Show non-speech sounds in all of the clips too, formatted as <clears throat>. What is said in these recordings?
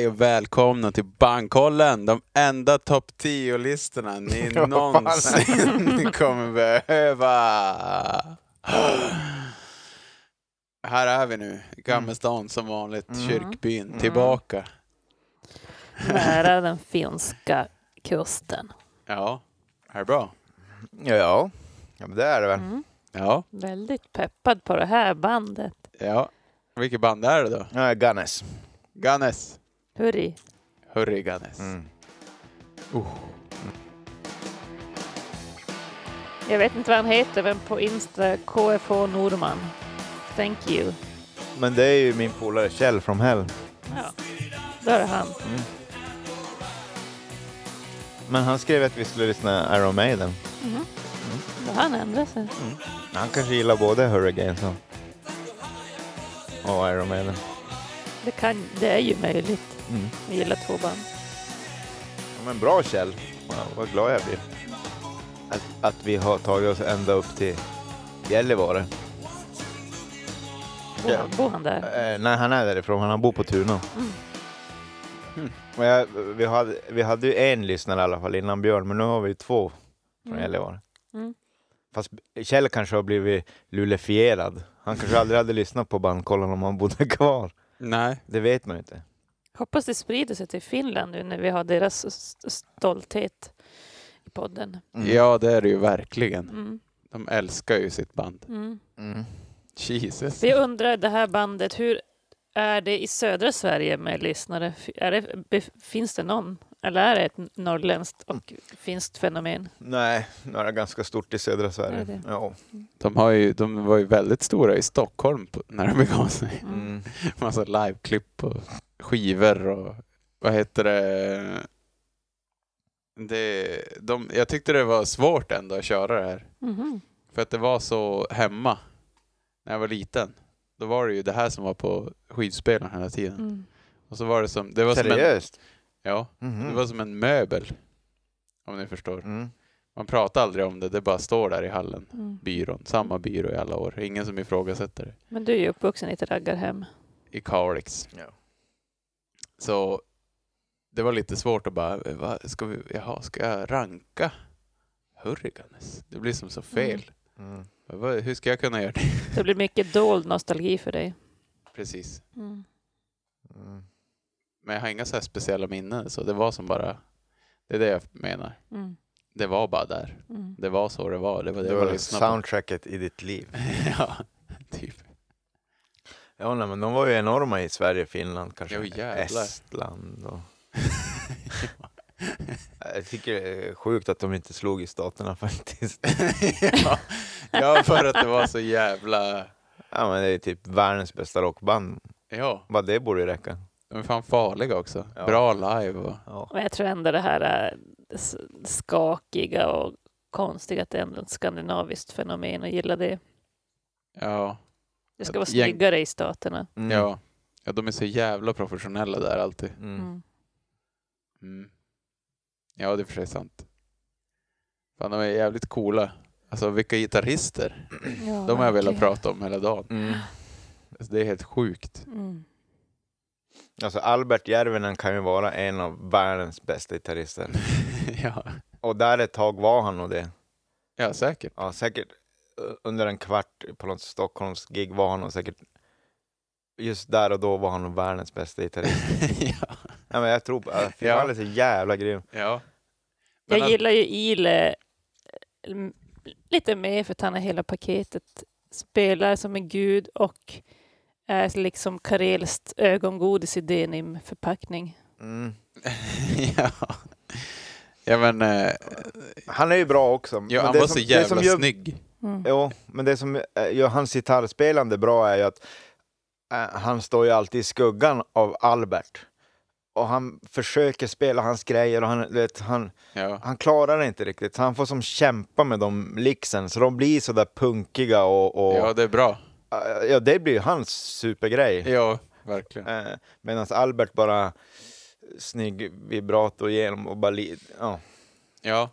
Hej och välkomna till Bankkollen, de enda topp 10-listorna ni <laughs> någonsin <laughs> kommer behöva. Här är vi nu, i Gammelstan som vanligt, Mm. kyrkbyn, tillbaka. Nära <laughs> den finska kusten. Ja, är det bra? Ja, ja. ja men det är det väl. Mm. Ja, Väldigt peppad på det här bandet. ja. Vilket band är det då? Ja, Gunnes. Gannes. Hurri. Hurri Gannes. Mm. Jag vet inte vad han heter, men på Insta KFH Norman. Thank you. Men det är ju min polare Kjell from Hell. Ja, då är det han. Men han skrev att vi skulle lyssna Iron Maiden. Mhm. Då har han ändrat sig. Han kanske gillar både Hurricanes och, och Iron Maiden. Det, kan, det är ju möjligt. Mm. Jag gillar två band. Ja, men bra Kjell. Wow, vad glad jag blir. Att, att vi har tagit oss ända upp till Gällivare. Bor, han- bor han där? Eh, nej, han är därifrån. Han bor på Tuna. Mm. Mm. Men jag, vi, hade, vi hade ju en lyssnare i alla fall innan Björn, men nu har vi ju två från Mm. Gällivare. Mm. Fast Kjell kanske har blivit lulefierad. Han kanske aldrig hade lyssnat på bandkollen om han bodde kvar. Nej, Det vet man ju inte. Hoppas det sprider sig till Finland nu när vi har deras stolthet i podden. ja det är det ju verkligen. Mm. De älskar ju sitt band. Mm. Mm. Jesus. Jag undrar, det här bandet, hur är det i södra Sverige med lyssnare? Är det, finns det någon? Eller är det ett norrländskt och finskt fenomen? Nej, nu är det ganska stort i södra Sverige. det? Ja. De, har ju, de var ju väldigt stora i Stockholm när de begav sig. Mm. Mm. Massa liveklipp och skivor och vad heter det? det de, jag tyckte det var svårt ändå att köra det här. Mhm. För att det var så hemma när jag var liten. Då var det ju det här som var på skivspelaren hela tiden. Mm. Och så var det som, det var som en, Seriöst? ja, Mhm. det var som en möbel. Om ni förstår. Mm. Man pratar aldrig om det, det bara står där i hallen. Mm. Byrån, samma byrå i alla år. Ingen som ifrågasätter det. Men du är ju uppvuxen i ett raggarhem. I Kalix. Ja. Så det var lite svårt att bara, vad ska vi, jaha, ska jag ranka Hurricanes? Det blir som så fel. Mm. Vad- Hur ska jag kunna göra det? <laughs> Det blir mycket dold nostalgi för dig. Precis. Mm. Mm. Men jag har inga så här speciella minnen, så det var som bara, det är det jag menar. Mm. Det var bara där. Mm. Det var så det var. Det var det, Det jag var lyssnade på. soundtracket i ditt liv. <laughs> ja, typ. Ja, nej, men de var ju enorma i Sverige, Finland, kanske Jo. Estland och... <laughs> Jag tycker det är sjukt att de inte slog i staterna <laughs> faktiskt. ja. ja, för att det var så jävla... Ja, men det är typ världens bästa rockband. Ja, Bara det borde ju räcka. de är fan farliga också. Ja. Bra live och... Ja. Men jag tror ändå det här är skakiga och konstiga, att det är ändå ett skandinaviskt fenomen och gilla det. Ja, Det ska vara snyggare i staterna. Mm. ja. ja, de är så jävla professionella där alltid. Mm. Mm. Mm. Ja, det är för sig sant. Fan, de är jävligt coola. Alltså vilka gitarrister. <clears throat> Ja, De har jag velat prata om hela dagen. Mm. Alltså, det är helt sjukt. Mm. Alltså Albert Järvinen kan ju vara en av världens bästa gitarrister. <laughs> ja. Och där ett tag var han nog det. ja, säkert. Ja, säkert under en kvart på något Stockholms gig var han nog säkert Just där och då var han världens bästa gitarrist. <laughs> ja. ja, men jag tror på Ja. fan, han är så jävla grym. ja. Men Jag att- gillar ju Ile eh, lite mer för att han är hela paketet. Spelar som en gud och är liksom karelskt ögongodis i denim-förpackning. Mm. <laughs> ja. ja, men... Eh, Han är ju bra också. ja, men han det var som- så det jävla som gör, snygg. Mm. Jo, men det som eh, gör hans gitarrspelande bra är ju att eh, han står ju alltid i skuggan av Albert. Och han försöker spela hans grejer och han, vet, han, Ja. han klarar det inte riktigt. Så han får som kämpa med de licksen, så de blir så där punkiga och, och ja, det är bra. eh, ja, det blir ju hans supergrej. Ja, verkligen. Eh, Medan Albert bara snygg vibrato igenom och bara ja. Ja.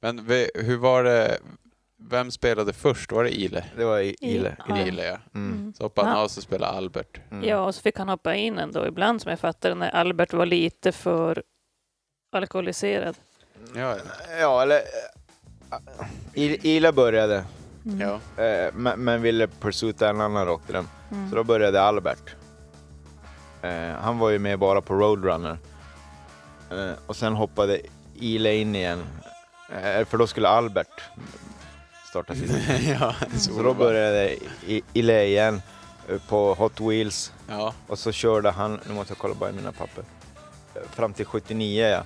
Men vi, hur var det? Vem spelade först? Var det Ile? Det var i Ile. Ja. Ile. Ile, ja. Mm. Mm. Så hoppade han Ja. av så spelade Albert. Mm. Ja, och så fick han hoppa in ändå ibland som jag fattade när Albert var lite för alkoholiserad. Ja, Ja, eller... I- Ile började, Mm. ja. eh, men, men ville pursuta en annan rockdröm. Mm. Så då började Albert. Eh, han var ju med bara på Roadrunner. Eh, och sen hoppade Ile in igen. Eh, för då skulle Albert starta <laughs> sitt. ja, Så då började I- Ile igen eh, på Hot Wheels. Ja, Och så körde han, nu måste jag kolla bara i mina papper, Eh, fram till 79 ja.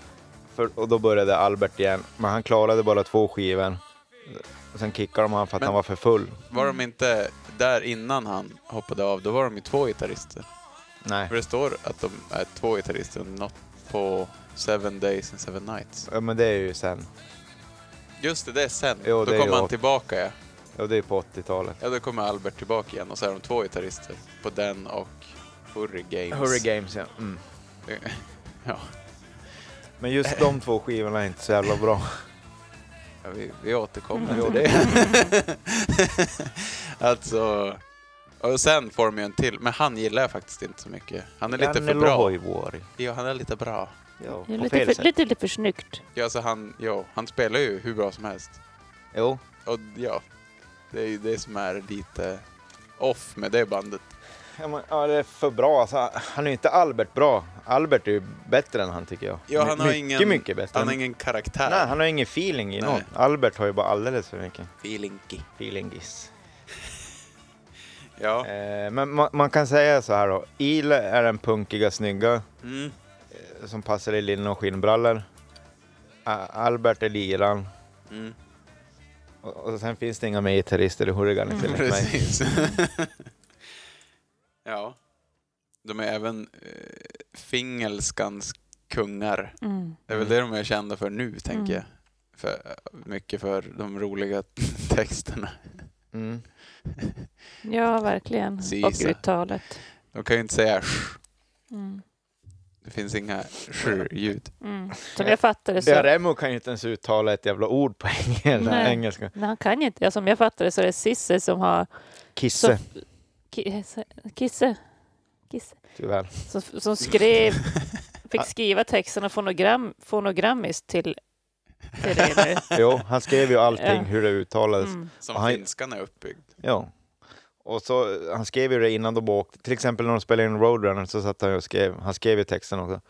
För, och då började Albert igen, men han klarade bara två skivor. Och sen kickade de han för att Men- han var för full. var de inte där innan han hoppade av, då var de ju två gitarrister. Nej, För det står att de är två gitarrister, något på Seven Days and Seven Nights. ja, men det är ju sen. Just det, det är sen. Jo, det då är kommer ju han åt- tillbaka ja. Ja, det är på 80-talet. Ja, då kommer Albert tillbaka igen och så är de två gitarrister på den och Hurry Games. Hurry Games ja. Mm. <laughs> Ja, Men just de två skivorna är inte så jävla bra. <laughs> ja vi, vi återkommer Jo, till det <laughs> alltså, och sen får de ju en till, men han gillar jag faktiskt inte så mycket. Han är lite för bra. Lohoivuori. Ja, han är lite bra. Ja, Det är på lite, fel för, sätt. lite, lite för snyggt. Ja, alltså han, jo, han spelar ju hur bra som helst. Jo, Och ja, det är ju det som är lite off med det bandet. ja, men, ja, det är för bra. Alltså, han är ju inte Albert bra. Albert är ju bättre än han tycker jag. Ja, han har mycket, ingen- mycket bättre. Han har ingen karaktär. Nej, han har ingen feeling i Nej. något. Albert har ju bara alldeles för mycket Feelingy. feelingis. Ja. Eh, men man, man kan säga så här då. Ile är den punkiga, snygga Mm. Eh, som passar i linne och skinnbrallor. Albert är liran. Mm. Och, och sen finns det inga mer gitarrister i Hurriganes Mm. enligt mig. Precis. <laughs> ja. De är även eh, fingelskans kungar. Mm. Det är väl det de är kända för nu, tänker Mm. jag. För, mycket för de roliga <laughs> texterna. Mm. Ja, verkligen. Sisa. Och uttalet. De kan ju inte säga sh. Mm. Det finns inga sh-ljud. Mm. Som jag fattar det så... Ja, Remo kan ju inte ens uttala ett jävla ord på <laughs> engelska. Nej. engelska. Nej, han kan ju inte. Ja, som jag fattar det så är det Sisse som har... Kisse, Så, Kisse? Kisse? Kisse? tyvärr. Som, som skrev... <laughs> Fick skriva texterna fonogram, fonogrammiskt till, till det nu. Jo, han skrev ju allting Ja. hur det uttalades. Mm. Som Han- finskan är uppbyggd. Ja. Och så, han skrev ju det innan de åkte, till exempel när de spelade in Roadrunner så satt han och skrev, han skrev ju texten också.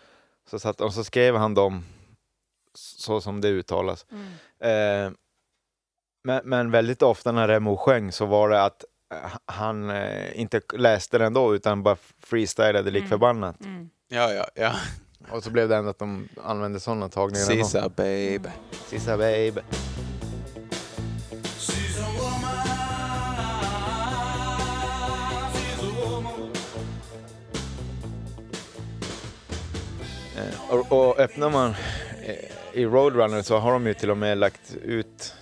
Så satt, och så skrev han dem så som det uttalas. Mm. Eh, men, men väldigt ofta när Remo sjöng så var det att eh, han eh, inte läste den då utan bara freestylade lik Mm. förbannat. Mm. Ja, ja, ja. Och så blev det ändå att de använde sådana tagningar. Sisa babe. Sisa babe. Och, och öppnar man eh, i Roadrunner så har de ju till och med lagt ut,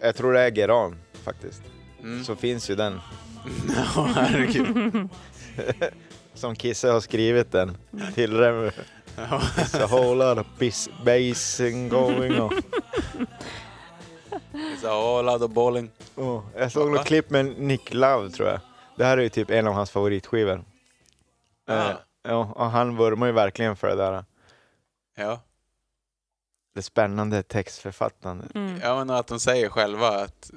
jag tror det är Geran faktiskt, Mm. så finns ju den. <laughs> Ja, herregud. <laughs> Som Kisse har skrivit den till Remo. Ja. <laughs> It's a whole lot of bis- basing going on. It's a whole lot of bowling. Oh, jag såg något klipp med Nick Love tror jag. Det här är ju typ en av hans favoritskivor. Ja. Eh, ja, och han vurmar ju verkligen för det där. Ja. Det spännande textförfattandet. Mm. ja, men att de säger själva att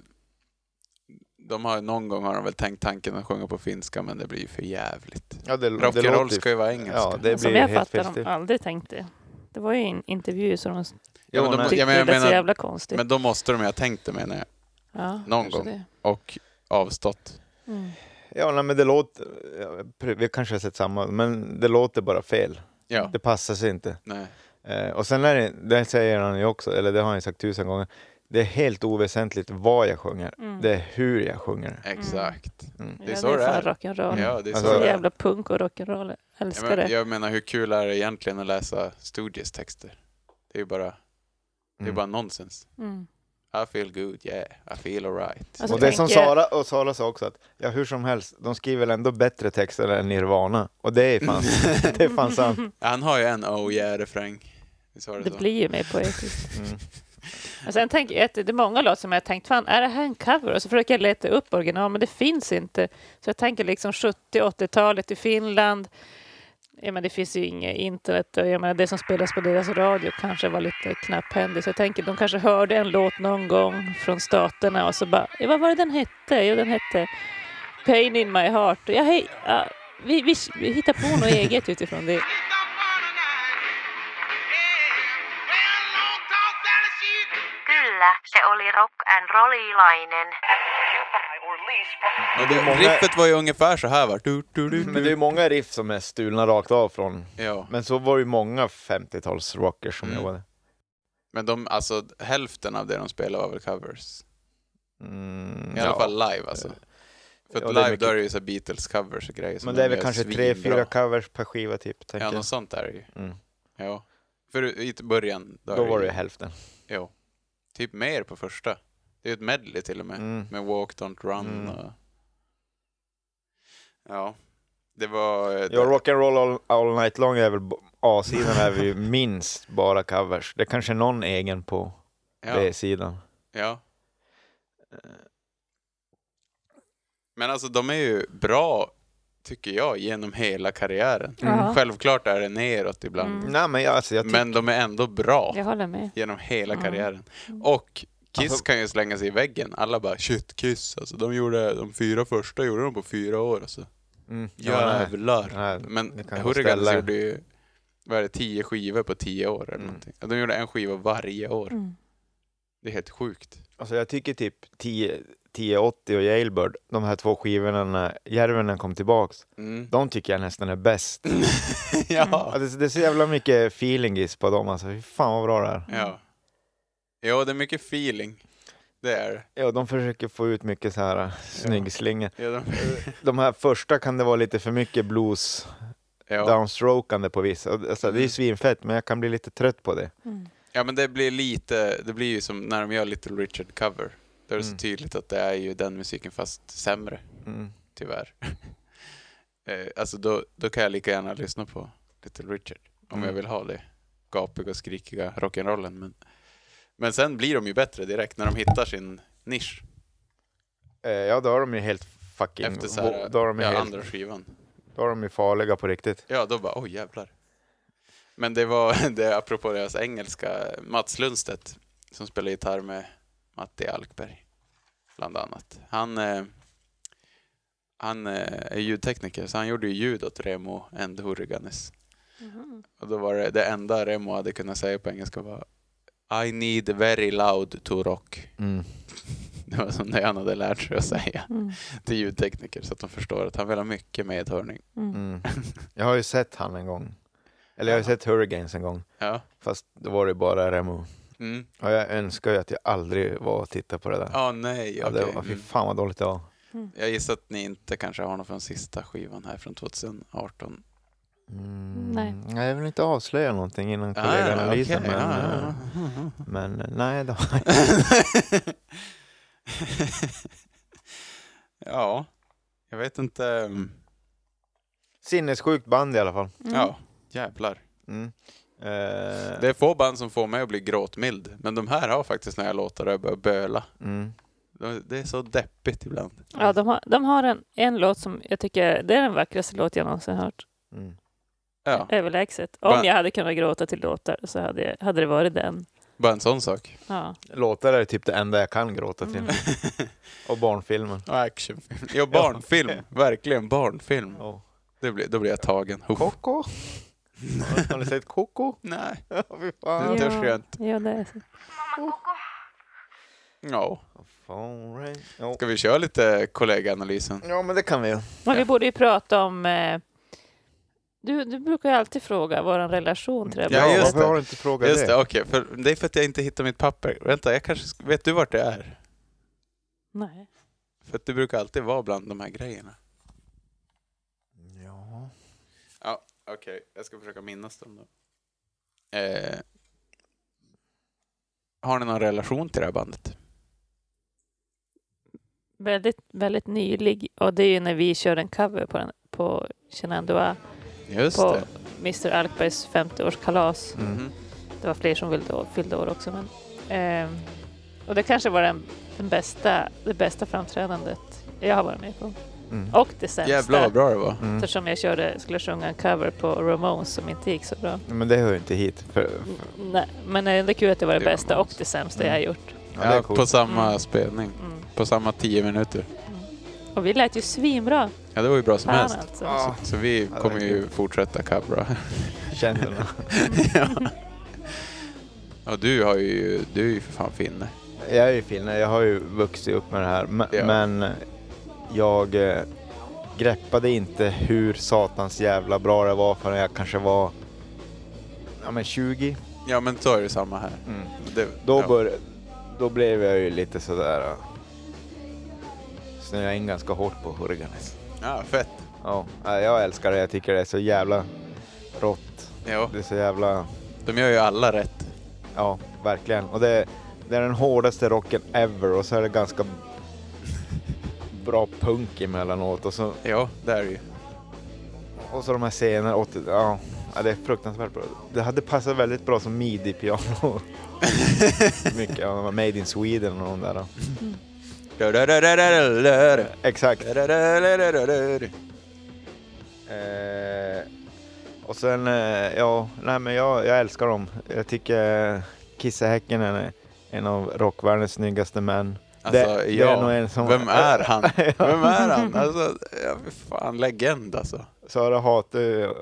de har någon gång har de väl tänkt tanken att sjunga på finska, men det blir ju för jävligt. Ja, det, det Rock'n'roll ska ju vara engelska. Ja, det Som blir jag helt fattar de aldrig tänkte. Det var ju en intervju som de Ja, men de- tyckte ja, men jag det lät så jävla konstigt. Men då måste de ju ha tänkt det menar jag. ja, någon gång. det. Och avstått. Mm. Ja, nej, men det låter... ja, Vi kanske har sett samma, men det låter bara fel. Ja, Det passar sig inte. nej. Eh, och sen är det, det säger han ju också, eller det har han ju sagt tusen gånger, det är helt oväsentligt vad jag sjunger. Mm. Det är hur jag sjunger. Exakt. Mm. Det är ja, så det är det är. rock'n'roll. Ja, det är Alltså, så Så det är. jävla punk och rock'n'roll. Jag, Älskar men, det. jag menar, hur kul är det egentligen att läsa Stooges texter? Det är ju bara, det är Mm. bara nonsens. Mm. I feel good, yeah, I feel alright. Alltså, och det som Sara, och Sara sa också att, ja hur som helst, de skriver väl ändå bättre texter än Nirvana. Och det är fan, <laughs> det är fan sant. Han har ju en oh yeah-refräng. Det, Det blir ju mer poetiskt. Mm. Och sen tänker jag att det är många låtar som jag har tänkt, fan är det här en cover? Och så försöker jag leta upp original, men det finns inte. Så jag tänker liksom 70-80-talet i Finland. Ja, men det finns ju inget internet och jag menar, det som spelas på deras radio kanske var lite knapphändigt. Så jag tänker de kanske hörde en låt någon gång från staterna och så bara, ja, vad var det den hette? Jo, den hette Pain in my heart. Ja, hej, ja, vi, vi, vi hittar på något eget utifrån det. Kyllä, se oli rock and rollilainen. Det många- Riffet var ju ungefär så här va? Du, du, du, Men det är många riff som är stulna rakt av från... Ja, Men så var det ju många 50-tals rockers som Mm. jobbade. men de, alltså hälften av det de spelade var väl covers. Mm, I alla ja. fall live alltså. För Ja, att live mycket- då är det ju så här Beatles covers och grejer. som Men det är väl kanske tre, fyra covers per skiva typ, tänker Ja, något sånt är det ju. Mm. Ja. För i början, då, Då var det ju- ju hälften. Jo. Typ mer på första. Det är ett medley till och med. Mm. Med Walk Don't Run Mm. och... Ja. Det var... eh, Ja, Rock'n'Roll all, all Night Long är väl, A-sidan är ju <laughs> minst bara covers. Det är kanske någon egen på ja, B-sidan. ja. Men alltså de är ju bra, tycker jag, genom hela karriären. Ja. Självklart är det neråt ibland. Mm. Nej men jag, alltså, jag tycker... Men de är ändå bra Jag håller med. genom hela karriären. Mm. Och Kiss Alltså- kan ju slänga sig i väggen. Alla bara shit Kiss, alltså de gjorde de fyra första gjorde de på fyra år alltså. Mm, ja. Jävlar. Nej, Men Hurricanes gjorde ju, vad är det, tio skivor på tio år eller Mm. någonting. De gjorde en skiva varje år. Mm. Det är helt sjukt. Alltså jag tycker typ 10, 1080 och Jailbird, de här två skivorna när Järvenen kom tillbaks, Mm. de tycker jag nästan är bäst. <laughs> ja. Ja, det, det är så jävla mycket feelingis på dem alltså, fy fan vad bra det är. ja. Ja, det är mycket feeling. Det är det. Ja, de försöker få ut mycket så här snyggslinga. Ja, de, <laughs> De här första kan det vara lite för mycket blues, ja. downstrokande på vissa. Alltså, det är Mm. svinfett, men jag kan bli lite trött på det. Mm. ja, men det blir lite, det blir ju som när de gör Little Richard cover. Då är det så Mm. tydligt att det är ju den musiken fast sämre. Mm. tyvärr. <laughs> eh, alltså då, då kan jag lika gärna lyssna på Little Richard om Mm. jag vill ha det gapiga och skrikiga rock'n'rollen. Men, men sen blir de ju bättre direkt när de hittar sin nisch Eh, ja, då är de ju helt fucking... efter så här, då, är de ju ja, helt, andra skivan. då är de ju farliga på riktigt. Ja, då bara oj jävlar. Men det var, <laughs> det apropå deras engelska, Mats Lundstedt som spelar gitarr med Matti Alkberg bland annat. Han, eh, han eh, är ljudtekniker så han gjorde ju ljud åt Remo and Hurriganes. Mhm. Och då var det, det enda Remo hade kunnat säga på engelska var I need very loud to rock. Mm. <laughs> Det var som det han hade lärt sig att säga Mm. till ljudtekniker så att de förstår att han vill ha mycket medhörning. Mm. Mm. Jag har ju sett han en gång. Eller jag har ju sett Hurricanes en gång. Ja. Fast då var det bara Remo. Mm. Och jag önskar ju att jag aldrig var och tittade på det där. Ja, nej. Ja, okej. det var, fy Mm. fan vad dåligt det var. Jag gissar att ni inte kanske har någon från sista skivan här från 2018. Mm. Nej. Nej, Jag vill inte avslöja någonting innan Ah, kollegaanalysen. okej, men, ja, eh, ja, ja. men eh, nej, då. <laughs> ja, jag vet inte. Sinnessjukt band i alla fall. Mm. Ja, jävlar. Mm. Eh, Det är få band som får mig att bli gråtmild, men de här har faktiskt när jag låter det börja böla. mm. De- Det är så deppigt ibland. Ja, de har, de har en, en låt som jag tycker det är den vackraste låt jag någonsin hört. Mm. Ja, Överlägset. Om Va- jag hade kunnat gråta till låtar så hade, jag, hade det varit den. bara en sån sak. Ja. Låtar är typ det enda jag kan gråta till. Mm. Och barnfilmen. Och actionfilm. Ja, barnfilm. Verkligen barnfilm. Oh. Det blir, då blir jag tagen. Uff. Coco? Har ni sett Coco? Nej, <laughs> Ja, fy det fan. törs jag inte. ja, det är så. Ja. Phone ring. Jo. Ska vi köra lite kollegaanalysen? Ja, men det kan vi ju. Men vi borde ju prata om... Eh, du, du brukar ju alltid fråga vår relation till det. Ja, just varför det. har du inte frågat Just det? det, okej. För det är för att jag inte hittar mitt papper. Vänta, jag kanske... sk- Vet du vart det är? Nej. För att det brukar alltid vara bland de här grejerna. Ja. Ja, okej. Jag ska försöka minnas dem då. Eh, har ni någon relation till det här bandet? Väldigt, väldigt nylig. Och det är ju när vi kör en cover på, den, på Shenandoah Just på det. Mr. Alkbergs 50-årskalas. Mm. Mhm. Det var fler som fyllde år, fyllde år också. Men Ehm, och det kanske var den, den bästa, det bästa framträdandet jag har varit med på. Mm. Och det sämsta. Jävlar vad bra det var. Mm. Eftersom jag körde, skulle sjunga en cover på Ramones som inte gick så bra. Men det hör ju inte hit. För, för, Nej, men eh, det är kul att det var det, Det bästa och Ramones. det sämsta Mm. jag har gjort. ja, Ja, coolt. på samma Mm. spelning. Mm. På samma tio minuter. Och vi lät ju svinbra. Ja, det var ju bra som Fan helst. alltså. Ja. Så vi Ja, kommer ju kul. fortsätta covra. Känslorna. <laughs> ja. Och du har ju, du är ju för fan finne. Jag är ju finne, jag har ju vuxit upp med det här. Men, Ja. men jag eh, greppade inte hur satans jävla bra det var förrän jag kanske var ja, men 20. Ja men så är det samma här. Det, Då, ja. bör, då blev jag ju lite sådär... Uh, snöade in ganska hårt på Hurriganes. Ja, fett. Ja, jag älskar det. Jag tycker det är så jävla rått. Ja, Det är så jävla... de gör ju alla rätt. Ja, verkligen. Och det, det är den hårdaste rocken ever och så är det ganska bra punk emellanåt och så, Ja, det är det ju. och så de här scenerna. 80, ja, ja, det är fruktansvärt bra. Det hade passat väldigt bra som midi-piano. <laughs> Mycket, ja, Made in Sweden och de där. Exakt. Eh, och sen, eh, ja, nej men jag, jag älskar dem. Jag tycker eh, Kisse Häkkinen är en av rockvärldens snyggaste män. Alltså, Det- det ja. är nog en som- Vem är han? <laughs> Ja. Vem är han? Alltså, ja, fan, legend alltså. Sara hatar ju-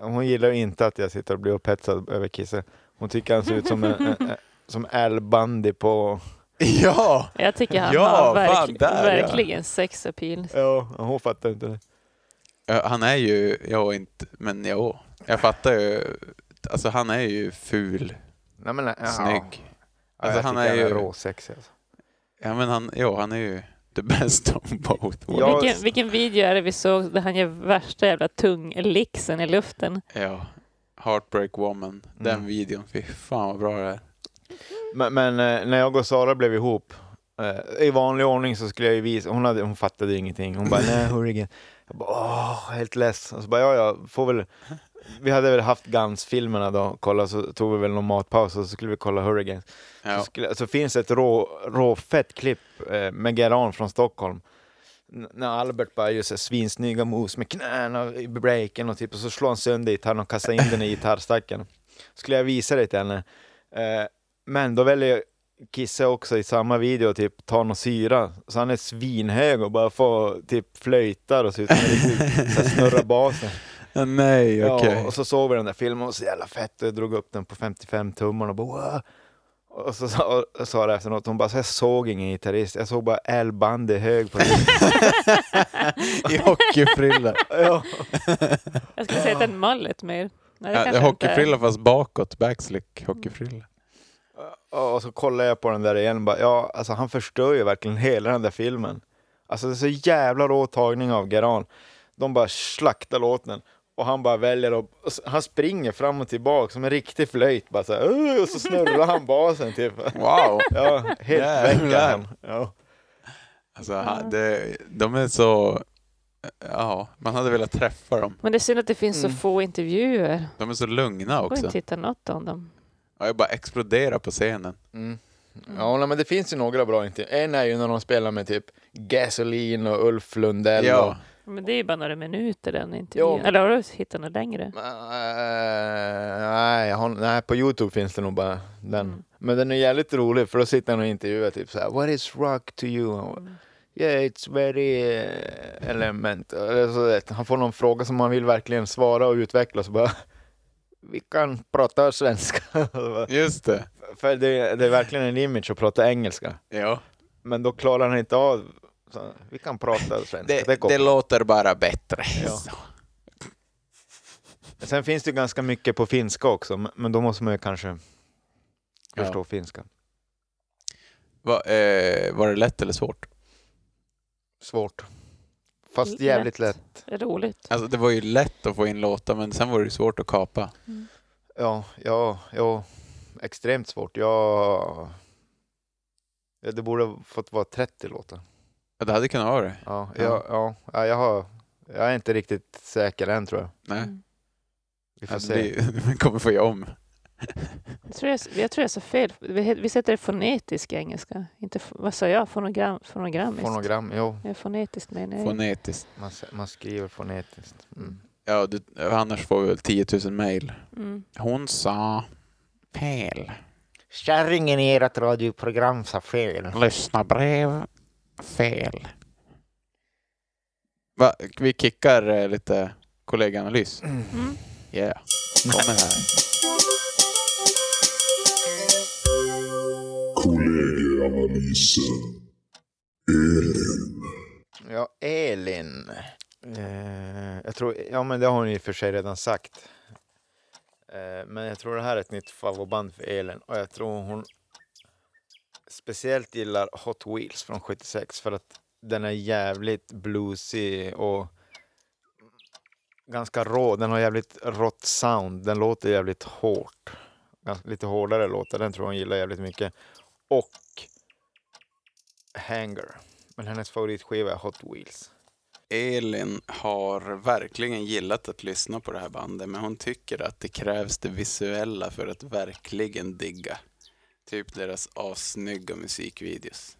hon gillar inte att jag sitter och blir upphetsad över Kisse. Hon tycker han ser ut som en, en, en som Al Bundy på... <laughs> Ja! Jag tycker han Ja, har verk, fan, där, ja. verkligen sex appeal. Ja, hon fattar inte det. Ja, Han är ju, ja inte, men ja. Jag fattar ju. Alltså han är ju ful, Nej, men, ja. snygg. Ja, Alltså, jag han tycker är ju- råsexig. Alltså. Ja men han, ja han är ju the best of both worlds. Ja. Vilken, vilken video är det vi såg där han gör värsta jävla tung-lixen i luften? Ja. Heartbreak Woman. Den Mm. videon, fy fan vad bra det är. Men, men eh, när jag och Sara blev ihop, eh, i vanlig ordning så skulle jag ju visa, hon, hade, hon fattade ingenting. Hon bara, nej Hurricane. Jag bara, åh, helt less. Och så bara, ja, ja, får väl, vi hade väl haft Guns-filmerna då, kolla, så tog vi väl någon matpaus och så skulle vi kolla Hurricane. Ja. Så, skulle, så finns ett rå, råfett klipp eh, med Geran från Stockholm. N- när Albert bara gör svinsnygga moves med knäna i breaken och, typ, och så slår han sönder gitarren och kastar in den i gitarrstacken. Skulle jag visa det till henne. Eh, men då väljer Kisse också i samma video typ ta någon syra. Så han är svinhög och bara får typ flöjtar och så ut som en riktig så här snurra basen. <laughs> Ja, nej, okej. Ja, och så såg vi den där filmen och så jävla fett och jag drog upp den på 55 tummar och bara wow. Och så sa, och sa det efteråt, hon bara så jag såg ingen gitarrist, jag såg bara Al Bundy hög på <laughs> I hockeyfrilla. <laughs> ja. Jag skulle säga att en mullet mer. Nej, Ja, det inte hockeyfrilla fast bakåt, backslick hockeyfrilla. Och så kollade jag på den där igen och bara, ja alltså han förstör ju verkligen hela den där filmen. Alltså det är så jävla rå tagning av Geran. De bara slaktar låten och han bara väljer att, och så- han springer fram och tillbaka som en riktig flöjt bara så här, och så snurrar han basen typ. Wow! <laughs> Ja, helt Jävlar. väck han. Ja. Alltså, han, det, de är så... Ja, man hade velat träffa dem. Men det är synd att det finns Mm. så få intervjuer. De är så lugna Jag också. inte hitta något om dem. Ja, jag bara exploderar på scenen. Mm. Ja, nej, men det finns ju några bra intervjuer. En är ju när de spelar med typ Gasoline och Ulf Lundell. Ja. Och, Men det är ju bara några minuter den intervjun. Jo. Eller har du hittat något längre? Eh, nej, har, nej, på Youtube finns det nog bara den. Mm. Men den är jävligt rolig för då sitter han och intervjuar typ så här, What is rock to you? Mm. Yeah, it's very eh, element. Eller så, vet, han får någon fråga som man vill verkligen svara och utveckla så bara vi kan prata svenska. <laughs> Just det. för det, det är verkligen en image att prata engelska. Ja. Men då klarar han inte av så, vi kan prata svenska. Det, Det, det låter bara bättre. Ja. Sen finns det ganska mycket på finska också, men- då måste man ju kanske förstå finska. Va, eh, var det lätt eller svårt? Svårt. Fast jävligt lätt. Det är roligt. Alltså det var ju lätt att få in låtar men sen var det ju svårt att kapa. Ja, ja, ja. Extremt svårt. Ja, det borde ha fått vara 30 låtar. Ja, det hade kunnat vara det. Ja, Ja. ja. Ja, ja, jag, har, jag är inte riktigt säker än tror jag. Nej. Mm. Vi får Alltså, se. det, <laughs> man kommer få göra om. Jag tror jag, jag, tror jag sa fel. Vi, vi sätter det fonetisk i engelska. Inte, vad sa jag? Fonogram, fonogrammiskt? Fonogram, jo. Ja, fonetiskt menar jag. Fonetiskt. Man, man skriver fonetiskt. Mm. Ja, du, annars får vi väl 10 000 mejl. Mm. Hon sa fel. Kärringen i ert radioprogram sa fel. Lyssna brev fel. Va? Vi kickar eh, lite kollegaanalys. Mm. Yeah. Kommer här. Kollegieanalysen. Elin. Ja, Elin. Eh, jag tror, ja men det har hon i och för sig redan sagt. Eh, men jag tror det här är ett nytt favoritband för Elin och jag tror hon speciellt gillar Hot Wheels från 76 för att den är jävligt bluesy och ganska rå. Den har jävligt rått sound. Den låter jävligt hårt. Lite hårdare låtar. Den tror hon gillar jävligt mycket. Och Hanger. Men hennes favoritskiva är Hot Wheels. Elin har verkligen gillat att lyssna på det här bandet, men hon tycker att det krävs det visuella för att verkligen digga. Typ deras assnygga musikvideos.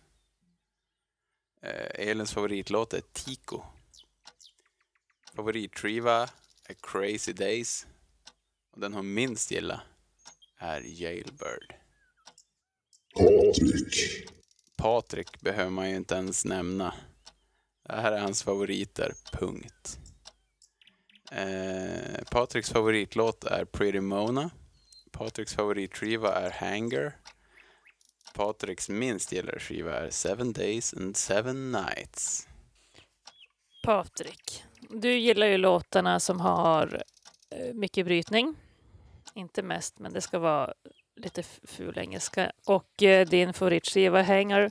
Eh, Elins favoritlåt är Tico. Favoritskiva är Crazy Days. Och den hon minst gillar är Jailbird. Patrik. Patrik behöver man ju inte ens nämna. Det här är hans favoriter, punkt. Eh, Patriks favoritlåt är Pretty Mona. Patriks favoritskiva är Hanger. Patriks minst gillade skiva är Seven Days and Seven Nights. Patrik, du gillar ju låtarna som har eh, mycket brytning. Inte mest, men det ska vara lite ful engelska. Och eh, din favoritskiva Hanger,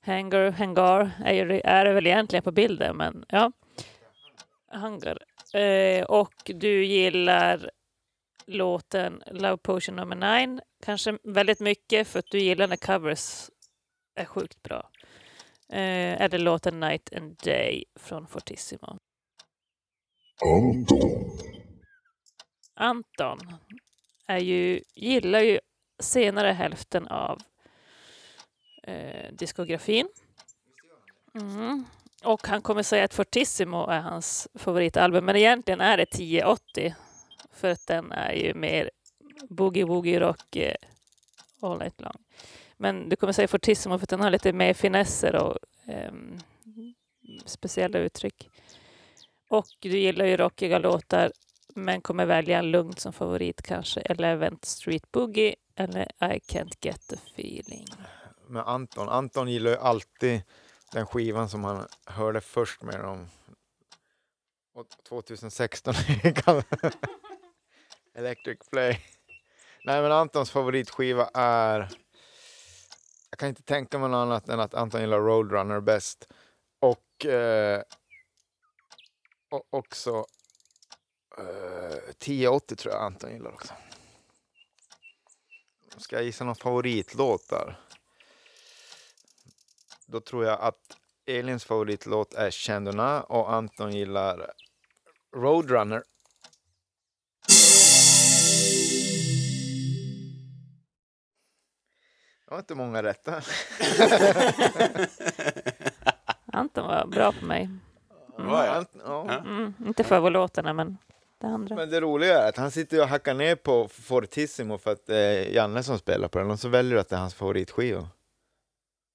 Hanger, Hangar är, är väl egentligen på bilden, men ja. Hangar. Eh, och du gillar låten Love Potion nummer 9, kanske väldigt mycket för att du gillar när covers är sjukt bra. Eh, eller låten Night and Day från Fortissimo. Anton. Anton är ju, gillar ju senare hälften av eh, diskografin. Mm. Och han kommer säga att Fortissimo är hans favoritalbum, men egentligen är det 1080. För att den är ju mer boogie-woogie rock eh, all night long. Men du kommer säga Fortissimo för att den har lite mer finesser och eh, speciella uttryck. Och du gillar ju rockiga låtar men kommer välja lugnt som favorit kanske. eller Event Street Boogie eller I Can't Get The Feeling. Men Anton. Anton gillar ju alltid den skivan som han hörde först med dem. Och 2016 <laughs> Electric Play. Nej men Antons favoritskiva är jag kan inte tänka mig något annat än att Anton gillar Roadrunner bäst. Och, eh, och också 1080 tror jag Anton gillar också. Ska jag gissa någon favoritlåt där? Då tror jag att Elins favoritlåt är Chandona och Anton gillar Roadrunner. Det var inte många rätta. <laughs> Anton var bra på mig. Ja. Ja. Mm, inte favoritlåtarna men det andra. Men det roliga är att han sitter och hackar ner på Fortissimo för att det är Janne som spelar på den och så väljer du att det är hans favoritskiva.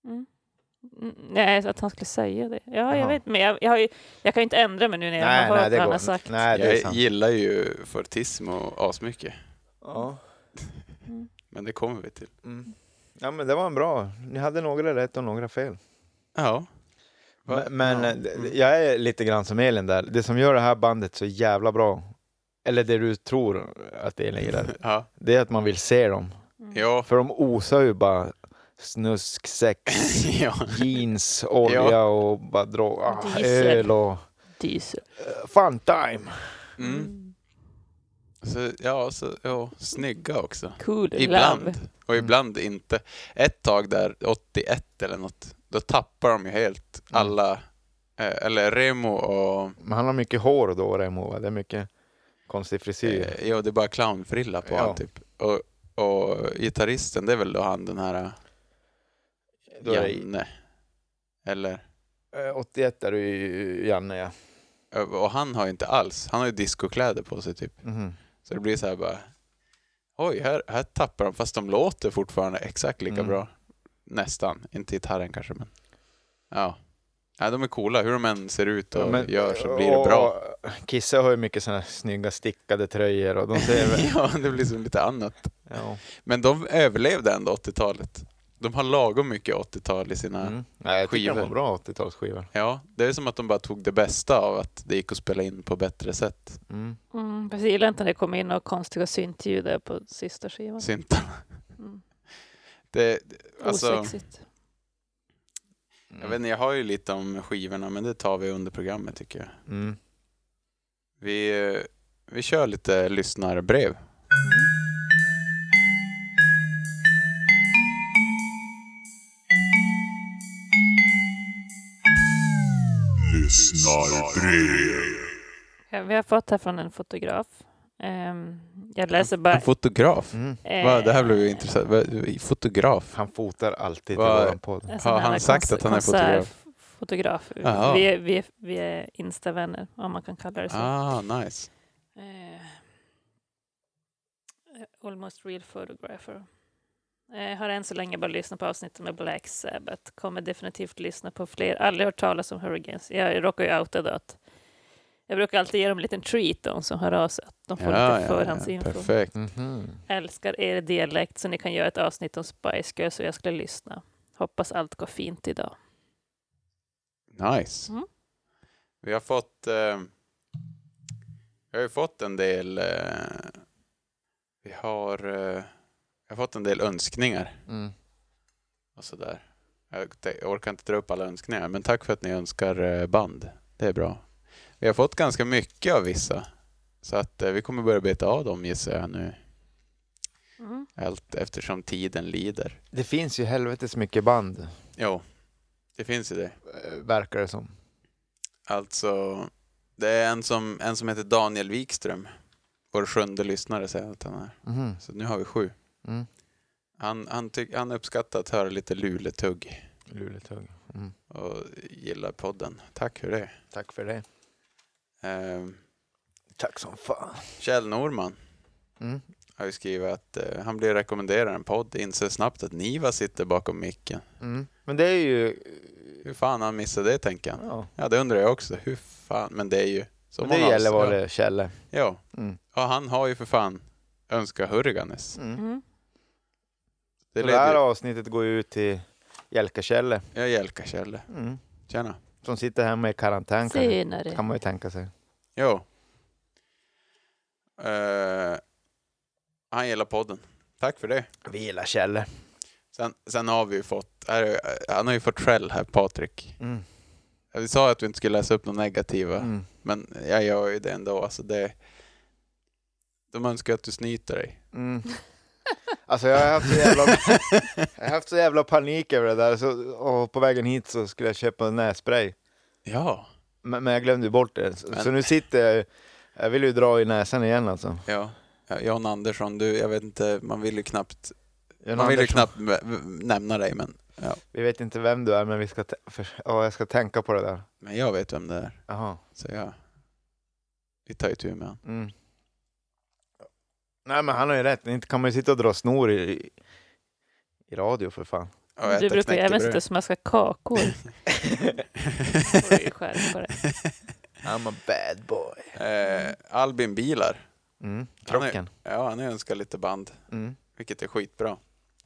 Mm. Mm, Nej, att han skulle säga det. Ja, Jaha. jag vet. Men jag, jag, har ju, jag kan ju inte ändra mig nu när jag har hört vad han har sagt. Nej, Jag sant. gillar ju Fortissimo asmycket, Ja. men det kommer vi till. Mm. ja, men det var en bra. Ni hade några rätt och några fel. Ja. Va? Men, men Ja. eh, jag är lite grann som Elin där. Det som gör det här bandet så jävla bra, eller det du tror att Elin gillar, <laughs> Ja. det är att man vill se dem. Ja. För de osar ju bara snusk, sex, <laughs> ja. jeans, olja Ja. och bara drog, ah, öl och Diesel. eh, fun time. Mm. Så, ja, så, ja, snygga också. Cool Ibland. love. Och ibland inte. Ett tag där, 81 eller något, då tappar de ju helt Mm. alla, eh, eller Remo och, Men han har mycket hår då, Remo. va? Det är mycket konstig frisyr. eh, ja det är bara clownfrilla på Ja. han typ. Och Och gitarristen, det är väl då han den här Då Janne? Eller? eh, 81 är det ju Janne ja. Och han har ju inte alls, han har ju discokläder på sig typ. Mhm. Så det blir så här bara, oj, här, här tappar de, fast de låter fortfarande exakt lika Mm. bra. Nästan, inte gitarren kanske men. Ja. Ja, de är coola, hur de än ser ut och Ja, men- gör så blir det bra. och Kisse har ju mycket sådana snygga stickade tröjor och de ser väl... <laughs> ja, det blir som lite annat. ja. Men de överlevde ändå 80-talet. De har lagom mycket 80-tal i sina... Mm. Nej, jag tycker de skivor. var bra 80-talsskivor. Ja, det är som att de bara tog det bästa av att det gick att spela in på bättre sätt. Mm. Mm, jag gillar inte när det kommer in några konstiga syntljud där på sista skivan. Syntarna. Mm. Det, alltså, Osexigt. Jag vet inte, jag har ju lite om skivorna, men det tar vi under programmet tycker jag. Mm. Vi, vi kör lite lyssnarbrev. Lyssnarbrev. Ja, vi har fått här från en fotograf. Ehm, jag läser bara... En fotograf? Mm. eh, det här blev ju intressant. Fotograf? Han fotar alltid Vad- våran podd. sån Har han sagt att han är fotograf? konsertfotograf. Jaha. Vi, är- vi, är- vi är Insta-vänner, om man kan kalla det så. Ah, nice. Eh, almost real photographer. Eh, har än så länge bara lyssnat på avsnittet med Black Sabbath. Kommer definitivt lyssna på fler. Aldrig hört talas om Hurricanes. Jag råkar ju outa att jag brukar alltid ge dem en liten treat de som hör av sig. Att de får lite förhandsinfo. perfekt. Mhm. Älskar er dialekt så ni kan göra ett avsnitt om Spice Girls och jag skulle lyssna. Hoppas allt går fint idag. Nice. Mm. Vi har fått eh, vi har ju fått en del eh, vi har, eh, vi har fått en del önskningar Mm. och sådär. Jag, jag orkar inte dra upp alla önskningar, men tack för att ni önskar eh, band. Det är bra. Vi har fått ganska mycket av vissa, så att eh, vi kommer börja beta av dem gissar jag nu, Mm. allt eftersom tiden lider. Det finns ju helvetes mycket band, Jo, det finns ju det. eh, verkar det som. Alltså, det är en som, en som heter Daniel Wikström. Vår sjunde lyssnare säger att han är. Mhm. Så nu har vi sju. Mm. Han, han, tyck, han uppskattar att höra lite luletugg Luletugg. Mm. och gillar podden. Tack för det. Tack för det. Ehm, Tack som fan. Kjell Norman Mm. har ju skrivit att eh, han blir rekommenderad en podd. Inser snabbt att Niva sitter bakom micken. Mm. Men det är ju... Hur fan han missade det tänker han. Ja. Ja, det undrar jag också. Hur fan, men det är ju... Som Men det han har- gäller vad det Kjelle. Ja. Mm. ja, han har ju för fan önskat Hurriganes. Mm. Mm. Det Det, här leder avsnittet går ju ut till Jelka-Kjelle. Jag hjälkar Kjelle. Mm. Tjena. Som sitter hemma i karantän. Senare. kan man ju tänka sig. Jo. Eh, han gillar podden. Tack för det. Vi gillar Kjelle. Sen, sen har vi ju fått, här, är- han har ju fått skäll här, Patrik. Mm. Vi sa att vi inte skulle läsa upp något negativa, Mm. men jag gör ju det ändå. Alltså det, de önskar att du snyter dig. Mm. Alltså jag har haft så jävla, jag har haft så jävla panik över det där. Så, och på vägen hit så skulle jag köpa en nässpray. Ja. Men, men jag glömde ju bort det. Så, Men- så nu sitter jag Jag vill ju dra i näsan igen alltså. Ja. ja. Jan Andersson, du, jag vet inte, man vill ju knappt, Jan man vill ju Andersson, knappt v- v- nämna dig, men, ja. Vi vet inte vem du är, men vi ska, för, ja, jag ska tänka på det där. men jag vet vem det är. Jaha. Så ja, vi tar itu med honom. Mm. Nej men han har ju rätt, inte kan man ju sitta och dra snor i, i, radio för fan. Och Du brukar ju även sitta och smaska kakor. <laughs> I'm a bad boy. Eh, Albin Bilar, Mm. Han är- Krocken. ja han önskar lite band, Mm. vilket är skitbra.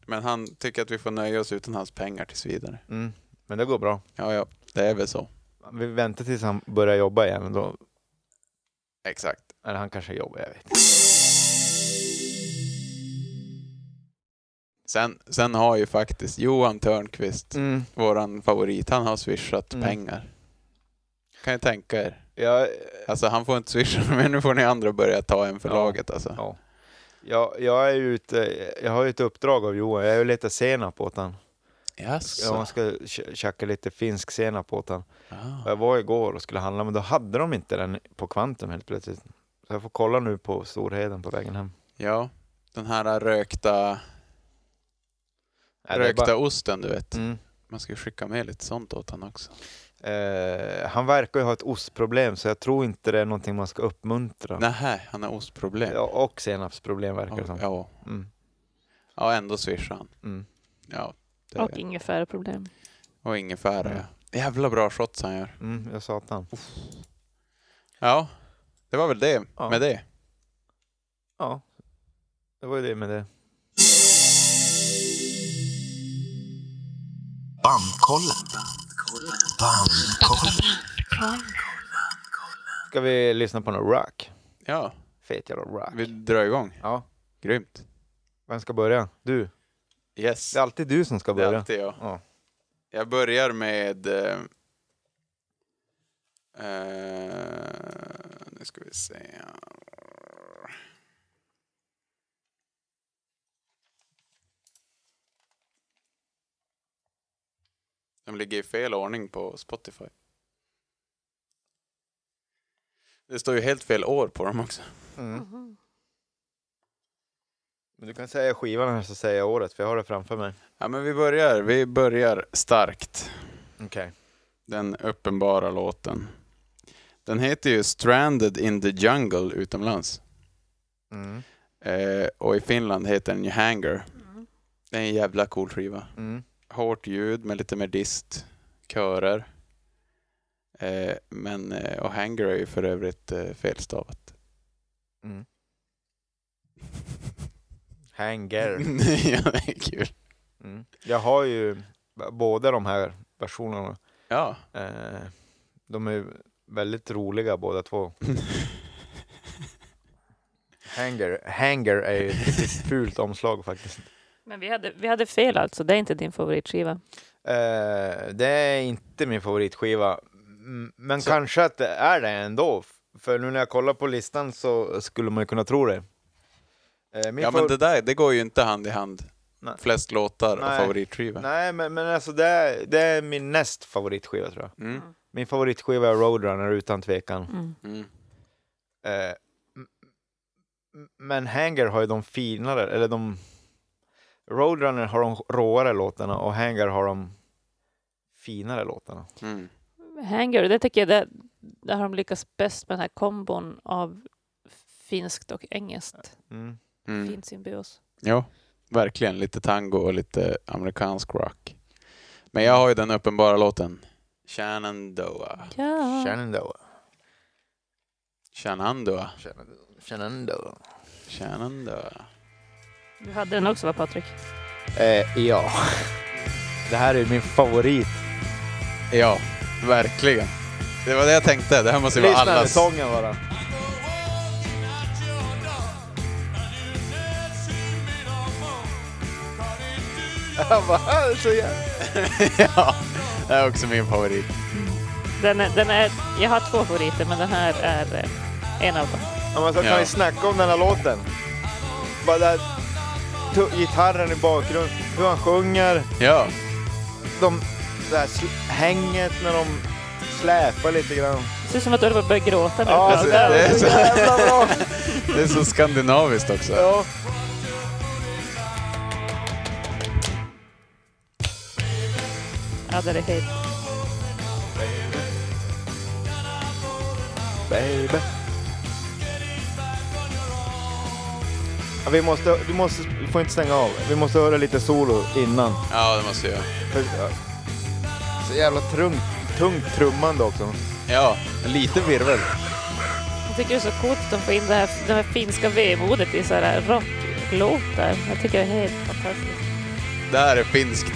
Men han tycker att vi får nöja oss utan hans pengar tills vidare. Mm. Men det går bra. Ja, ja, det är väl så. Vi väntar tills han börjar jobba igen. Då, Exakt. eller han kanske jobbar, jag vet. Sen, sen har ju faktiskt Johan Törnqvist, Mm. våran favorit, han har swishat Mm. pengar. Kan ju tänka er. Jag, Alltså han får inte swisha, <laughs> men nu får ni andra börja ta en för Ja. laget alltså. ja. jag, jag är ute, jag har ju ett uppdrag av Johan. Jag är ju lite senap åt han. Jaså? Jag ska tjacka lite finsk senap åt han. Ah. Jag var igår och skulle handla, men då hade de inte den på Kvantum helt plötsligt. Så jag får kolla nu på Storheden på vägen hem. Ja, Den här rökta, Rökta bara- osten, du vet. Mm. Man ska ju skicka med lite sånt åt honom också. Eh, han verkar ju ha ett ostproblem så jag tror inte det är någonting man ska uppmuntra. Nähä, han har ostproblem. Ja, och senapsproblem verkar det som. ja. Mm. ja, ändå swishar han. Mm. Ja, det Och ingefäraproblem. och ingefära, Mm. ja. Jävla bra shots han gör. Mm, jag satan. Ja, det var väl det Ja. med det. Ja, det var ju det med det. Bandkollen. Bandkollen. Ska vi lyssna på någon rock? Ja, Fet jävla rock. vi drar igång. Ja, Grymt. vem ska börja? Du. Yes, Det är alltid du som ska det är börja. alltid jag. Ja. Jag börjar med... Eh, eh, nu ska vi se. De ligger i fel ordning på Spotify. Det står ju helt fel år på dem också. Mm. Men du kan säga skivan här så säger jag året, för jag har det framför mig. Ja, men vi börjar, vi börjar starkt. Okej. Den uppenbara låten. Den heter ju Stranded in the Jungle utomlands. Mm. Eh, och i Finland heter den ju Hanger. Det är en jävla cool skiva. Mm. Hårt ljud med lite mer dist, körer. Eh, men, eh, och Hanger är ju för övrigt eh, felstavat. Mm. Hanger. <laughs> ja, det är kul. Mm. Jag har ju båda de här versionerna. Ja, Eh, de är väldigt roliga båda två. <laughs> Hanger, Hanger är ju ett <laughs> fult omslag faktiskt. Men vi hade, vi hade fel alltså, det är inte din favoritskiva. Eh, det är inte min favoritskiva. Men Så- kanske att det är det ändå. För nu när jag kollar på listan så skulle man ju kunna tro det. Eh, min ja men det där det går ju inte hand i hand. Nej. Flest låtar och Nej. favoritskiva. Nej, men, men alltså det är, det är min näst favoritskiva tror jag. Mm. Min favoritskiva är Roadrunner utan tvekan. Mm. Mm. Eh, men Hanger har ju de finare, eller de... Roadrunner har de råare låtarna och Hanger har de finare låtarna. Mm. Hanger, det tycker jag, det, där har de lyckats bäst med den här kombon av finskt och engelskt. Mm. Mm. Fin symbios. Ja, verkligen. Lite tango och lite amerikansk rock. Men jag har ju den uppenbara låten. Shenandoah. Ja. Shenandoah. Shenandoah. Shenan- Shenandoah. Shenandoah. Du hade den också va Patrik? Eh, ja. <laughs> Det här är min favorit. Ja, verkligen. Det var det jag tänkte. Det här måste ju vara Lyssna allas. sången bara. Jag bara, "Ah, det är så <laughs> ja, det är också min favorit. Den är, den är, jag har två favoriter men den här är eh, en av dem. Ja, men så kan Ja. vi snacka om den här låten. Bara där, gitarren i bakgrunden, hur han sjunger, Ja, de, det här hänget när de släpar lite grann. Det ser ut som att du håller på att börja gråta nu. Ja, alltså, det, det är så det är så skandinaviskt också. Ja. Ja, det är helt... Baby. Ja, vi måste, du måste, får inte stänga av. Vi måste höra lite solo innan. Ja, det måste jag göra. För, ja, så jävla tungt, tungt trummande också. Ja, lite virvel. Jag tycker det är så coolt att de får in det här, det här finska vemodet i så här rocklåtar. Jag tycker det är helt fantastiskt. Det här är finskt.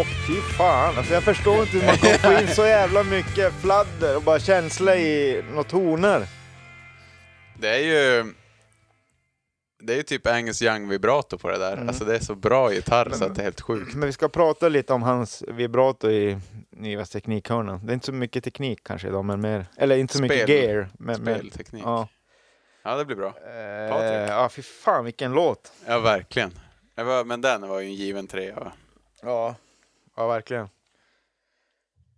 Åh fy fan, alltså jag förstår inte hur man kan få in så jävla mycket fladder och bara känsla i några toner. Det är ju... Det är ju typ Angus Young vibrato på det där. Mm. Alltså det är så bra gitarr så att det är helt sjukt. Men vi ska prata lite om hans vibrato i Nivas teknikhörna. Det är inte så mycket teknik kanske idag, men mer, eller inte så mycket Spel. gear. Men, men, Spelteknik. ja. Ja, det blir bra. Eh, Patrik. ja, fy fan vilken låt. Ja, verkligen. Var, men den var ju en given trea. Ja, ja verkligen.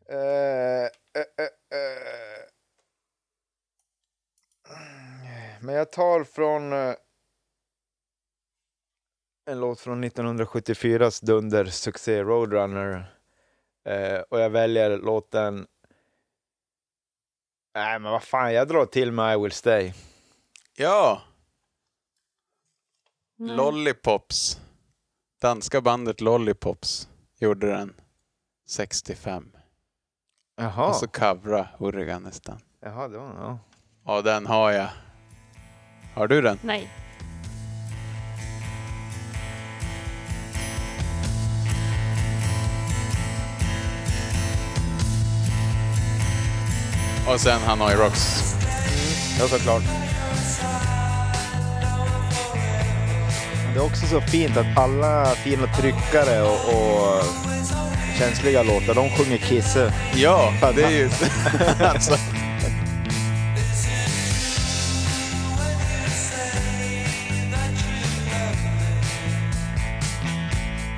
Eh, eh, eh. Men jag tar från en låt från 1974s dundersuccé Roadrunner. Och jag väljer låten... Nej, men vad fan, jag drar till med I Will Stay. Ja, Nej. Lollipops. Danska bandet Lollipops gjorde den 65. Jaha, Och så covra Hurrigan nästan. Jaha det var... Ja. Ja, den har jag. Har du den? Nej. Och sen Hanoi Rocks. Ja, såklart. Det är också så fint att alla fina tryckare och, och känsliga låtar, de sjunger Kisse. Ja, det är ju... <laughs> alltså,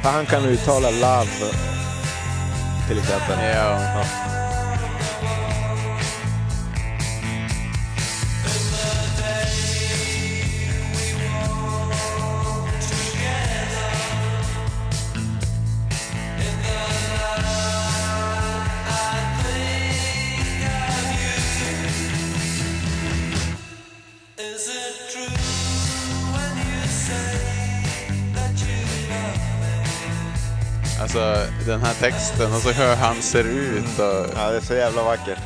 han kan uttala love, till exempel. ja. Alltså den här texten och så hur han ser ut och... Ja, det är så jävla vackert.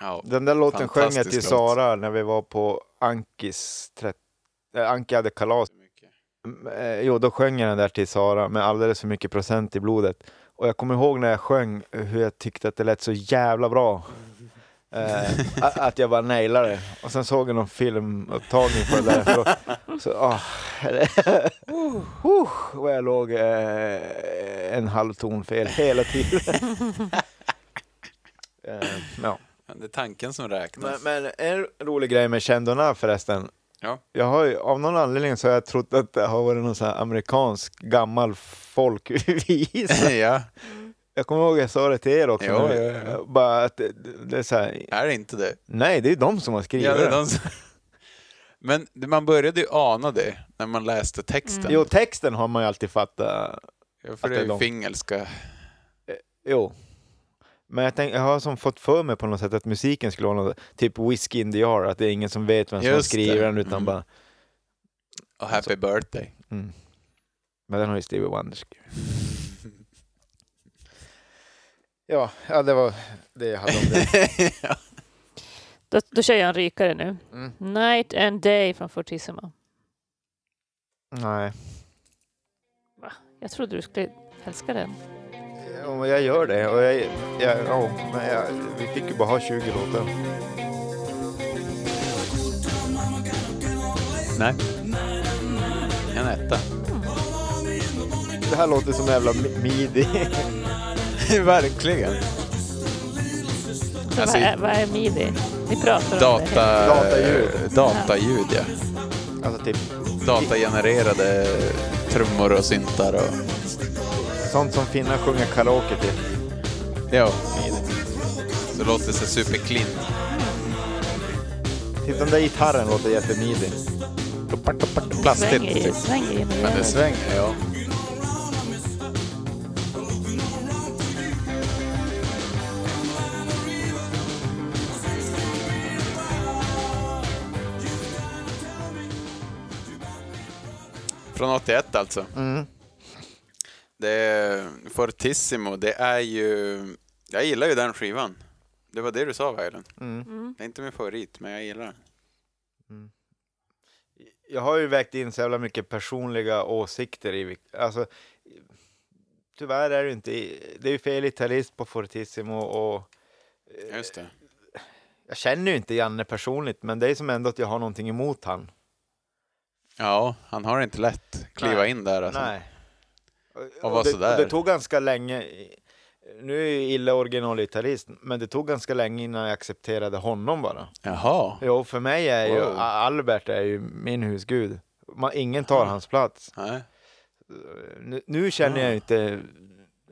Ja, Den där låten sjöng jag till. Sara när vi var på Ankis 30... Äh, Anki hade kalas. Mm, eh, Jo, då sjöng jag den där till Sara med alldeles för mycket procent i blodet. Och jag kommer ihåg när jag sjöng hur jag tyckte att det lät så jävla bra. Eh, att jag bara nailade det. Och sen såg jag någon filmupptagning på det där. Så, så, ah, uh, och jag låg eh, en halv ton fel hela tiden. <laughs> eh, ja. Det är tanken som räknas. Men, men en rolig grej med Chendona förresten. Ja. Jag har ju, av någon anledning så har jag trott att det har varit någon sån här amerikansk gammal folkvisa. <laughs> ja, Jag kommer ihåg jag sa det till er också. Jo, nu. jo, jo. Bara att det, det är så här, är det inte det? nej det är de som har skrivit Ja, det är det. de som... Men man började ju ana det när man läste texten. Jo, texten har man ju alltid fattat. Ja, att för det det är är ju de. fingelska. Jo. Men jag, tänk, jag har som fått för mig på något sätt att musiken skulle vara något, typ Whiskey in the jar, att det är ingen som vet vem som har Just skrivit den utan Mm. bara... Och Happy birthday. Mm. Men den har ju Stevie Wonder skrivit. Ja, ja, det var det jag hade om det. <laughs> ja. Då, då kör jag en rykare nu. Mm. Night and Day från Fortissimo. Nej, Jag trodde du skulle älska den. ja, men jag gör det. Och jag, jag, ja, men jag, vi fick ju bara ha 20 låtar. Nej. En etta. Det här låter som en jävla mi- midi. <laughs> <laughs> Verkligen. Så Alltså, vad, är, vad är midi? Ni pratar om Data, Dataljud. dataljud, ja. Alltså typ Datagenererade trummor och syntar och... sånt som finnar sjunger karaoke till. Ja. Så det låter så super clean. Typ den där gitarren låter jättemidi. det. Plastigt. Svänger, svänger Men det svänger, ja. 81 alltså. Mm. Det är Fortissimo, det är ju... Jag gillar ju den skivan. Det var det du sa, Vajlen. Mm. Mm. Det är inte min favorit, men jag gillar den. Jag har ju vägt in så jävla mycket personliga åsikter i alltså, Tyvärr är det inte, det är ju fel gitarrist på Fortissimo och eh, Just det. jag känner ju inte Janne personligt men det är som ändå att jag har någonting emot han. Ja, han har inte lätt. Kliva Nej. in där alltså. Nej. Och var det, sådär. det tog ganska länge. Nu är ju Ille originalgitarrist, men det tog ganska länge innan jag accepterade honom bara. Jaha. Jo, för mig är ju Wow. Albert är ju min husgud. Man, ingen tar hans plats. Nej. Nu, nu känner jag ju inte,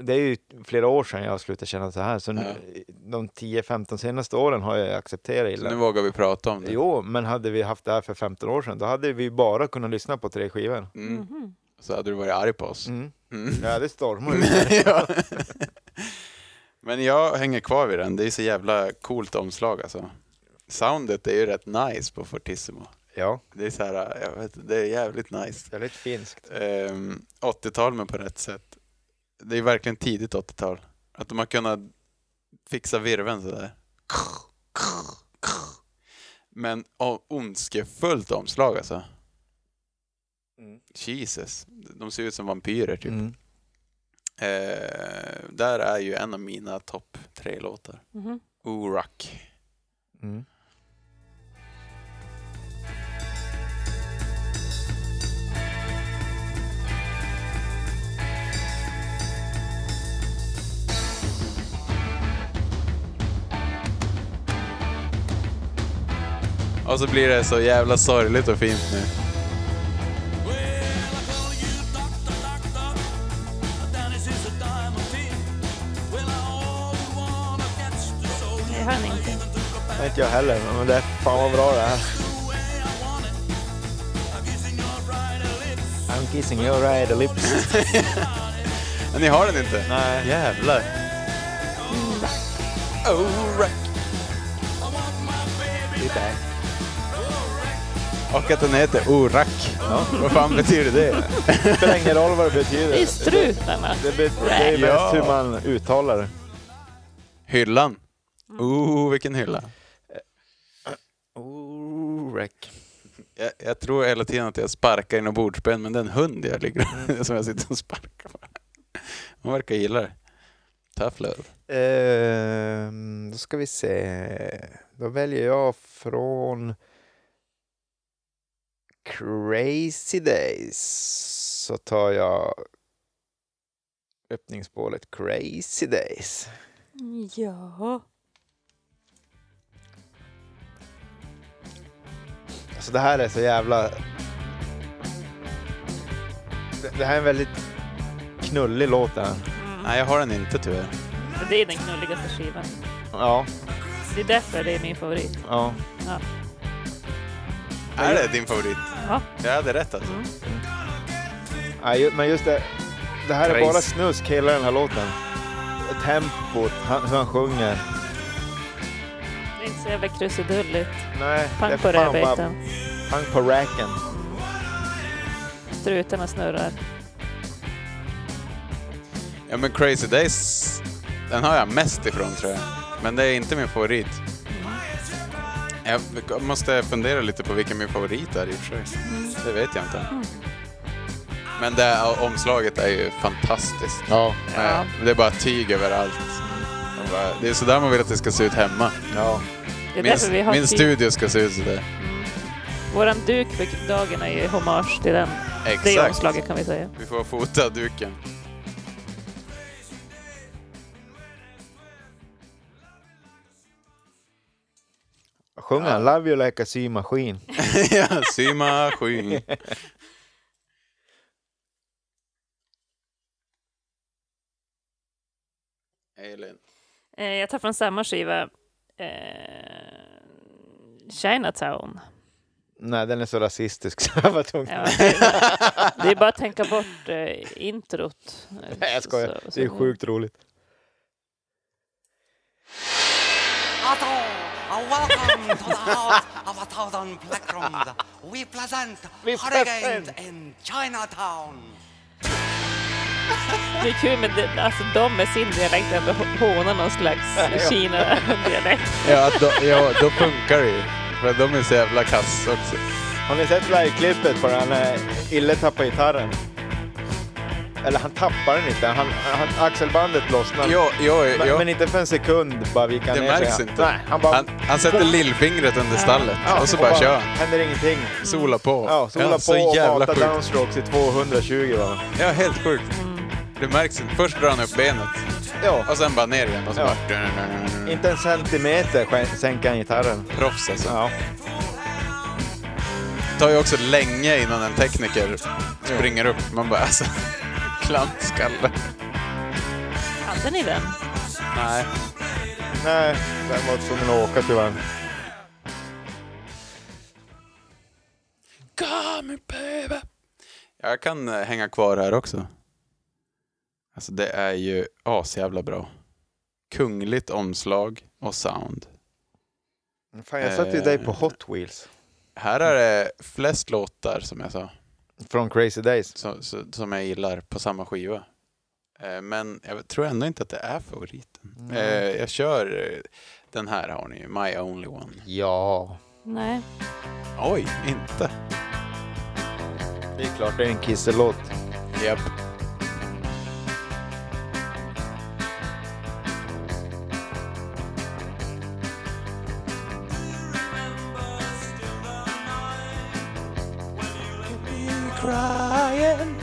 det är ju flera år sedan jag slutade känna så här, så nu, de 10-15 senaste åren har jag accepterat Så Ille. nu vågar vi prata om det. Jo, men hade vi haft det här för 15 år sedan, då hade vi bara kunnat lyssna på tre skivor. Mm. Mhm. Så hade du varit arg på oss. Mm. Mm. Ja, det stormar ju. <laughs> ja. Men jag hänger kvar vid den. Det är så jävla coolt omslag alltså. Soundet är ju rätt nice på Fortissimo. Ja, Det är så här, jag vet, det är jävligt nice. väldigt finskt. Ehm, 80-tal men på rätt sätt. Det är verkligen tidigt 80-tal. Att de har kunnat fixa virven sådär. Men ondskefullt omslag alltså. Mm. Jesus. De ser ut som vampyrer typ. Mm. Eh, där är ju en av mina topp tre låtar. Mhm. Oorak. Mm. Och så blir det så jävla sorgligt och fint nu. Jag hör. Nej, Inte jag heller, men det är fan vad bra det är. I'm kissing your right lips. <laughs> Men ni har den inte? Nej. Jävlar. Oorak. Lite här. Och att den heter Orak. Ja. Vad fan betyder det? Det spelar ingen roll vad det betyder. Det är strutarna. Det, det, det är mest Ja. hur man uttalar det. Hyllan. Oh, vilken hylla. Wreck. Jag, jag tror hela tiden att jag sparkar i något bordsben, men det är en hund jag ligger <laughs> som jag sitter och sparkar på. Man verkar gilla det. Tough love. Ehm, då ska vi se. Då väljer jag från Crazy Days. Så tar jag öppningsspåret Crazy Days. Ja. Alltså det här är så jävla... Det, här är en väldigt knullig låt det här. Nej, jag har den inte tyvärr. Det är den knulligaste skivan. Ja, Det är därför det är min favorit. ja. Är det din favorit? Ja. Jag hade rätt alltså. Mm. ju- men just det. Det här är bara snusk hela den här låten. Tempot, han, hur han sjunger. Det är inte så jävla krusidulligt. Nej, Pang det på är fan bara rödbetan. pang på racken. Strutarna snurrar. Ja men Crazy Days, den har jag mest ifrån tror jag. Men det är inte min favorit. Jag måste fundera lite på vilken min favorit är i och för sig. Det vet jag inte. Men det här omslaget är ju fantastiskt. Ja. Ja. Eh, Det är bara tyg överallt. Det är sådär man vill att det ska se ut hemma. ja. Det är Min, därför vi har min studio ska se ut sådär. Våran duk för dagen är ju hommage till den. Det Exakt. omslaget kan vi säga. Vi får fota duken. Sjunger han Love you like a symaskin? <laughs> ja, symaskin. Elin. Eh, jag tar från samma skiva. Eh, Chinatown. Nej, den är så rasistisk <laughs> så jag var tvungen. Ja, det, är, det är bara att tänka bort eh, introt. <laughs> Nej, jag skojar. så- så- Det är sjukt roligt. Welcome to the house of a thousand plectrums. We present We Hurricane present. in Chinatown. Det är kul med det, alltså, de med sin dialekt ändå hå- hånar någon slags Kina-dialekt. <laughs> Ja, då, ja, då funkar det ju. För de är så jävla kass också. Har ni sett liveklippet på den när Ille tappar gitarren? Eller han tappar den inte, han, han, axelbandet lossnar. Jo, jo, men, jo. men inte för en sekund bara viker han Det ner sig. märks inte. Nej, han bara... Han, han sätter lillfingret under stallet Ja, och så bara kör. Händer ingenting. Sola på. Ja, sola på så och jävla mata sjukt. downstrokes i 220 va. Ja, helt sjukt. Det märks inte. Först drar han upp benet Ja, Och sen bara ner igen och så Ja. bara... inte en centimeter sänker han gitarren. Proffs alltså. Ja. Det tar ju också länge innan en tekniker springer upp. Man bara alltså... Klantskalle. Hade ni den? Nej. Nej, den var tvungen att åka tyvärr. Come baby. Jag kan eh, hänga kvar här också. Alltså det är ju asjävla bra. Kungligt omslag och sound. Fan, jag satte ju dig på Eh. Hot Wheels. Här är det flest låtar som jag sa. Från Crazy Days. så, så, som jag gillar på samma skiva. Eh, men jag tror ändå inte att det är favoriten. Eh, jag kör eh, den här har ni ju, My Only One. Ja, Nej. Oj, inte. det är klart det är en kisselåt. Japp. Crying.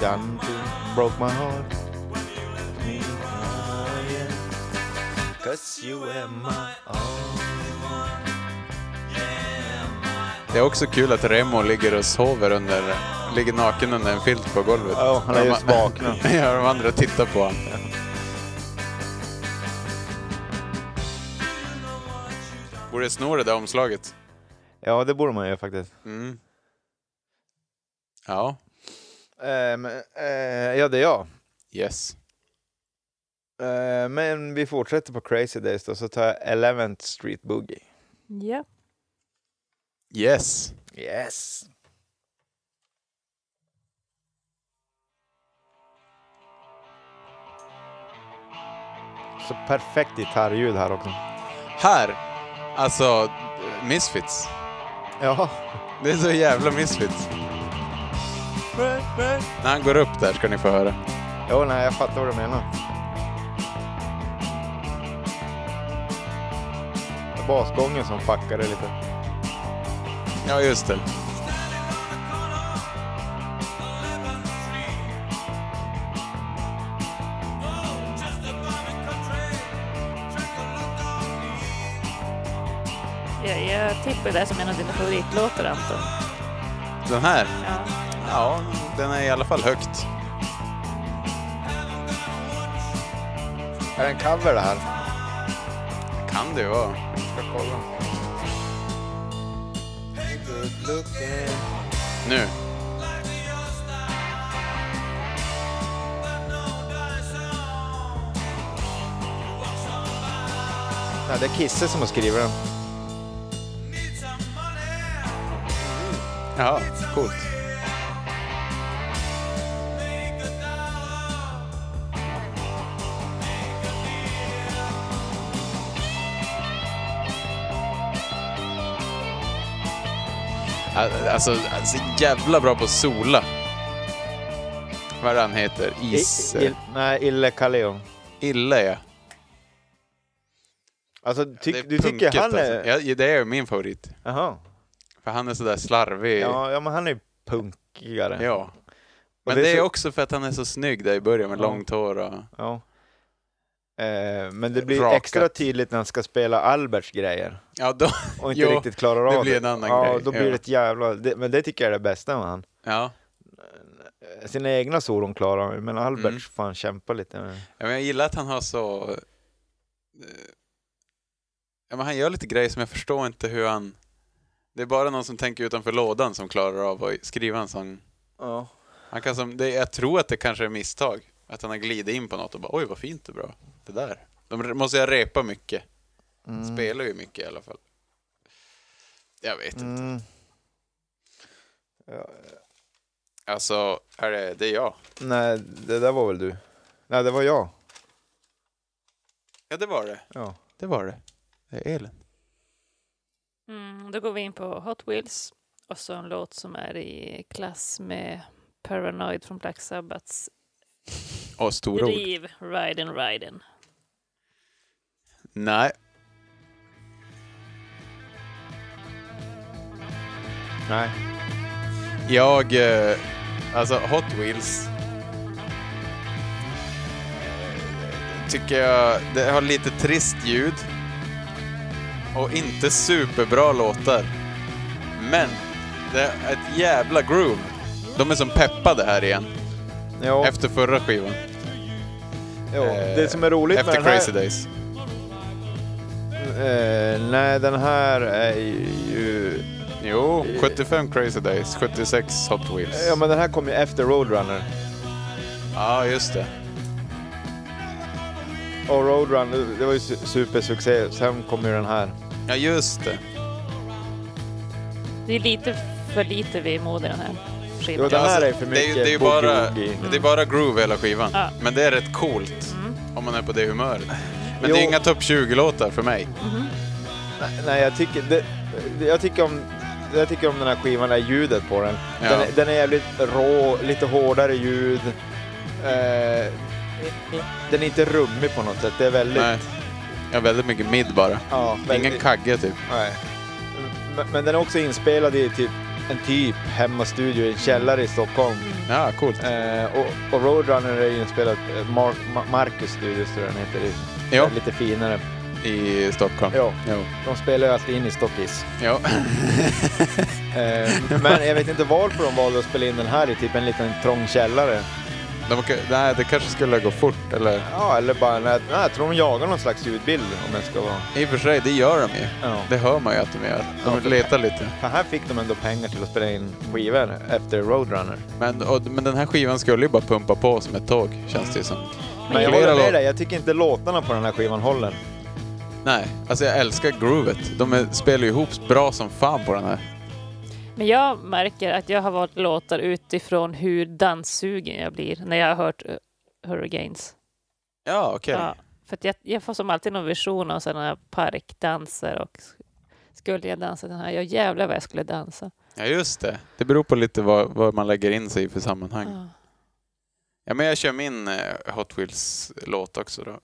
Done to broke my heart. Me crying. Cause you were my own. Det är också kul att Remo ligger och sover under, ligger naken under en filt på golvet. Ja, han är just vaknat. <laughs> ja, de andra tittar på honom. Borde sno det där omslaget. Ja, det borde man göra faktiskt. Mm. Ja, Eh, men, eh, ja, det är jag. yes. Eh, men vi fortsätter på Crazy Days då, så tar jag 11th Street Boogie. Ja. Yes. Yes! Så perfekt gitarrljud här också. Här, alltså Misfits. Ja, Det är så jävla Misfits. När han går upp där ska ni få höra. jo, nej, jag fattar vad du menar. Det är basgången som fuckar det lite. Ja, just det. Jag, jag tippar det som en av dina favoritlåtar, Anton. Den här, Ja. ja, den är i alla fall högt. Är det en cover det här? Kan det ju vara. Ska kolla. Nu. Nej, det är Kisse som har skrivit den. Ja, coolt. Al- Alltså, alltså jävla bra på att sola. Vad han heter? Is... I, i, nej, Ille Kaleo. Ille ja. Alltså, tyck, är du tycker han är... Alltså. Ja, det är min favorit. Jaha. För han är sådär slarvig. Ja, ja, men han är punkigare. Ja. Men det det är så- också för att han är så snygg där i början med Ja. långt hår och... Ja. Eh, men det blir Rakat. extra tydligt när han ska spela Alberts grejer Ja, då... <laughs> och inte Jo, riktigt klarar det av blir en annan ja, grej, Då blir ja. det ett jävla... Det, men det tycker jag är det bästa med han. Ja. Eh, Sina egna solon klarar han men Alberts Mm. får han kämpa lite med. ja men jag gillar att han har så... eh, Ja, men han gör lite grejer som jag förstår inte hur han... Det är bara någon som tänker utanför lådan som klarar av att skriva en sång. Ja. Han kan som, det, jag tror att det kanske är misstag. Att han har glidit in på något och bara oj vad fint och bra. Det där. De måste jag repa mycket. Mm. Spelar ju mycket i alla fall. Jag vet inte. Mm. Ja, Alltså, är det, det är jag. nej, det där var väl du? Nej, det var jag. Ja, det var det. Ja. Det var det. Det är Elin. Mm, då går vi in på Hot Wheels och så en låt som är i klass med Paranoid från Black Sabbaths Och stora ord. Driv, Ridin' Ridin'. Nej, Nej. jag... eh, Alltså Hot Wheels. tycker jag det har lite trist ljud. Och inte superbra låtar. Men det är ett jävla groove. De är som peppade här igen. Jo, Efter förra skivan. jo. Eh, Det som är roligt Efter med den här... Crazy Days. Eh, nej, den här är ju... Jo, 75 Crazy Days, 76 Hot Wheels. Ja, men den här kom ju efter Roadrunner. Ja, just det. Och Roadrunner, det var ju su- supersuccé. Sen kom ju den här. Ja, just det. Det är lite för lite vemod i den här Jo, skivan. den här Alltså, är för det är, mycket det är ju bara, boogie-woogie. det är bara groove hela skivan. Ja. Men det är rätt coolt om man är på det humöret. Men det är Jo. inga topp 20-låtar för mig. Nej, Nej, jag tycker, det, jag tycker om jag tycker om den här skivan, är ljudet på den. Ja. Den, är, den är jävligt rå, lite hårdare ljud. Eh, i- den är inte rummig på något sätt. Det är väldigt... Nej. Ja, väldigt mycket mid bara. Ja, väldigt Ingen kagge typ. Nej. Men, men den är också inspelad i typ en typ hemmastudio i en källare i Stockholm. Ja, coolt. Eh, och, och Roadrunner är inspelad eh, Mar Ma- Marcus Studios tror jag den heter. i- Ja. Lite finare. I Stockholm. Ja, de spelar ju alltid in i Stockis. Ja. Eh, men jag vet inte varför de valde att spela in den här i typ en liten trång källare. De, nej, det kanske skulle gå fort, eller? Ja, eller bara, nej, nej, jag tror de jagar någon slags ljudbild om jag ska vara... I och för sig, det gör de ju. Ja. Det hör man ju att de gör. Ja, De för- letar lite. För här fick de ändå pengar till att spela in skivor efter Roadrunner. Men, och, men den här skivan skulle ju bara pumpa på som ett tåg, känns det ju som. Men jag håller med dig, jag tycker inte låtarna på den här skivan håller. Nej, alltså jag älskar groovet. De är, spelar ju ihop bra som fan på den här. Men jag märker att jag har valt låtar utifrån hur danssugen jag blir när jag har hört uh, Hurricanes. Ja, okej. Ja, för att jag, jag får som alltid någon vision av sådana parkdanser och skulle jag dansa den här, jag jävlar vad jag skulle dansa. Ja, just det. Det beror på lite vad, vad man lägger in sig i för sammanhang. Ja. Ja, men jag kör min eh, Hot Wheels-låt också då.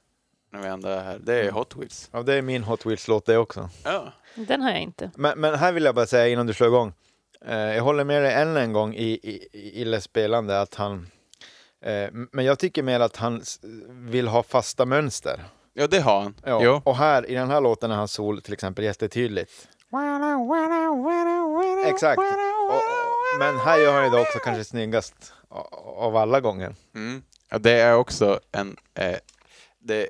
När vi ändå är här. Det är Hot Wheels. Ja, det är min Hot Wheels-låt det också. Ja. Den har jag inte. Men, men här vill jag bara säga innan du slår igång. Eh, jag håller med dig än en gång i, i, i spelande att han... Eh, men jag tycker mer att han vill ha fasta mönster. Ja, det har han. Ja. Jo. Och här i den här låten är hans sol till exempel jättetydligt. Exakt. Och, och, men här gör han ju det också kanske snyggast av alla gånger. Mm. Ja, det är också en... Eh, det,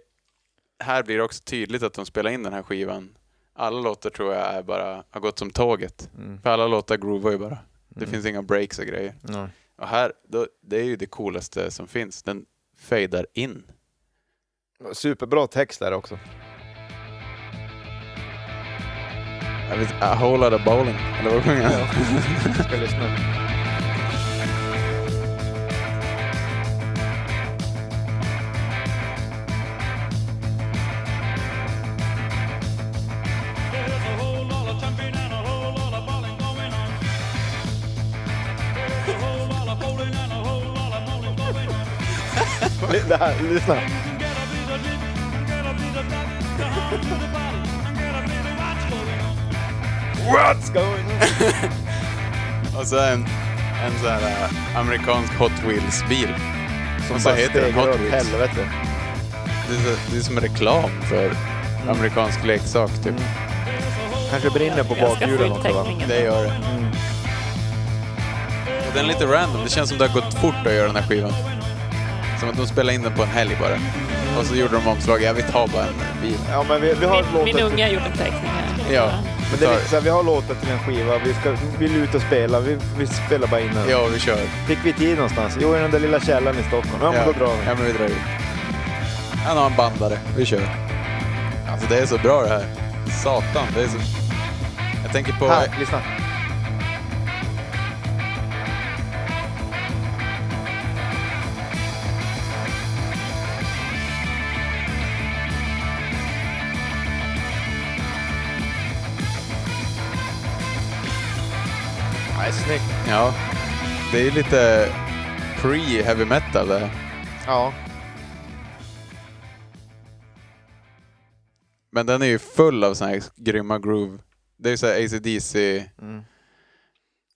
här blir det också tydligt att de spelar in den här skivan. Alla låtar tror jag är bara, har gått som tåget. Mm. För alla låtar groovar ju bara. Det Mm. finns inga breaks och grejer. Ja. Och här, då, det är ju det coolaste som finns. Den fejdar in. Superbra text där också. Jag vet, a whole lot of bowling. Eller vad sjunger han? Ska lyssna. <laughs> lyssna. What's going on? <laughs> Och så en, en sån här äh, amerikansk Hot Wheels-bil. Som så bara heter den Hot Wheels. helvete. Det är, så, det är som reklam för amerikansk leksak typ. Mm. Kanske brinner på bakhjulen också va? Det gör det. Mm. Den är lite random. Det känns som det har gått fort att göra den här skivan. Som att de spelade in den på en helg bara. Och så gjorde de omslag. Jag vill ha bara en bil. Ja men vi, vi har Min, min unge har gjort en teckning här. Ja. Men det är lite så här, vi har låtat till en skiva, vi ska vi vill ut och spela, vi, vi spelar bara in den. Ja, vi kör. Fick vi tid någonstans? Jo, i den där lilla källaren i Stockholm. Ja, men då drar vi. Ja, men vi drar ut. Han har en bandare. Vi kör. Alltså det är så bra det här. Satan, det är så... Jag tänker på... Här, lyssna. Ja. Det är lite pre-heavy metal det. Ja. Men den är ju full av såna här grymma groove. Det är ju såhär AC/DC. Mm.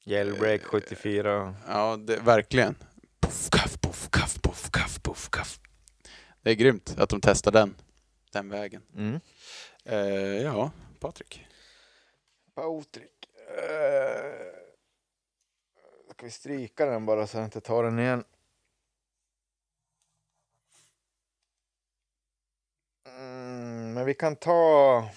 Jailbreak 74. Ja, det, verkligen. Puff, kaff, puff, kaff, puff, kaff, puff, kaff. Det är grymt att de testar den, den vägen. Mm. Eh, ja, Patrik. Patrik. Uh, ska vi stryka den bara så jag inte tar den igen? Mm, men vi kan ta...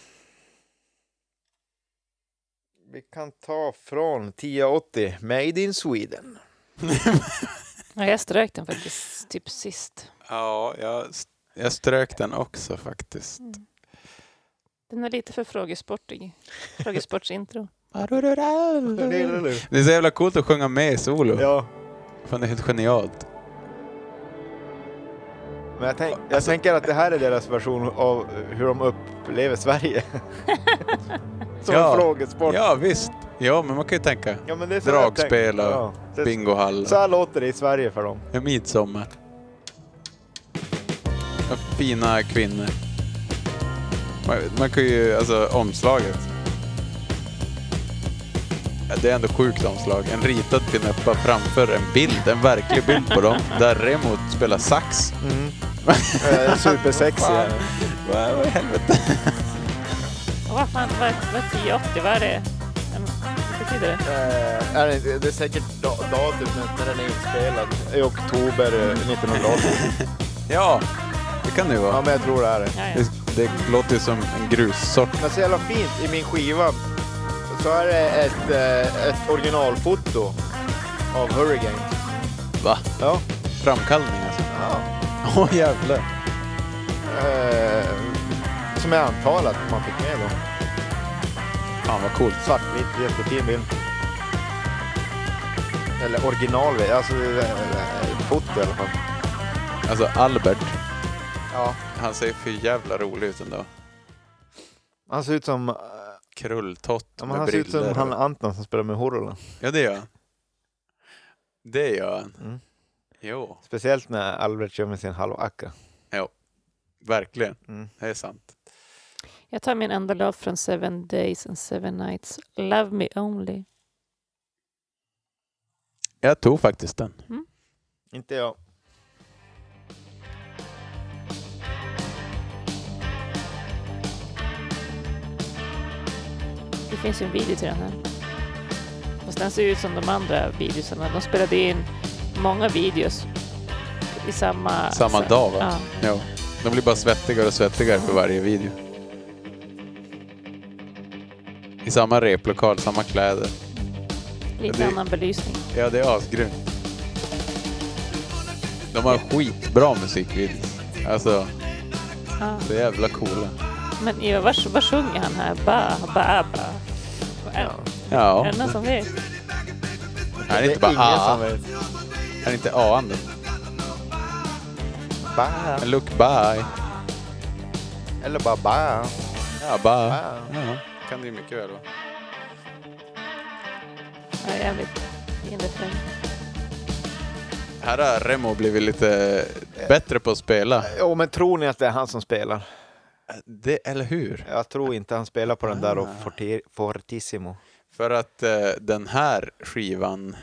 Vi kan ta från 1080, Made in Sweden. Ja, jag strök den faktiskt typ sist. Ja, jag, jag strök den också faktiskt. Den är lite för frågesportig. Frågesportsintro. Det är så jävla coolt att sjunga med i solo. Ja, Fan, det är helt genialt. men jag, tänk, jag tänker att det här är deras version av hur de upplever Sverige. Som Ja. en frågesport. Ja, visst. Ja, men man kan ju tänka. Ja, men det är så jag Dragspel och Ja, bingohall. Så här låter det i Sverige för dem. Ja, midsommar. Fina kvinnor. Man, man kan ju, alltså omslaget. Ja, Det är ändå sjukt omslag. En ritad pinuppa framför en bild, en verklig bild på dem, där Remo spelar sax. Mm. <laughs> Eh, Supersexy. Fan. är det. Vad i helvete? Vad fan, vad, vad är 1080? Vad är det? Betyder det? Eh, är det, det är säkert da, datumet när den är inspelad. I oktober eh, 1980. <laughs> Ja, det kan det ju ja, vara. men jag tror det är det. Ja, ja. Det, det låter ju som en grussort. Men så jävla fint, i min skiva så är det ett, eh, ett originalfoto av Hurricane. Va? Ja. Framkallning alltså. ja. <laughs> Åh jävlar. Eh, som jag antar att man fick med då. Fan vad coolt. Svartvitt, jättefin bild. Eller original, alltså eh, ett foto i alla fall. Alltså Albert, Ja. han ser för jävla rolig ut ändå. Han ser ut som, eh, Krulltott ja, med han ser ut som han Anton som spelar med Horola. Ja, det gör han. Det gör han. Mm. Jo, Speciellt när Albert kör med sin halvacka. verkligen. Mm. Det är sant. Jag tar min enda låt från Seven Days and Seven Nights. Love Me Only. Jag tog faktiskt den. Inte jag. Det finns ju en video till den här. Fast den ser ut som de andra videosarna. De spelade in många videos i samma... Samma dag, va? Ja. Jo. De blir bara svettigare och svettigare för varje video. I samma replokal, samma kläder. Lite Det- annan belysning. Ja, det är asgrymt. De har skitbra musikvideos. Alltså, Ja. så jävla coola. Men Eva, vad, vad sjunger han här? Ba, ba, ba. Är, Ja, är det någon som vet? är det det inte bara A? vet. Är det inte A-ande? Ba. Look by. Eller bara ba. Ja, ba. ba. Ja, kan det ju mycket väl vara. Ja, jävligt fin refräng. Här har Remo blivit lite bättre på att spela. Jo, men tror ni att det är han som spelar? Det, eller hur? Jag tror inte han spelar på den där och Ah. forti- fortissimo. För att eh, den här skivan...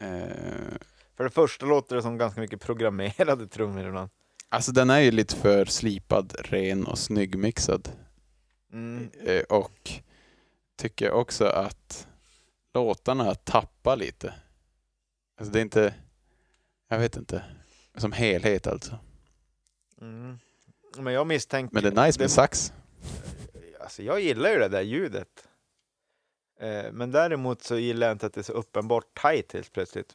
Eh, För det första låter det som ganska mycket programmerade trummor ibland. alltså den är ju lite för slipad, ren och snyggmixad. Mm. Eh, och tycker också att låtarna tappar lite. Alltså det är inte... Jag vet inte. Som helhet alltså. Mm. Men jag misstänker... Men det är nice med sax. Alltså jag gillar ju det där ljudet. Eh, men däremot så gillar jag inte att det är så uppenbart tight helt plötsligt.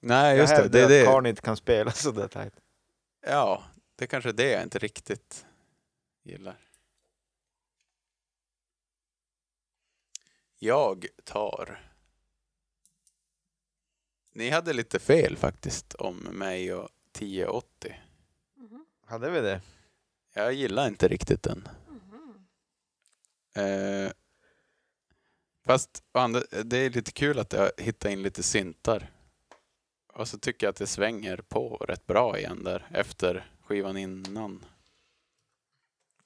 Nej, just jag det. Det är att det. Inte kan spela <laughs> så där tight. Ja, det kanske är det jag inte riktigt gillar. Jag tar... Ni hade lite fel faktiskt om mig och 1080. Hade vi det? Jag gillar inte riktigt den. Eh, fast det är lite kul att jag hittar in lite syntar. Och så tycker jag att det svänger på rätt bra igen där efter skivan innan.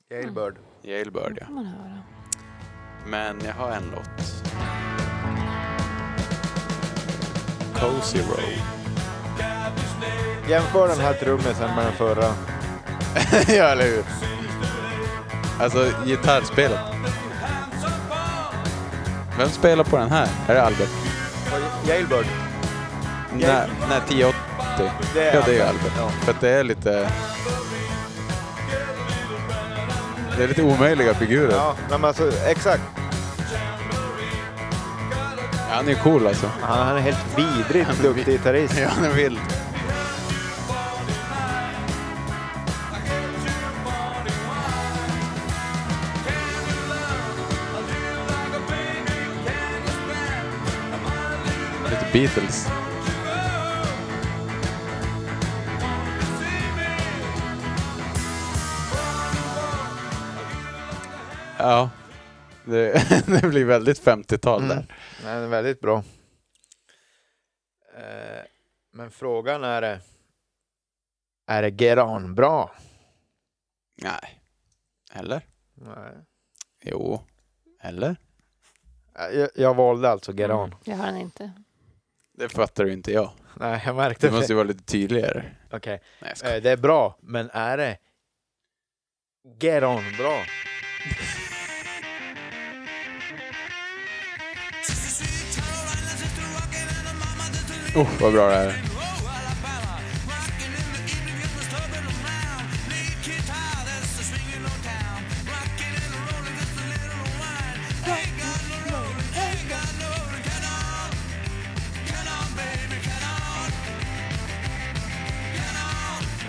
Jailbird. Jailbird ja. får man höra. Men jag har en låt. Cozy Road. Jämför den här trummisen med den förra. <laughs> ja, eller hur? Alltså, gitarrspelet. Vem spelar på den här? Är det Albert? Jailbird. Nej, nej 1080. Det är Ja, det är Albert. Ja. För att det är lite... Det är lite omöjliga figurer. Ja, men alltså exakt. Ja, han är cool alltså. Han, är helt vidrigt duktig gitarrist. Ja, han är vild. Beatles. Ja, det, <laughs> det blir väldigt 50-tal där. Mm. Nej, är väldigt bra. Eh, men frågan är är det Geran bra? Nej. Eller? Nej. Jo. Eller? Eh, Jag, jag valde alltså Geran. Mm. Jag har den inte. Det fattar ju inte jag. Nej, jag märkte Det måste ju vara lite tydligare. Okej, skojar. eh, det är bra, men är det Geran bra? Oh, vad bra det här är.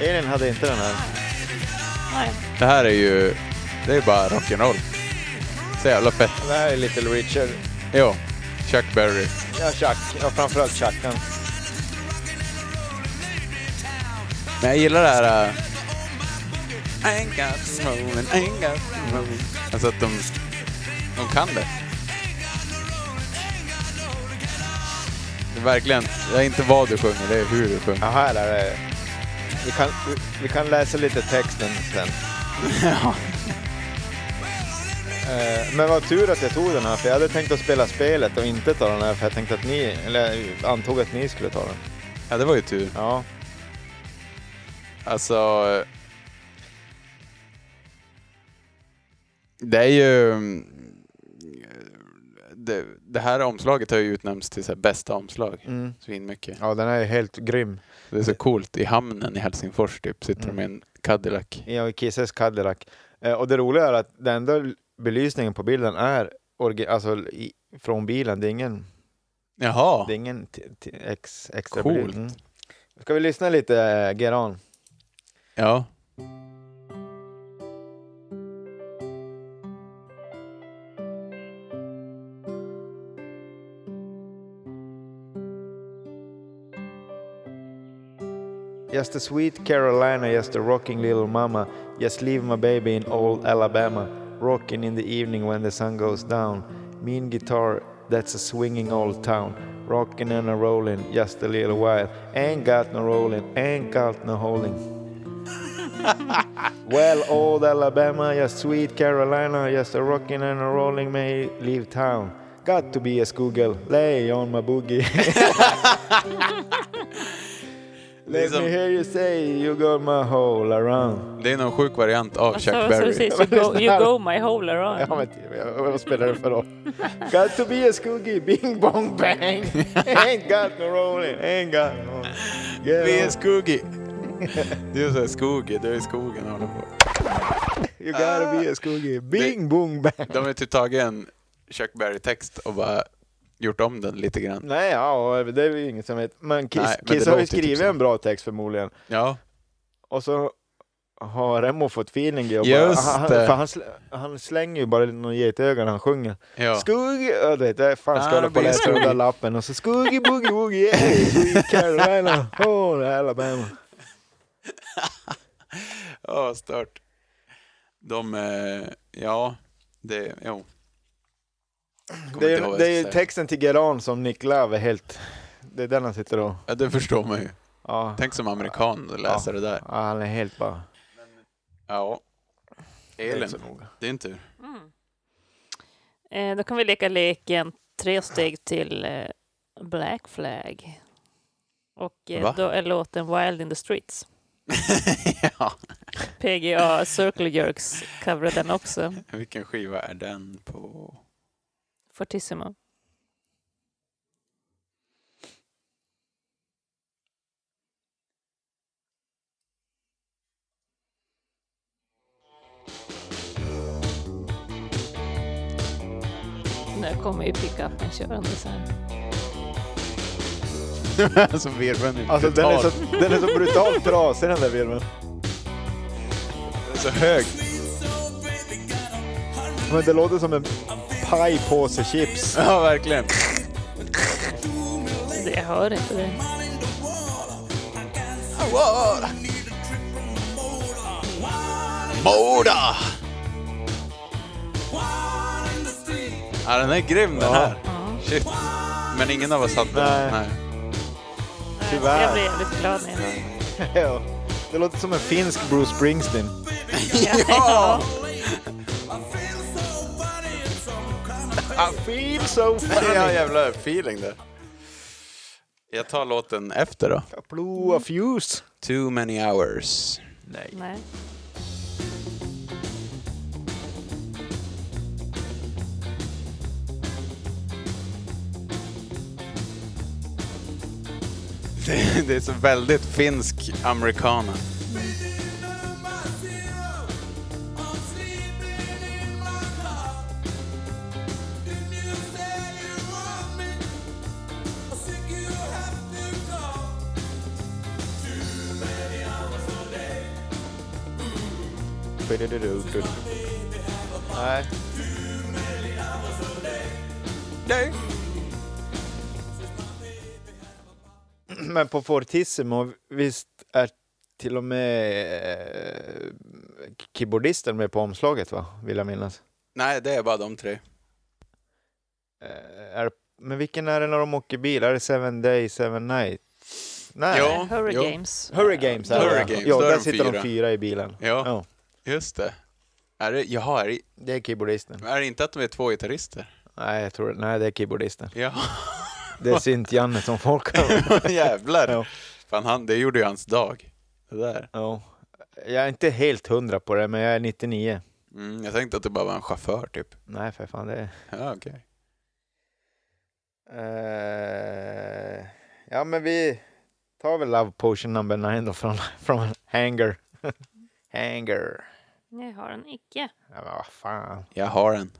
Elin hade inte den här. Nej. Det här är ju... Det är bara rock'n'roll. Så jävla fett. Det här är Little Richard. Jo. Chuck Berry. Ja, Chuck. Ja, framförallt Chuck. Han. Men jag gillar det här... I ain't got no rolling, I ain't got no rolling. Alltså att de... De kan det. Det är verkligen... Det är inte vad du sjunger, det är hur du sjunger. Ja, här är det. Vi kan, vi, vi kan läsa lite texten sen. Ja. Eh, men vad tur att jag tog den här, för jag hade tänkt att spela spelet och inte ta den här, för jag tänkte att ni, eller jag antog att ni skulle ta den. ja, det var ju tur. Ja, Alltså... Det är ju... Det, det här omslaget har ju utnämnts till så här bästa omslag. mm. Svinmycket. ja den är helt grym. Det är så coolt. I hamnen i Helsingfors typ sitter Mm. de i en Cadillac. Ja, i Kisses Cadillac. Eh, och det roliga är att den enda belysningen på bilden är alltså, i, från bilen, det är ingen, Jaha. det är ingen ex, extra Coolt. Mm. Ska vi lyssna lite eh, Geran? Ja. Just a sweet Carolina, just a rocking little mama. Just leave my baby in old Alabama. Rocking in the evening when the sun goes down. Mean guitar, that's a swinging old town. Rocking and a rolling just a little while. Ain't got no rolling, ain't got no holding. <laughs> well, old Alabama, just sweet Carolina, just a rocking and a rolling may leave town. Got to be a schoolgirl, lay on my boogie. <laughs> <laughs> Är, Let me som, hear you say you got my whole around. det är någon sjuk variant av Chuck Alltså, så Berry. precis, you, go, you go my whole around. Ja, men vad spelar det för roll? got to be a skoogie, bing bong bang. ain't got no rolling, ain't got no... Get är on. skuggi. Du är såhär skogig, du är i skogen och håller på. You gotta be a skoogie, bing bong bang. De har typ tagit en Chuck Berry-text och bara gjort om den lite grann. Nej, ja, det är ju inget som vet. Men Kiss, Nej, men Kiss har ju typ skrivit så. en bra text förmodligen. Ja, Och så har Remo fått feeling i och bara, han, för han, han slänger ju bara någon getöga när han sjunger. ja. Skuggy, ja, du vet, jag fan ska hålla på och läsa den där lappen och så Skuggy Boogie Woogie, yeah, Sweet <laughs> Carolina, oh Alabama. Ja, vad stört. De, eh, ja, det, jo. Det är, det är texten till Geran som Nick Love är helt, det är den han sitter och, Ja, det förstår man ju. ja, Tänk som amerikan och läsa det där. ja han är helt bara, Ja. det är Elin, din tur. Mm. Eh, då kan vi leka leken tre steg till eh, Black Flag. Och eh, då är låten Wild in the Streets. <laughs> ja. PGA Circle Jerks coverade den också. Vilken skiva är den på? Fortissimo. Nu kommer ju pickupen körande så här. <laughs> alltså virveln är Alltså den är, så, den är så brutalt trasig den där virveln. Den är så hög. Men det låter som en pajpåse chips. <laughs> Ja, verkligen. Det jag hör inte det. Moda! Ja, den är grym den här. Shit. Men ingen av oss hade den. Nej. Nej. Tyvärr. Jag blir jävligt glad när jag hör <laughs> den. Ja. Det låter som en finsk Bruce Springsteen. Ja. <laughs> I feel so Jag har jävla feeling där. Jag tar låten efter då. Blue of Fuse. Too many hours. Nej. Nej. Det, det är så väldigt finsk americana. Nej. Nej. Men på Fortissimo, visst är till och med eh, keyboardisten med på omslaget va? Vill jag minnas. Nej, det är bara de tre. Eh, är, men vilken är det när de åker bil? Är det Seven Days, Seven Nights? Nej. Ja. Hurry jo. Games. Hurry Games är det. Hurry Games, Ja, där de sitter de fyra i bilen. Ja, Ja, just det. Är det, jaha, är det, det är keyboardisten. är det inte att de är två gitarrister? Nej, jag tror Nej, det är keyboardisten. Ja, Det är synt-Janne som folk har. <laughs> jävlar. Ja. Fan, han, det gjorde ju hans dag. Det där. ja. Jag är inte helt hundra på det, men jag är 99. Mm, jag tänkte att det bara var en chaufför typ. Nej, för fan det är... Ja, okej. Eh, ja, men vi tar väl Love Potion number 9 då från, från Hanger. <laughs> Hanger. Jag har den icke. Ja, vad fan. Jag har en.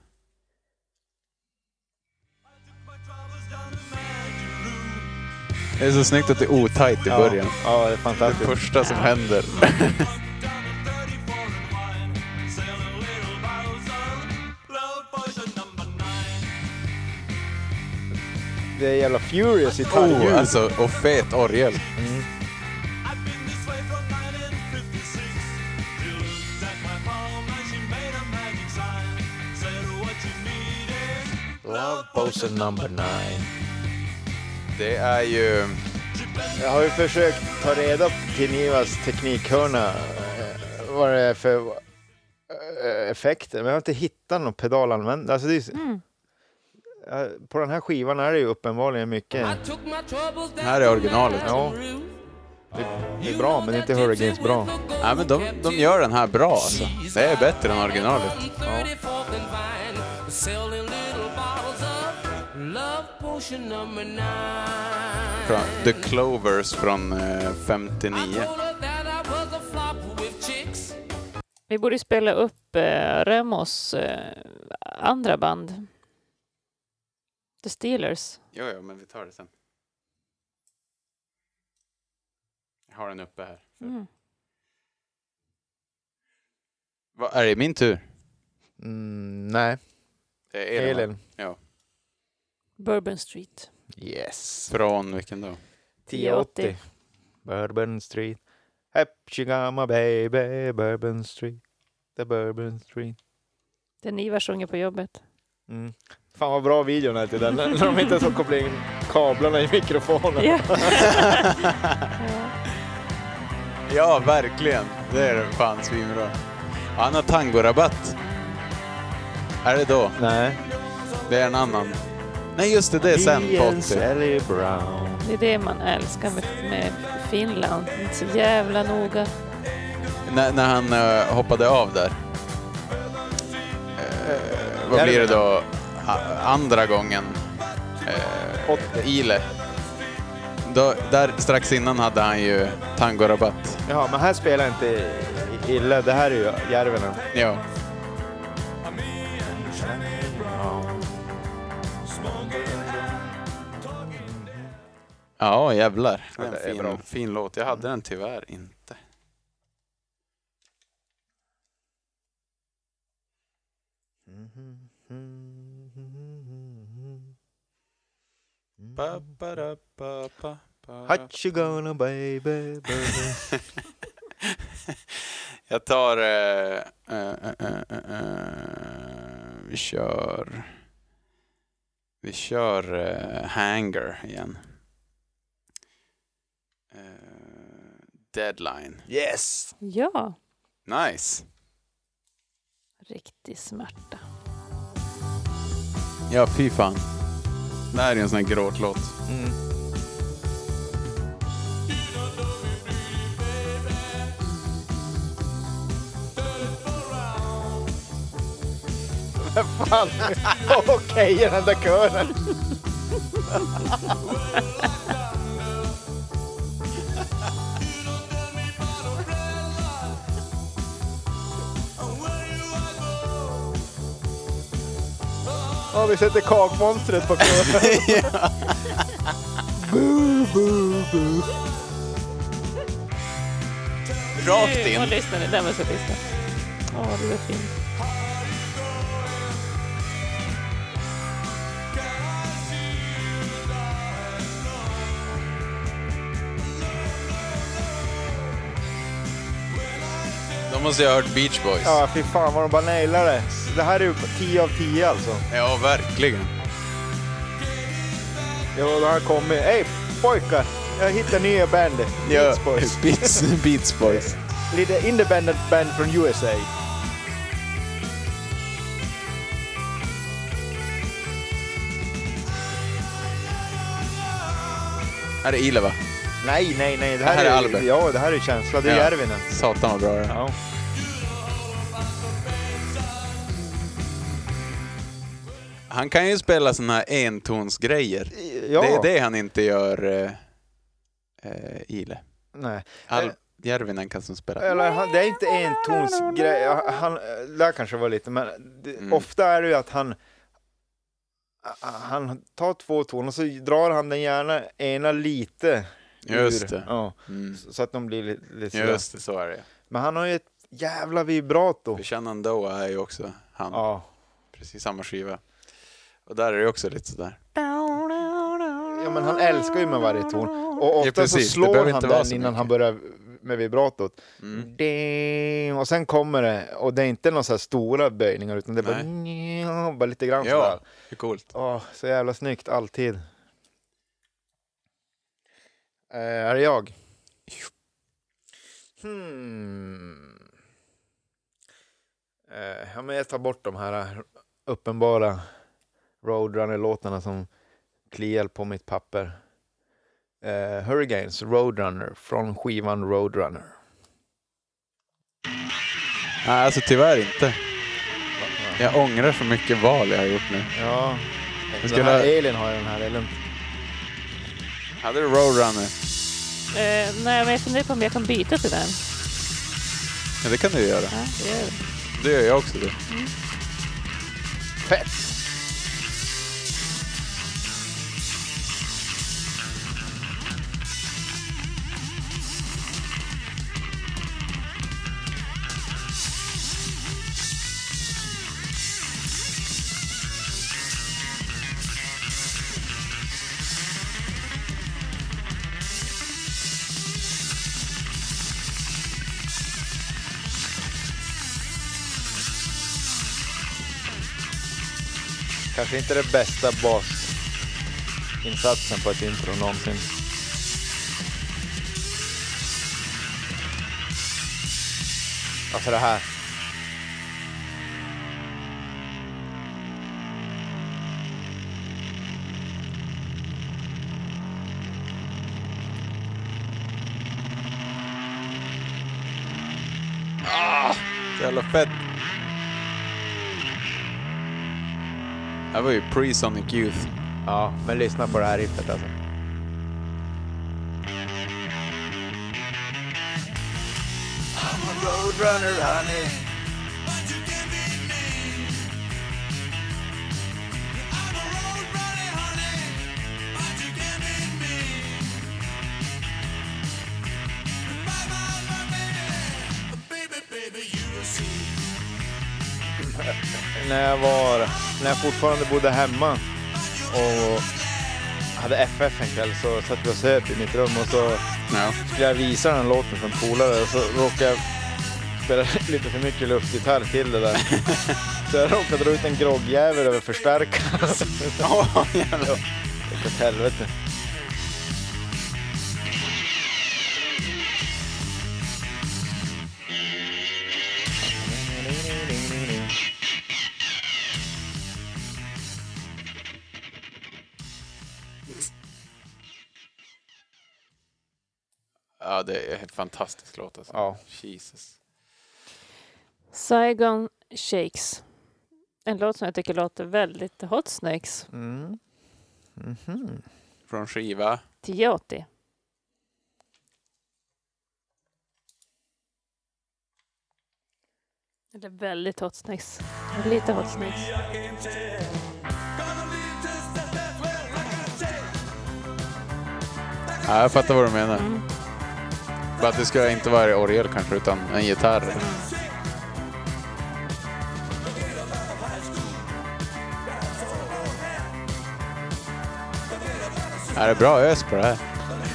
Det är så snyggt att det är otajt i Ja, början. Ja, det är Det fantastiskt. första som händer. Det är jävla furious gitarrljud. Oh, alltså, och fet orgel. Love Potion number 9. Det är ju... Jag har ju försökt ta reda till Nivas teknikhörna eh, vad det är för eh, effekter, men jag har inte hittat någon pedalanvändare. Alltså det är, Mm. på den här skivan är det ju uppenbarligen mycket. Här är originalet. Ja, det, det är bra, men inte Hurricanes bra. Ja, men de, de gör den här bra alltså. Det är bättre än originalet. Ja. Från The Clovers från eh, 59. Vi borde spela upp eh, Remos eh, andra band. The Steelers. Jo, jo, men vi tar det sen. Jag har den uppe här. Mm. Va, är det min tur? Mm, nej, Det är Elin. Elin. Bourbon Street. Yes. Från vilken då? 1080. Bourbon Street. Hep she got my baby, Bourbon Street. The Bourbon Street. Den Ivar sjunger på jobbet. Mm. Fan vad bra videon är till den, när de inte ens har kopplat in kablarna i mikrofonen. Ja. <laughs> Ja, verkligen. Det är fan svinbra. Han har tangorabatt. Är det då? Nej, Det är en annan. Nej, just det, det är sen Be på and 80. Sally Brown. Det är det man älskar med, med Finland. Inte så jävla noga. När, när han eh, hoppade av där. Eh, vad blir det då? A- andra gången. Eh, 80. Ile. Då, där strax innan hade han ju tangorabatt. Ja, men här spelar inte i- illa. Det här är ju Järvenen. Ja. Ja, jävlar. Det är Ja, det är en fin, bra. fin låt. Jag hade den tyvärr inte. Ba, ba, da, ba, ba, ba. What you gonna baby, baby. <laughs> Jag tar... Eh, eh, eh, eh, eh, eh, vi kör... Vi kör eh, Hanger igen. Deadline. Yes! Ja, Nice. riktig smärta. Ja, fy fan. Det här är en sån här gråtlåt. Mm. Vem fan <laughs> okej i den där kören? <laughs> Ja, vi sätter kakmonstret på kören. <laughs> Boo, boo, boo. Rakt Nu, och in. lyssna nu. Den måste jag lyssna. Åh, det var fint. Då måste jag ha hört Beach Boys. Ja, fy fan vad de bara nailar det. Det här är ju 10 av 10 alltså. Ja, verkligen. Jo, då har han kommit. Hej pojkar! Jag hittade nya bandet. Beach Boys. <laughs> Beats, Beats Boys. Lite independent band från USA. Här är Ile va? Nej, nej, nej. Det här, Det här är är, Albert. Ja, det här är känsla. Det är Ja. Järvinen. Satan vad bra det är. Ja. Han kan ju spela såna här entonsgrejer. ja. Det är det han inte gör, eh, eh, Ile. Nej. Al- Eh. Järvinen kan som spela. Eller han, det är inte en tons grej. Han, där kanske var lite, men det, Mm. ofta är det ju att han han tar två toner och så drar han den gärna ena lite Just ur. det. Ja, Mm. så att de blir lite, lite sådär. Just det, så är det. Men han har ju ett jävla vibrato. För Shenandoah är ju också han. Ja. Precis samma skiva. Och där är det också lite sådär. ja, men han älskar ju med varje ton. Och ofta precis. så slår han den innan han börjar med vibratot. Mm. Ding, och sen kommer det, och det är inte några så stora böjningar utan det är bara, bara lite grann sådär. Ja, det är coolt. Åh, så jävla snyggt alltid. Eh, är det jag? Hmm. Eh, ja, men jag tar bort de här uppenbara Roadrunner-låtarna som kliar på mitt papper. Eh, Hurricanes Roadrunner från skivan Roadrunner. Nej, alltså tyvärr inte. Jag ångrar så mycket val jag har gjort nu. Ja, Jag den här ha- Alien har ju den här, eller? Hade du Roadrunner? Eh, nej, men jag funderar på om jag kan byta till den. Ja, det kan du göra. Ja, det gör jag. Det gör jag också. Det. Fett! kanske inte den bästa basinsatsen på ett intro någonsin. Alltså det här. Ah, så jävla fett. Det här var ju pre-Sonic Youth. Ja, men lyssna på det här riffet alltså. Roadrunner honey. <laughs> när jag var, när jag fortfarande bodde hemma och hade FF en kväll så satt vi och söp i mitt rum och så Ja. skulle jag visa den här låten för en polare och så råkade jag spela <laughs> lite för mycket luftgitarr till det där. <laughs> Så jag råkade dra ut en groggjävel över förstärkaren. <laughs> Ja, jävlar. Gick åt helvete. Ja, det är en fantastisk låt alltså. Ja. Jesus. Saigon Shakes. En låt som jag tycker låter väldigt Hot Snakes. Mm. Mhm. Från skiva. 1080. Eller väldigt Hot Snakes. Lite Hot Snakes. Ja, jag fattar vad du menar. Mm. Bara att det ska inte vara orgel kanske, utan en gitarr. Ja, det är bra ös på det här.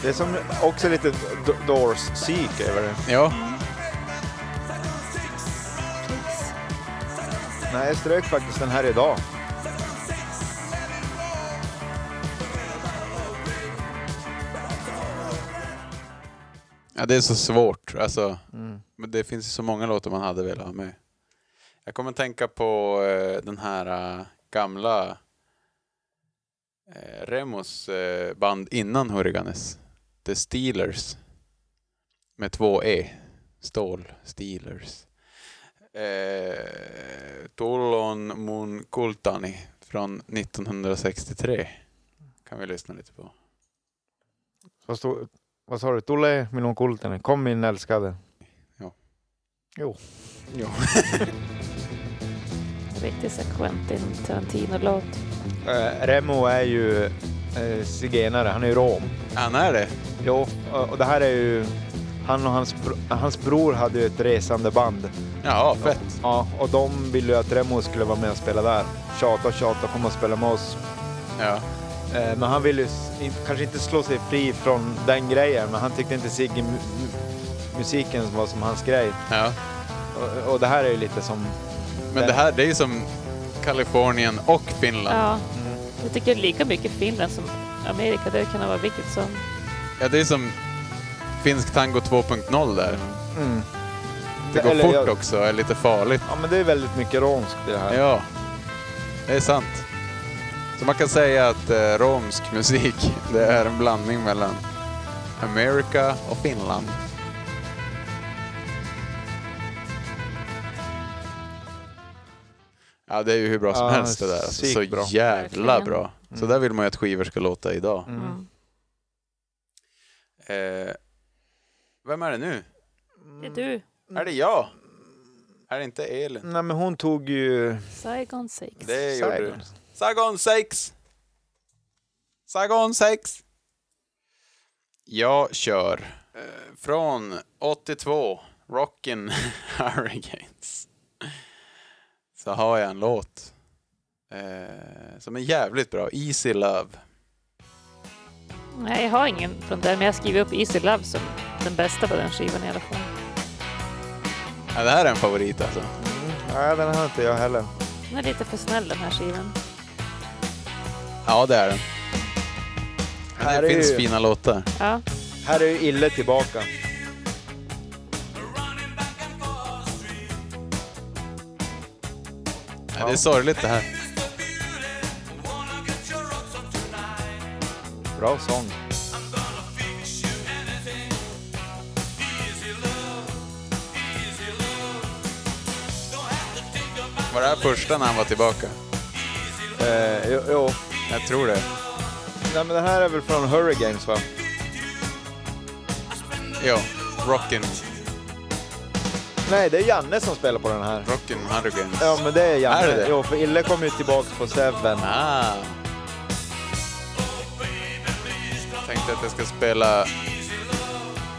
Det är som också lite Doors-psyk över det. Ja, Nej, jag strök faktiskt den här idag. Ja det är så svårt. Alltså, Mm. men det finns ju så många låtar man hade velat ha med. Jag kommer att tänka på eh, den här eh, gamla eh, Remos eh, band innan Hurriganes. The Steelers. Med två E. Stål Steelers. Eh, Tullon mun kultani från 1963. Kan vi lyssna lite på. Vad, sa du? Tulle minun kulteni. Kom min älskade. Ja. Jo. Jo. <laughs> Riktigt så Quentin Tarantino-låt. Eh, Remo är ju eh, zigenare. Han är ju rom. Han är det? Jo, och, och det här är ju... Han och hans, bro- hans bror hade ju ett resande band. Ja, fett. Ja, och de ville ju att Remo skulle vara med och spela där. Tjata och tjata, komma och spela med oss. Ja. Eh, men han ville ju kanske inte slå sig fri från den grejen, men han tyckte inte Sigge mu, mu- musiken var som hans grej. ja. Och, och det här är ju lite som... Men det här, det är ju som Kalifornien och Finland. Ja, Mm. jag tycker lika mycket Finland som Amerika. Det kan vara vilket som. Ja, det är som finsk tango 2.0 där. Mm. Det går Eller fort jag- också, är lite farligt. Ja, men det är väldigt mycket romskt i det här. Ja, det är sant. Så man kan säga att eh, romsk musik, <laughs> det är en blandning mellan Amerika och Finland. Ja, det är ju hur bra som Ja, helst det där. Alltså, så bra. jävla bra. Så Mm. där vill man ju att skivor ska låta idag. Mm. Mm. Eh, vem är det nu? Det är du. Är det jag? Är det inte Elin? Nej, men hon tog ju... Saigon Sakes. Det gjorde du. Saigon 6! Saigon 6! Jag kör eh, från 82, Rockin' <laughs> Hurricanes. Så har jag en låt eh, som är jävligt bra, Easy Love. Nej, jag har ingen från där, men jag skriver upp Easy Love som den bästa på den skivan i alla fall. Ja, det här är en favorit alltså. Nej, den har inte jag heller. Den är lite för snäll den här skivan. Ja, det är den. Men Här det är finns ju- fina låtar. Ja, Här är ju Ille tillbaka. Ja, det är sorgligt det här. Bra sång. Var det här första när han var tillbaka? Eh, jo, jo. Jag tror det. Nej, men det här är väl från Hurricanes va? Ja, Rockin', Nej, det är Janne som spelar på den här. Rockin' Hurricanes. Ja, men det är Janne. Är det det? Jo, för Ille kom ju tillbaks på Seven. Ah. Tänkte att jag ska spela...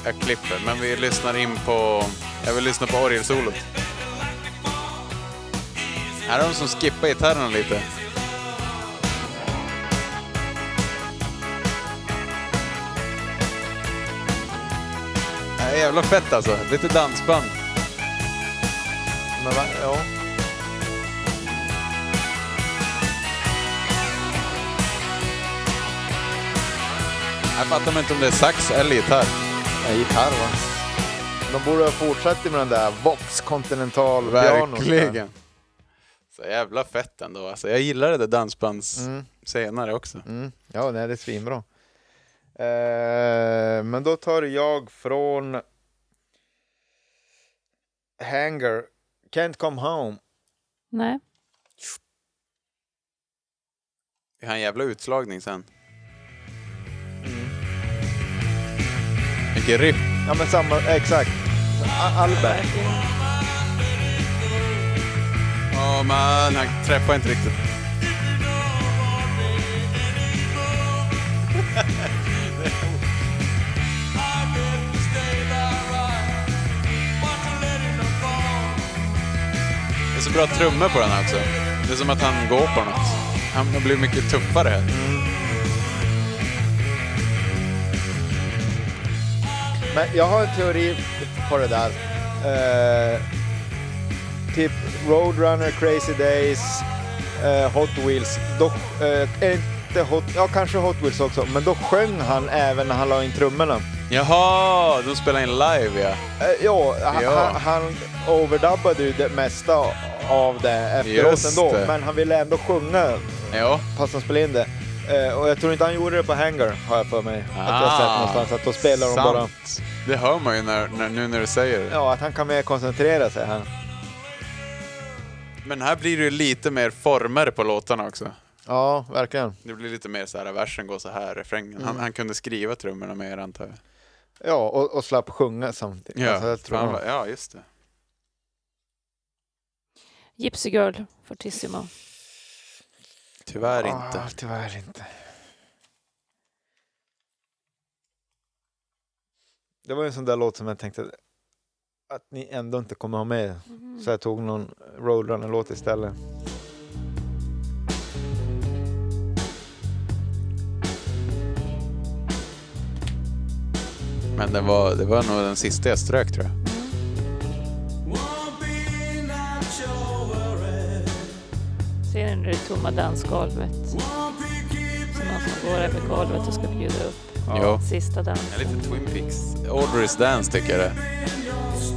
Jag klipper, men vi lyssnar in på... Jag vill lyssna på orgelsolot. Här är de som skippar gitarrerna lite. Jävla fett alltså. Lite dansband. Men? Ja. Jag fattar inte om det är sax eller gitarr. ja, gitarr va? De borde ha fortsatt med den där Vox Continental. Verkligen. Så jävla fett ändå. Alltså, jag gillar det där dansbands Mm. senare också. Mm. Ja, nej, det är svinbra. Eh, men då tar jag från Hanger, Can't Come Home. Nej. Vi har en jävla utslagning sen. Vilket riff. Ja, men samma, exakt. A- Albert. Åh man, han träffar inte riktigt. <laughs> så bra trummor på den här också. Det är som att han går på något. Han blivit mycket tuffare. Men jag har en teori på det där. Eh, typ Roadrunner, Crazy Days, eh, Hot Wheels. Då, är inte Hot, ja, kanske Hot Wheels också, men då sjöng han även när han la in trummorna. Jaha, de spelar in live ja. Ja, han, Ja. han, han overdubbade ju det mesta av det efteråt Just ändå, det. men han ville ändå sjunga Ja, fast han spelade in det. Eh, och jag tror inte han gjorde det på Hangar, har jag för mig. Att jag har sett någonstans, att då spelar de sant. bara... Det hör man ju när, när, nu när du säger det. Ja, att han kan mer koncentrera sig här. Men här blir det ju lite mer former på låtarna också. Ja, verkligen. Det blir lite mer så här, versen går så här, refrängen. Mm. Han, han kunde skriva trummorna mer antar jag. Ja, och, och slapp sjunga samtidigt. Ja, Alltså, jag tror vad- ja just det. Gypsy Girl, Fortissimo. Tyvärr inte. Ah, tyvärr inte. Det var ju en sån där låt som jag tänkte att ni ändå inte kommer ha med. Så jag tog någon Roadrunner-låt istället. Men det var, det var nog den sista jag strök tror jag. Ser ni nu det tomma dansgolvet? Som någon som går över golvet och ska bjuda upp Jo. sista Ja, dansen. lite Twin Peaks. Audrey's Dance tycker jag det.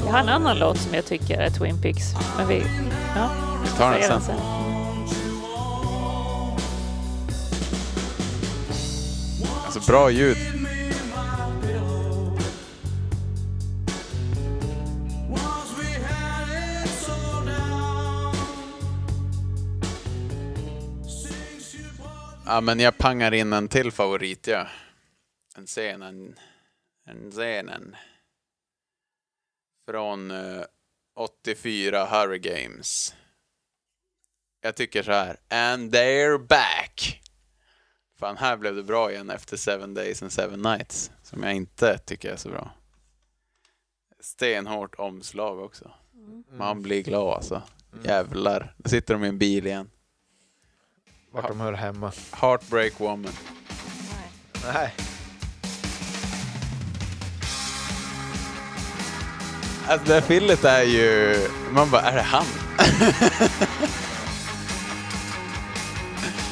Jag har en annan låt som jag tycker är Twin Peaks. Men vi... Ja, Vi tar den sen. Alltså bra ljud. Ja, men jag pangar in en till favorit, ja. En scen, en, en scenen. Från eh, 84 Hurry Games. Jag tycker så här. And they're back! Fan, här blev det bra igen efter Seven Days and Seven Nights. Som jag inte tycker är så bra. Stenhårt omslag också. Man blir glad alltså. Jävlar. Nu sitter de i en bil igen. Vart de hör hemma. Heartbreak Woman. Nej. Alltså det här fillet är ju... Man bara, är det han? <laughs>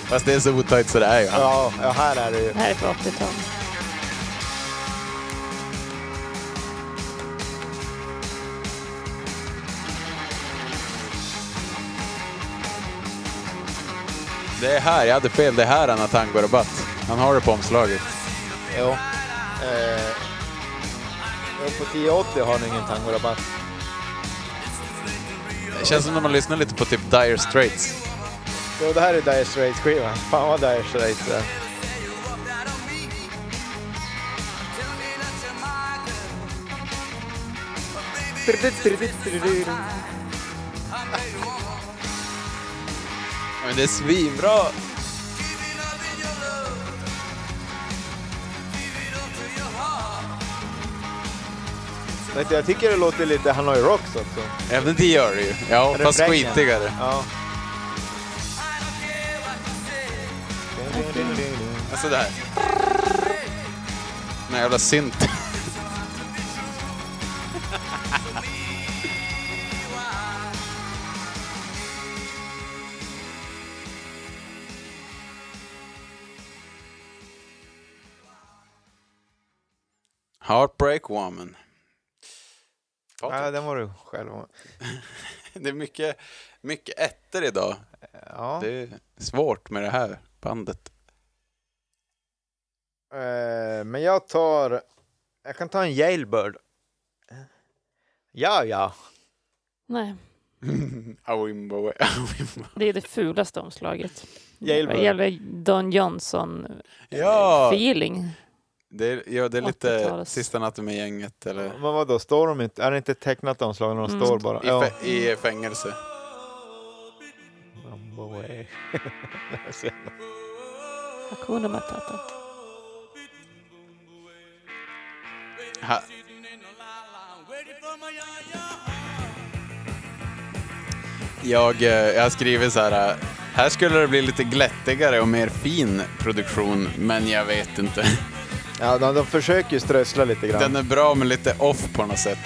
Fast det är så otajt så det är ju han. Ja, ja, här är det ju. Det här är på 80-talet. Det är här, jag hade fel. Det är här han har Tango Rabatt. Han har det på omslaget. Jo. Eh, jo, på 1080 har ni ingen tangorabatt. Det känns som när man lyssnar lite på typ Dire Straits. Jo, det här är Dire Straits-skivan. Fan vad Dire Straits det är. Men det är svinbra! Jag tycker det låter lite Hanoi Rocks också. Ja, men det gör det ju. Ja, fast Refrängen. skitigare. Ja. Här. Den här jävla synt. Heartbreak Woman. Patrik, ja, den var du själv. <laughs> Det är mycket, mycket ettor idag. Ja. Det är svårt med det här bandet. Eh, men jag tar... Jag kan ta en Jailbird. Ja, ja. Nej, <laughs> Awimbo, det är det fulaste omslaget. Jailbird. Gäller Don Johnson-feeling. Ja, det är, ja, det är lite 80-talets. Sista natten med gänget. Eller Men vadå, står de inte? Är det inte tecknat omslag när de Mm. står bara? i, fä- i fängelse. Away. Hakuna Matata. Ha. Jag, eh, jag har skrivit så här. eh, Här skulle det bli lite glättigare och mer fin produktion, men jag vet inte. Ja, de, de försöker ju strössla lite grann. Den är bra men lite off på något sätt.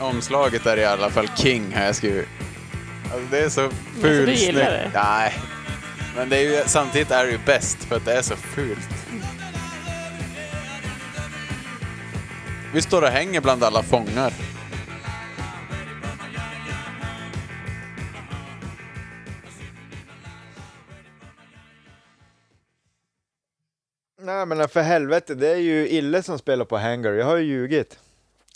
Omslaget är i alla fall king har jag skrivit. Alltså det är så fult du gillar det? Nej. Men det är ju, samtidigt är det ju bäst för att det är så fult. Vi står och hänger bland alla fångar. Nej, men för helvete, det är ju Ille som spelar på Hangar. Jag har ju ljugit.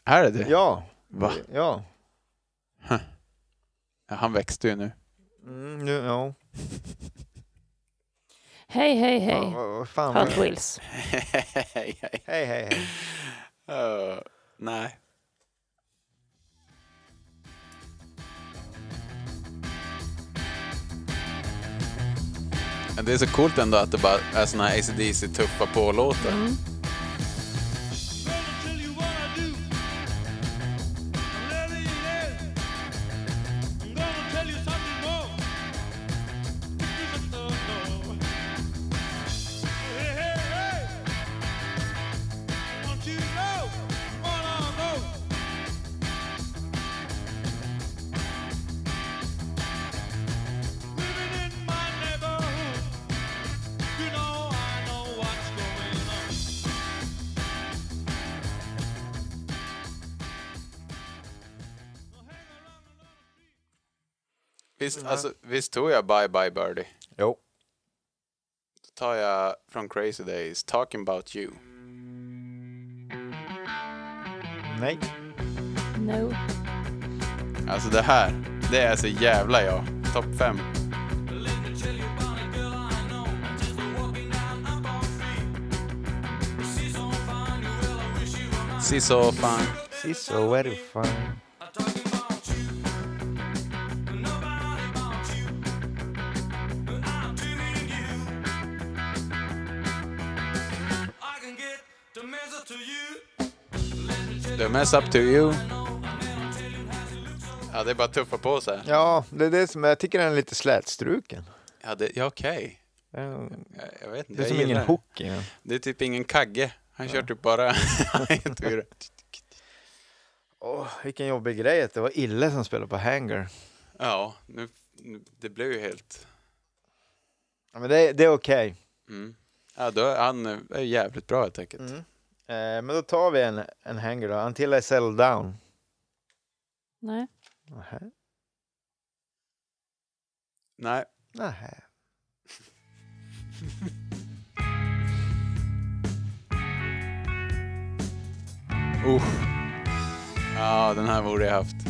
Är det det? Ja. Va? Ja. Ja, Han växte ju nu. Mm, nu, ja. <laughs> Hej, hej, hej. vad, vad fan. Hot Wheels. <laughs> Hej, hej. Hej, hej, hej. <laughs> Nej. Det är så coolt ändå att det bara är såna här ACDC-tuffa pålåtar. Mm. Visst, alltså, visst tog jag Bye Bye Birdie? Jo. Då tar jag från Crazy Days, Talking About You. Nej. No. Alltså det här, det är så jävla jag. Topp fem. See so fine. She's so very The mess up to you. Ja, det är bara att tuffa på sig. Ja, det är det som jag tycker den är lite slätstruken. Ja, det, ja okej. Det är, Jag, jag vet inte. det är jag som ingen gillar hook i den. Det är typ ingen kagge. Han kör typ <laughs> bara... Åh, vilken jobbig grej att det var Ille som spelade på Hangar. ja, nu, nu, det blev ju helt... Ja, men det, det är okej. Mm. Ja, då är han eh, är jävligt bra helt enkelt. Mm. Eh, men då tar vi en, en Hangar då. Until I settle down. Nej. Nähä. Nej, Nähä. usch. Ja, den här borde jag haft.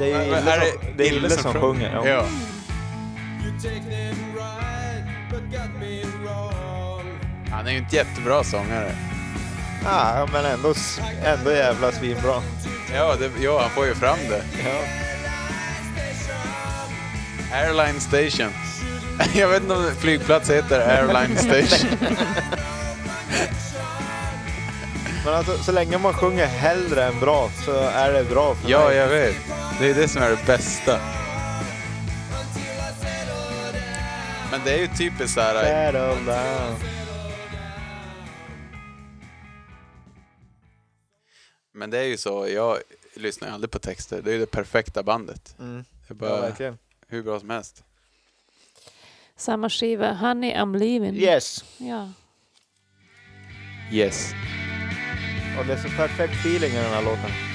Det är ju Ille som, det är Ille som sjunger. Ja. Ja. Han är ju inte jättebra sångare. Ah, men ändå, ändå jävla svinbra. Ja, det, ja, han får ju fram det. Ja. Airline Station. <laughs> Jag vet inte om flygplats heter Airline Station. <laughs> Men alltså, så länge man sjunger hellre än bra så är det bra för ja, mig. jag vet. Det är det som är det bästa. Men det är ju typiskt så här. Men det är ju så, jag lyssnar ju aldrig på texter. Det är ju det perfekta bandet. Mm. Det är Ja, bara verkligen. hur bra som helst. Samma skiva, Honey I'm leaving. Yes. Ja. Yes. Och det är så perfekt feeling i den här låten.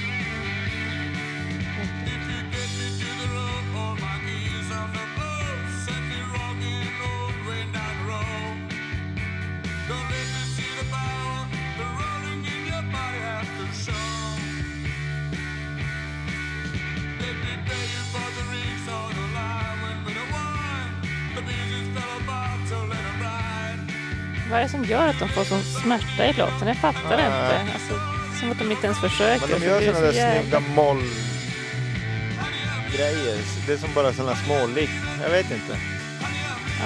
Vad är det som gör att de får sån smärta i låten? Jag fattar Nej. inte. Alltså, som att de inte ens försöker. Men de för gör såna där jävla- snygga moll grejer. Det är som bara såna små lick. Jag vet inte.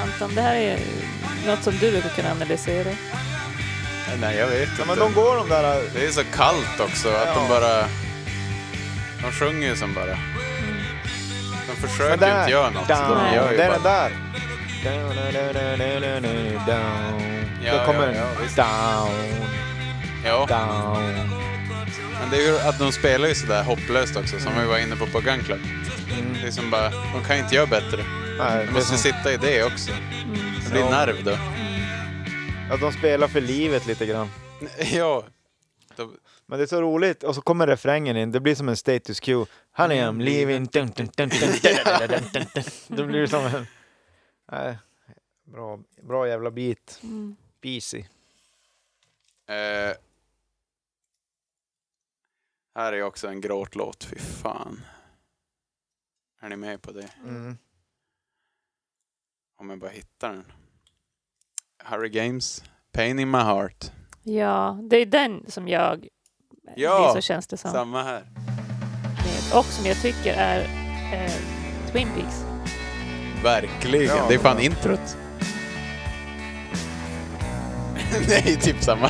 Anton, det här är något som du brukar kunna analysera. Nej, jag vet inte. men de går de där... Det är så kallt också att Ja. de bara... De sjunger ju som bara... De försöker där, inte göra något. down, De gör ju den bara... är där. Ja, Då kommer ja, ja, down, Ja, down. men det är ju att de spelar ju sådär hopplöst också, som vi var inne på på Gun Club. Mm. Det är som bara, de kan inte göra bättre. Nej, De det är måste som, sitta i det också. Det blir Ja. nerv då. ja, de spelar för livet lite grann. <laughs> Ja. De, Men det är så roligt. Och så kommer refrängen in. Det blir som en status quo. Honey I'm leaving. Dun, dun, dun, dun, dun, dun, dun, dun, dun. Då blir det som en... Nej, bra, bra jävla beat. Mm. Beasy. eh, här är också en gråtlåt, fy fan. Är ni med på det? Mm. Om jag bara hittar den. Harry Games, Pain in my heart. Ja, det är den som jag Ja, så känns det som. Samma här. Och som jag tycker är eh, Twin Peaks. Verkligen, Ja, det är fan introt. <laughs> Nej, typ samma.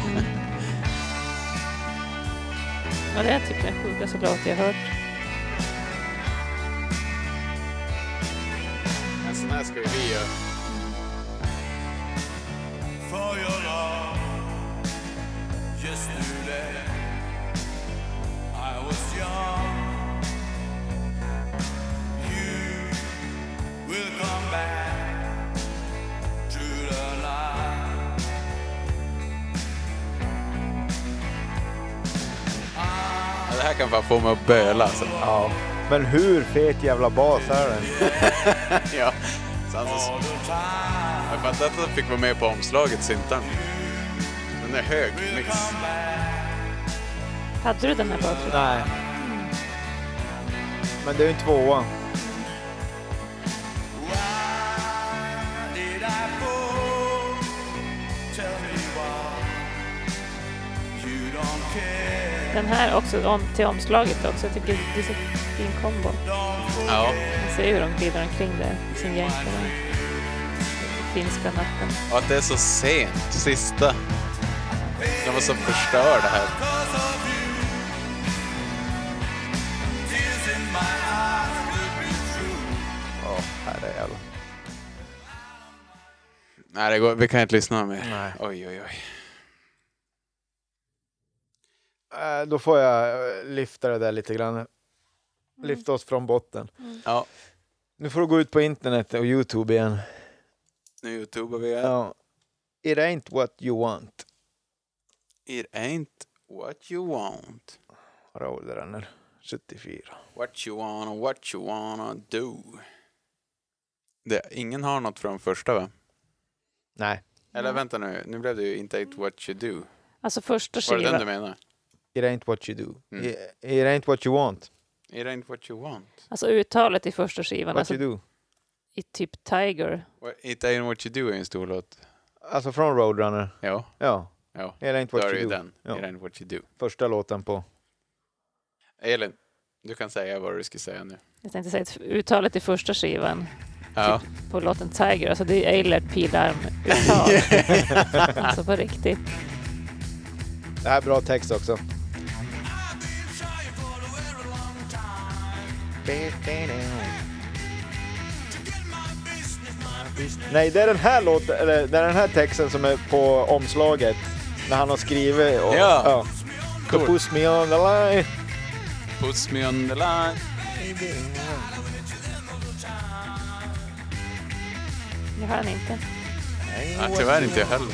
Och det är typ den sjukaste låt jag hört. En sån här ska ju vi göra. For your love yesterday I was young You will come back det här kan fan få mig att böla alltså. Ja. Men hur fet jävla bas är den? <laughs> ja. Så... Jag fattar att han fick vara med på omslaget, syntan. Den är hög mix. Hade du den här Patrik? Nej. Men det är ju en tvåa. Den här också om, till omslaget också. Jag tycker det är så fin kombo. Ja, Man ser hur de glider omkring där i sin jänka där. Finska natten. och att det är så sent, sista. De var så förstörda här. True Ja, herrejävlar. Nej, det går, vi kan inte lyssna mer. Nej. Oj, oj, oj. Äh, Då får jag eh, lyfta det där lite grann. Lyfta oss från botten. Ja, Nu får du gå ut på internet och Youtube igen. nu youtubar vi igen. Ja. It ain't what you want. It ain't what you want. Raoul Renner, 74. What you wanna, what you wanna do. Det, ingen har något från första va? Nej, Eller vänta nu, nu blev det ju inte ain't what you do. Alltså första Var det den du skivan. menar? It ain't what you do. Mm. It, it ain't what you want. It ain't what you want. Alltså uttalet i första skivan, What alltså you do. i typ Tiger. It ain't what you do är en stor låt. Alltså från Roadrunner. Ja, Ja. ja. It ain't what är det you do. den. Ja. It ain't what you do. Första låten på. Elin, du kan säga vad du ska säga nu. Jag tänkte säga att uttalet i första skivan Ja. på låten Tiger, alltså det är Eilert Pilarm-uttal. <laughs> alltså på riktigt. Det här är bra text också. Nej, det är den här låten, eller det är den här texten som är på omslaget. När han har skrivit och, Ja. ja. To Cool. push me on the line. Puts me on the line. Det har han inte. Ja, tyvärr inte jag heller.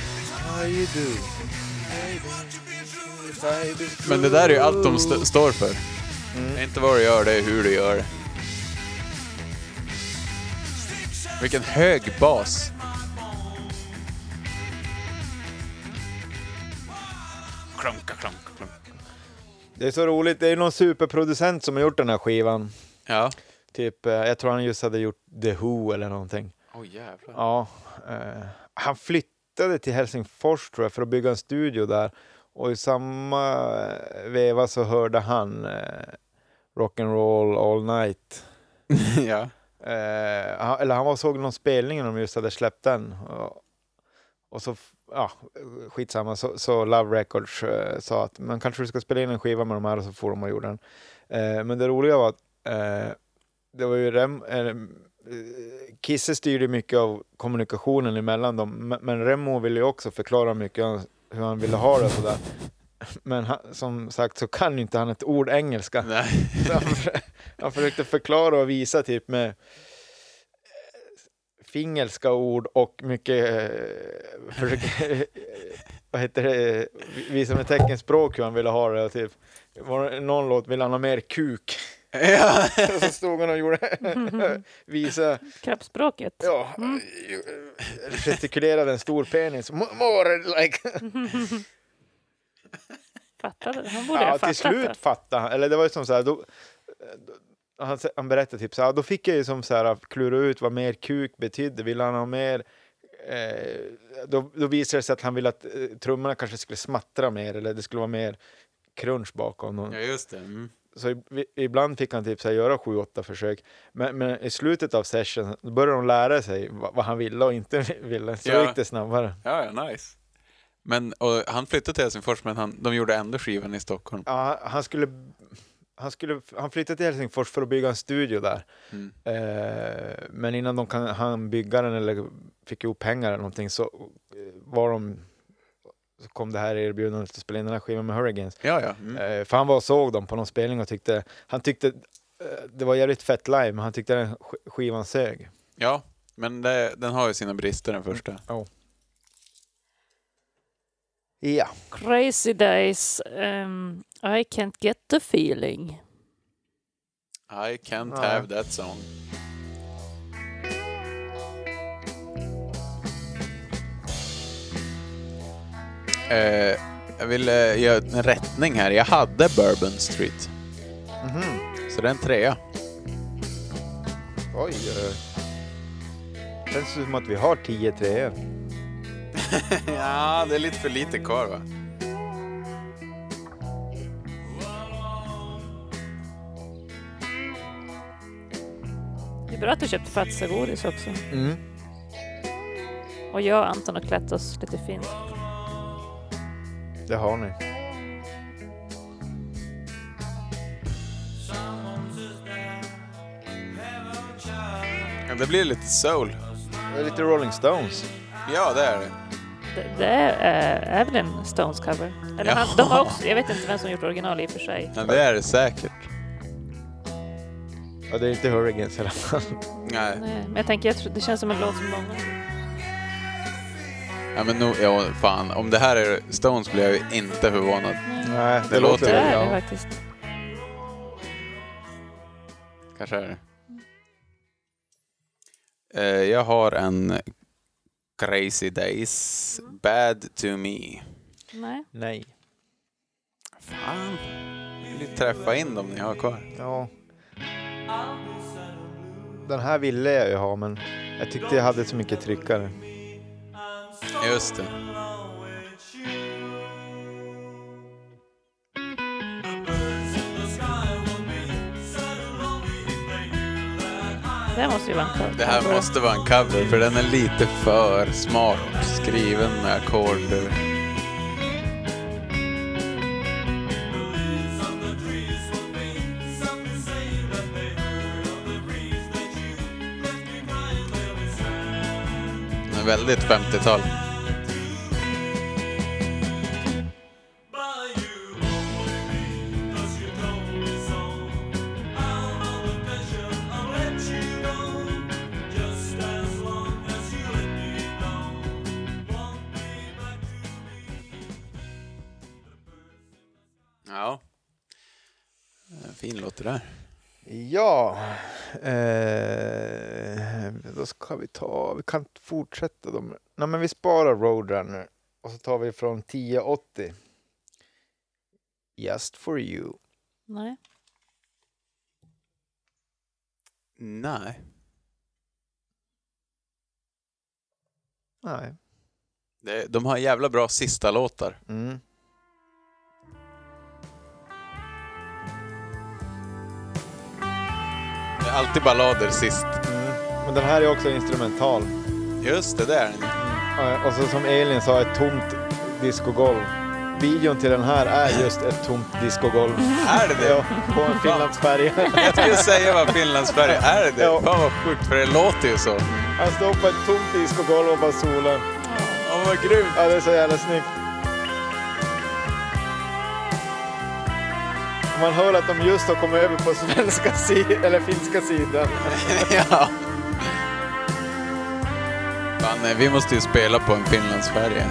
Men det där är ju allt de st- står för. Det är inte vad du gör, det är hur du gör det. Vilken hög bas. Klonka, klonka, klonka. Det är så roligt, det är någon superproducent som har gjort den här skivan. Ja. Typ, eh, jag tror han just hade gjort The Who eller någonting. Oj jävlar. Ja, eh, han flyttade till Helsingfors tror jag för att bygga en studio där. Och i samma eh, veva så hörde han eh, Rock'n'Roll All Night. <laughs> ja. Eh, han, eller han var såg någon spelning när de just hade släppt den. Och, och så, ja, skitsamma, så, så Love Records eh, sa att man kanske du ska spela in en skiva med de här och så får de och gjorde den. Eh, men det roliga var att eh, det var ju Rem, eh, Kisse styrde mycket av kommunikationen emellan dem, men- Remo ville ju också förklara mycket hur han ville ha det och sådär. Men han, som sagt så kan ju inte han ett ord engelska. Nej. Så han, för- han försökte förklara och visa typ med eh, fingelska ord och mycket eh, försöka, <laughs> eh, vad heter det, visa med teckenspråk hur han ville ha det. Typ, någon låt ville han ha mer kuk. ja. <laughs> Och så stod han och gjorde, <laughs> visa, Kroppsspråket. ja, gestikulerade en stor penis. Mo- More like. Fattade? Han borde Ja, ha till fattat det. slut fattade han. Eller det var ju som så här, då, då, han, han berättade typ så här, då fick jag ju som så här klura ut vad mer kuk betydde. Ville han ha mer eh, då, då visade det sig att han ville att eh, trummorna kanske skulle smattra mer eller det skulle vara mer crunch bakom. Och, ja, just det. Mm. Så i, ibland fick han typ så här, göra sju, åtta försök. Men, men i slutet av session då började de lära sig vad, vad han ville och inte <laughs> ville. Så Ja. gick det snabbare. Ja, ja, nice. Men, och han flyttade till Helsingfors, men han, de gjorde ändå skivan i Stockholm. Ja, han skulle, han skulle, han flyttade till Helsingfors för att bygga en studio där. Mm. Eh, men innan de kan han bygga den eller fick ihop pengar eller någonting så eh, var de så kom det här erbjudandet att spela in den här skivan med Hurricanes. Ja, ja. Mm. Eh, för han var och såg dem på någon spelning och tyckte, han tyckte eh, det var jävligt fett live, men han tyckte den sk- skivan sög. Ja, men det, den har ju sina brister den första. Ja. Crazy Days, um, I can't get the feeling. I can't Ja. have that song. Eh, jag vill eh, göra en rättning här. Jag hade Bourbon Street. Mhm. Så det är en trea. Oj, oj, oj. Känns som att vi har 10 treor. <laughs> ja, det är lite för lite kvar va? Det är bra att du köpt fatsagodis också. Mm. Och jag och Anton har klätt oss lite fint. Det har ni. Ja, det blir lite soul. Det är lite Rolling Stones. Ja, det är det. Det, det är, är väl en Stones cover? Eller han, de har också, jag vet inte vem som gjort original i och för sig. Ja, det är det säkert. Ja, det är inte Hurricanes i alla fall. Nej, Nej, men jag tänker, jag tror, det känns som en låt som många... ja, men no, ja, fan. Om det här är Stones blir jag ju inte förvånad. Nej, Det låter Det ju- är det faktiskt. Kanske är det. Eh, jag har en Crazy Days Bad to Me. Nej. Nej. Fan. Jag vill ju träffa in dem ni har kvar. Ja, Den här ville jag ju ha, men jag tyckte jag hade så mycket tryckare. Just det. Här måste ju vara en cover. Det här måste vara en cover för den är lite för smart skriven med ackord. Den är väldigt 50-tal. Ja, eh, då ska vi ta, vi kan fortsätta dem. Nej men vi sparar Roadrunner och så tar vi från 1080. Just for you. Nej. Nej. Nej. De har jävla bra sista låtar. Mm. Alltid ballader sist. Mm. Men den här är också instrumental. Just det, det är den. Eh, Och så som Elin sa, ett tomt discogolv. Videon till den här är just ett tomt discogolv. Är det det? Ja, på en Finlandsfärja. Jag skulle säga vad Finlandsfärja är det det? Ja. Fan vad sjukt, för det låter ju så. Han står på ett tomt discogolv och bara solar. Åh vad grymt! Ja, det är så jävla snyggt. Man hör att de just har kommit över på svenska sidan, eller finska sidan. <laughs> ja. Fan, nej, vi måste ju spela på en Finlandsfärja.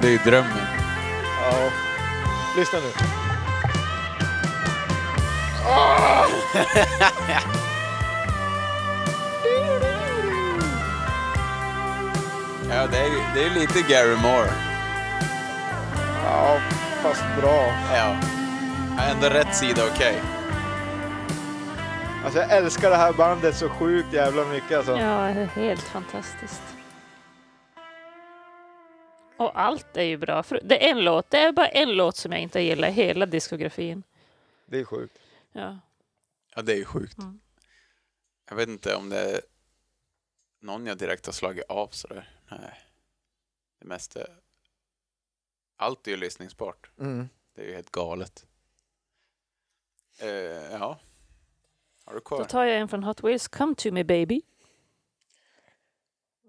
Det är ju drömmen. Ja. Lyssna nu. <laughs> Ja, det är ju det är lite Gary Moore. Ja, fast bra. Ja. Ändå rätt sida okej. Alltså jag älskar det här bandet så sjukt jävla mycket alltså. Ja, det är helt fantastiskt. Och allt är ju bra. Det är en låt. Det är bara en låt som jag inte gillar i hela diskografin. Det är sjukt. Ja. Ja, det är ju sjukt. Mm. Jag vet inte om det är någon jag direkt har slagit av sådär. Nej. Det mesta... Allt är ju lyssningsbart. Mm. Det är ju helt galet. Eh, ja. Har du kvar? Då tar jag en från Hot Wheels. Come to me baby.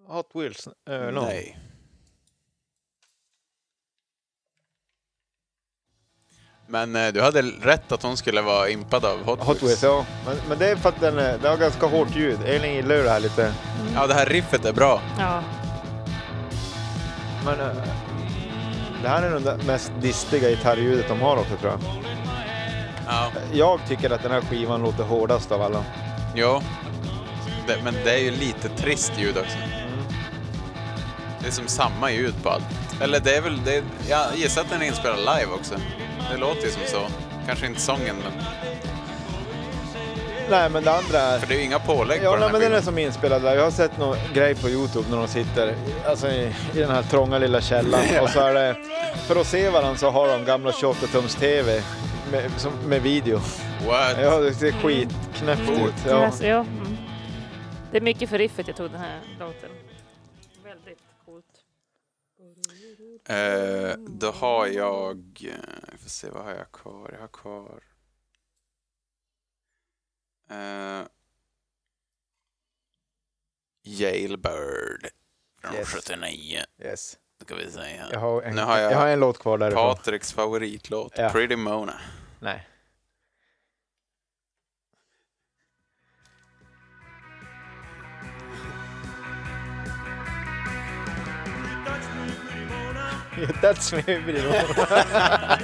Hot Wheels. Uh, no. Nej. Men eh, du hade rätt att hon skulle vara impad av Hot, Hot Wheels, ja. Men, men det är för att den, är- den har ganska hårt ljud. Elin gillar ju det här lite. Ja, det här riffet är bra. Ja. Men eh, det här är nog det mest distiga gitarrljudet de har också tror jag. Ja. Jag tycker att den här skivan låter hårdast av alla. Jo. Det, men det är ju lite trist ljud också. Det är som samma ljud på allt. Eller det är väl, det, jag gissar att den är inspelad live också. Det låter ju som så. Kanske inte sången, men... Nej, men det andra är... För det är ju inga pålägg Ja, på den nej, här men den är skivan. som inspelad där. Jag har sett någon grej på Youtube när de sitter alltså, i, i den här trånga lilla källaren <laughs> och så är det, för att se varandra så har de gamla 28-tums TV med, som, med video. What? Ja, det ser skitknäppt Coolt. ut. Ja. Alltså, ja. Mm. Det är mycket för riffet jag tog den här låten. Väldigt coolt. Eh, då har jag... eh, Vi får se, vad har jag kvar? Jag har kvar... Eh, Jailbird från Yes. 79, Yes. Ska vi säga. Jag, har en, Nu har jag- jag har en låt kvar därifrån. Patriks favoritlåt, Ja. Pretty Mona. Nej. You touch me, pretty Mona.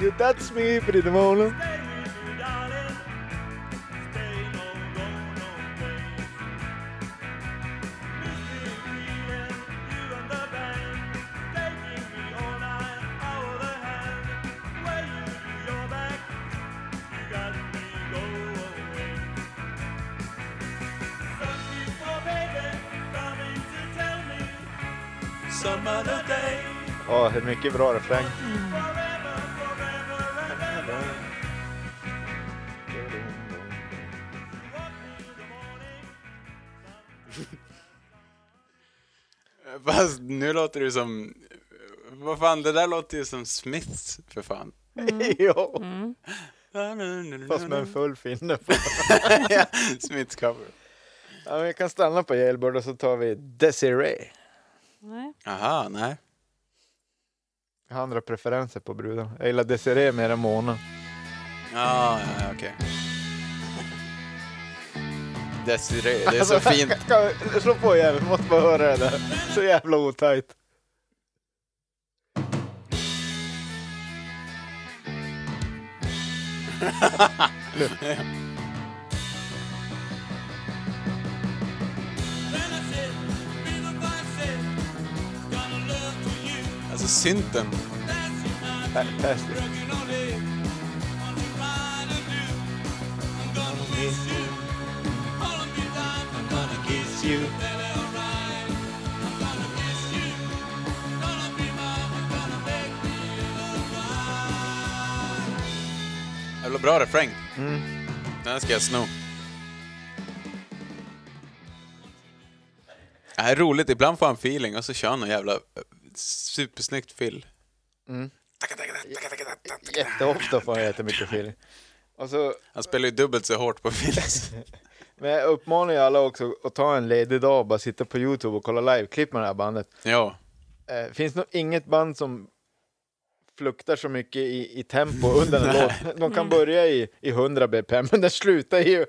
<laughs> you touch me, pretty Mona. Ja, det är mycket bra refräng. <laughs> Fast nu låter det som... Vad fan, det där låter ju som Smiths för fan. <laughs> ja, Mm. fast med en full finne på. <laughs> ja, Smiths cover. Ja, vi kan stanna på Jailbird och så tar vi Desiree. Nej. Aha, nej. Jag har andra preferenser på brudar. Jag gillar Desiree mer än Mona. Ja, ja, okej. <laughs> Desiree, det är så fint. Ska vi slå på igen, vi måste bara höra det där. Så jävla otajt. <laughs> synten. Fantastiskt. Jävla bra refräng. Mm. Den ska jag sno. Det här är roligt, ibland får han feeling och så kör han någon jävla supersnyggt fill. Mm. Jätteofta får jag jättemycket. Och så, Han spelar ju dubbelt så hårt på fills. <laughs> men jag uppmanar ju alla också att ta en ledig dag och bara sitta på Youtube och kolla liveklipp med det här bandet. ja. Eh, finns nog inget band som fluktar så mycket i, i tempo under en <laughs> låt. De kan börja i, i 100 bpm, men den slutar <laughs> i,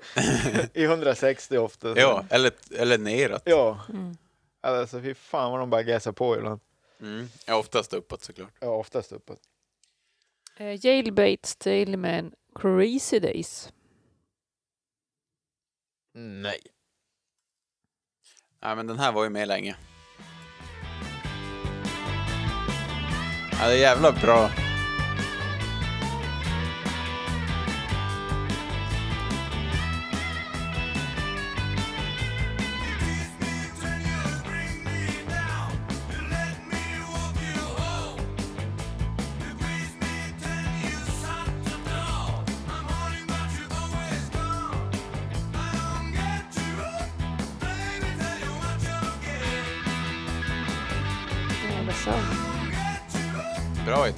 i 160 ofta. ja, eller, eller neråt. Ja. Mm. Alltså fy fan vad de bara gassar på ibland. Mm. Ja, oftast uppåt såklart. Ja, oftast uppåt. Uh, Jailbait Staleman Crazy Days. Nej. Ja, men den här var ju med länge. Ja, det är jävla bra.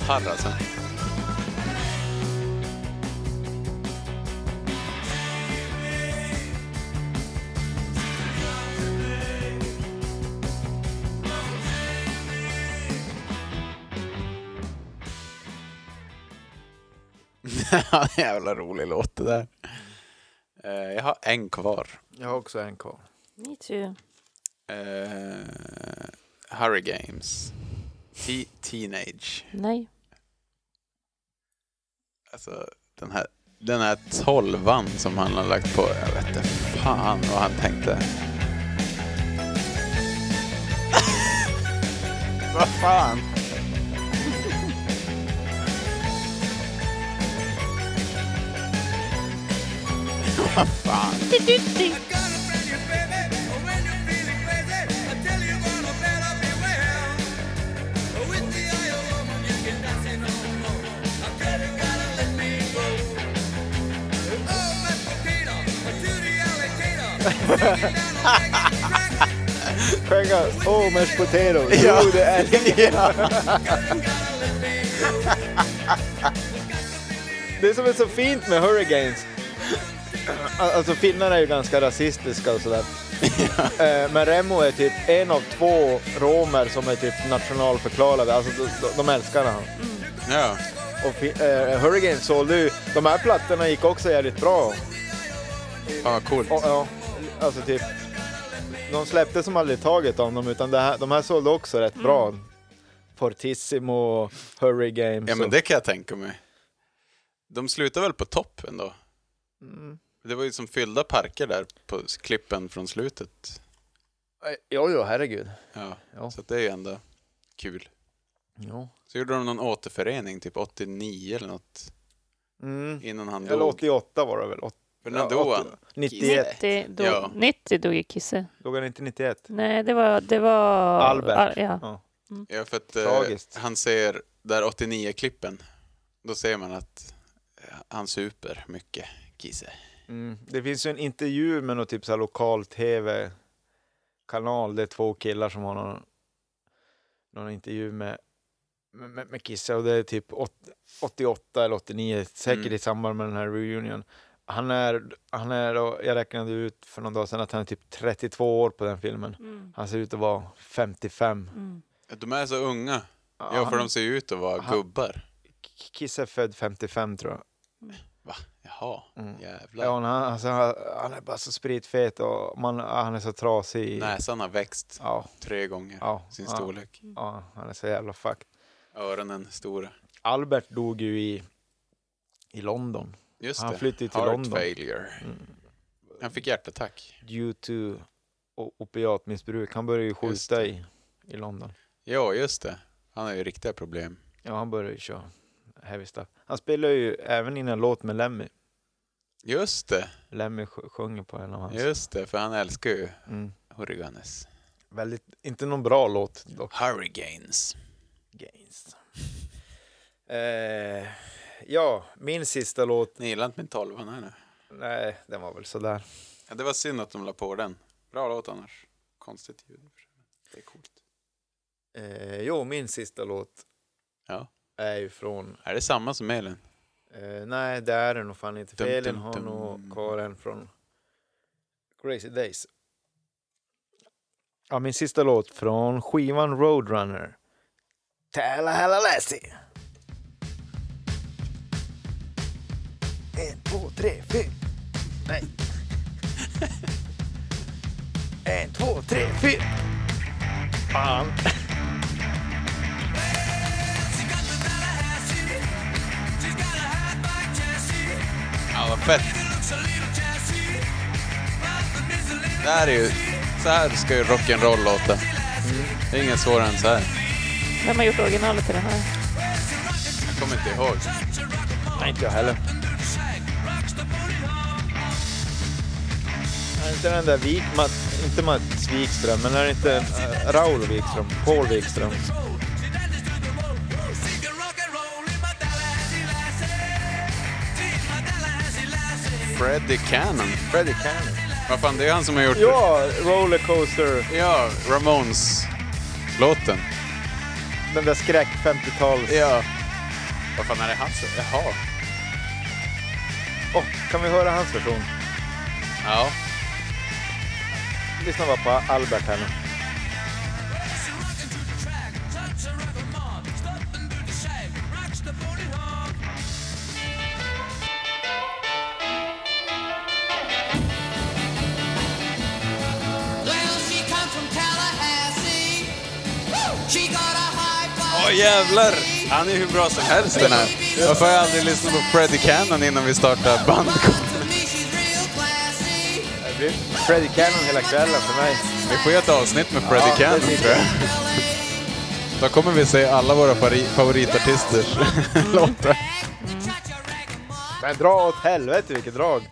Gitarr alltså. <laughs> Jävla rolig låt det där. Eh, jag har en kvar. Jag har också en kvar. Me too. Uh, Hurry Games. Te- teenage. Nej. Alltså den här, den här tolvan som han har lagt på. Jag vet inte fan vad han tänkte. <laughs> vad fan? <laughs> vad fan? Sjunga Oh mashed potato. Ja. Jo, det är Det <laughs> som är så fint med Hurricanes, alltså finnarna är ju ganska rasistiska och sådär. Eh, Men Remo är typ en av två romer som är typ nationalförklarade, alltså de, de, älskar han. Ja. Och eh, Hurricanes sålde ju, de här plattorna gick också jävligt bra. Ja, coolt. Och, ja, alltså typ, de släppte som aldrig taget om dem, utan här, de här sålde också rätt bra. Fortissimo, Hurry Games. Ja, men det kan jag tänka mig. De slutar väl på topp ändå? Mm. Det var ju som fyllda parker där på klippen från slutet. Jo, jo, herregud. Ja, Ja. så det är ju ändå kul. Jo. Så gjorde de någon återförening, typ 89 eller något, Mm. innan han Eller dog. 88 var det väl? För när ja, dog 80 han? 91. 90 dog, Ja. 90 dog ju Kisse. Dog han inte 91? Nej, det var... Det var Albert. Al- ja. Ja. Ja, för att eh, Tragiskt. han ser, där 89-klippen, då ser man att eh, han super mycket, Kise. Mm. Det finns ju en intervju med någon typ så här lokal tv-kanal. Det är två killar som har någon, någon intervju med, med, med- Kisse och det är typ åt- 88 eller 89, säkert Mm. i samband med den här reunion. Han är, han är, då- jag räknade ut för någon dag sedan att han är typ 32 år på den filmen. Mm. Han ser ut att vara 55. Mm. De är så unga. Ja, Ja, för de ser ju ut att vara han- gubbar. Kisse är född 55 tror jag. Va? Jaha, Mm. jävlar. Ja, han, alltså, han han är bara så spritfet och man, han är så trasig. Näsan har växt Ja, tre gånger ja, sin ja, storlek. ja, han är så jävla fucked. Öronen stora. Albert dog ju i, i London Just Han det. flyttade till Heart London. failure. Mm. Han fick hjärtattack. due to opiatmissbruk. Han började ju skjuta i, i London. Ja, just det. Han har ju riktiga problem. Ja, han började ju köra heavy stuff. Han spelar ju även in en låt med Lemmy. Just det, Lemmy sj- sjunger på en av hans. just det, för han älskar ju Mm. Hurriganes. Väldigt, inte någon bra låt dock. Hurricanes. Gains. <laughs> Eh, ja, min sista låt. Ni gillar inte min tolvan här nu? Nej, den var väl sådär. Ja, det var synd att de la på den. Bra låt annars. Konstigt ljud. Det är coolt. Eh, jo, min sista låt Ja. är ju från... Är det samma som Elin? Eh, nej, det är det nog fan inte. För Dum, Elin dum, har dum. nog kvar en från Crazy Days. Ja, min sista låt från skivan Roadrunner. Tallahassee. En, två, tre, fyra. Nej. en, två, tre, fyra. Fan. Ja, vad fett. Det här är ju... Så här ska ju rock'n'roll låta. Det är inget svårare än så här. Vem har gjort originalet till den här? Jag kommer inte ihåg. Nej, inte jag heller. Är inte den där Wik, Matt, inte Mats Wikström, men är det inte äh, Raul Wikström? Paul Wikström? Freddie Cannon. Freddie Cannon. Vad fan, det är han som har gjort... Ja, Rollercoaster. Ja, Ramones-låten. Den där skräck 50-tals... Ja. Vad fan är det hans? Jaha. Åh, kan vi höra hans version? Ja. Lyssna bara på Albert här nu. Åh jävlar! Han är hur bra som helst den här. Varför har jag aldrig lyssnat på Freddie Cannon innan vi startade bandet? Freddie Cannon hela kvällen för mig. Vi får göra ett avsnitt med Freddie Ja, Cannon tror jag. Då kommer vi se alla våra favoritartisters <laughs> låtar. Men dra åt helvete vilket drag.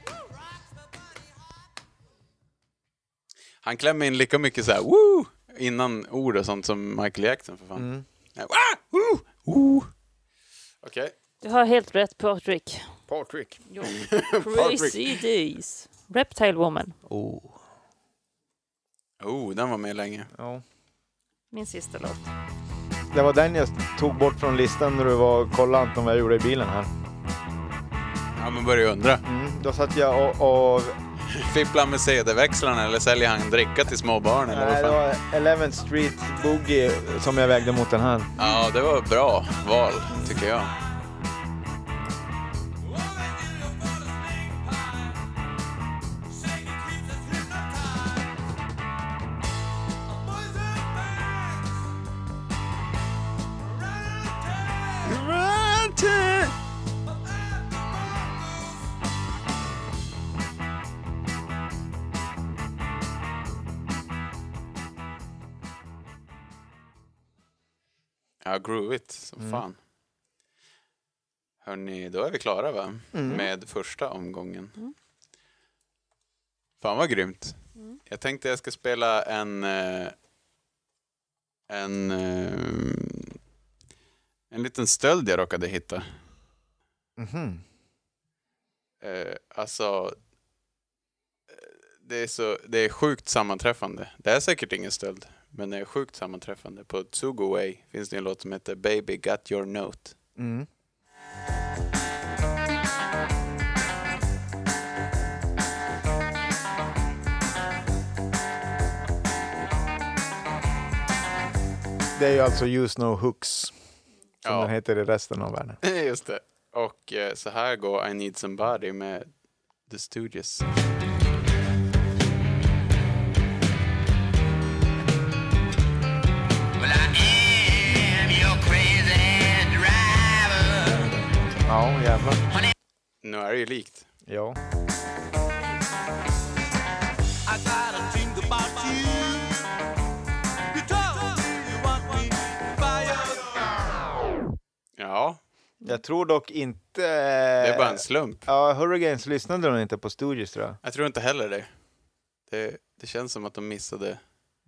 Han klämmer in lika mycket så här woo! innan ord och sånt som Michael Jackson för fan. Mm. Ja! Woo! Woo! Okej. Du har helt rätt. Patrick. Jo. <laughs> Crazy Days. Reptile Woman. Oh. Oh, den var med länge. Ja. Min sista låt. Det var den jag tog bort från listan när du var och kollade Anton vad jag gjorde i bilen här. Ja, man börjar undra. Mm, då satt jag och... och Fipplar med CD-växlarna eller säljer han dricka till små barn eller nej, vad det fan? var 11th Street Boogie som jag vägde mot den här. Ja, det var bra val, tycker jag. Ja, groovigt som Mm. fan. Hörni, då är vi klara va? Med första omgången. Fan vad grymt. Jag tänkte jag ska spela en, eh, En, eh, en liten stöld jag råkade hitta. Mhm. Eh, alltså, eh, det är, så, det är sjukt sammanträffande. Det är säkert ingen stöld, men det är sjukt sammanträffande. På Tsugo Way finns det en låt som heter Baby Got Your Note. Mm. Det är ju alltså Use No Hooks, som Ja. den heter i resten av världen. <laughs> Just det. Och eh, så här går I Need Somebody med The Stooges. Well, I am your crazy driver. Ja, jävlar. Nu är det ju likt. Ja. Jag tror dock inte... det är bara en slump. Ja, Hurricanes lyssnade nog inte på Stooges tror jag. Jag tror inte heller det. Det, det känns som att de missade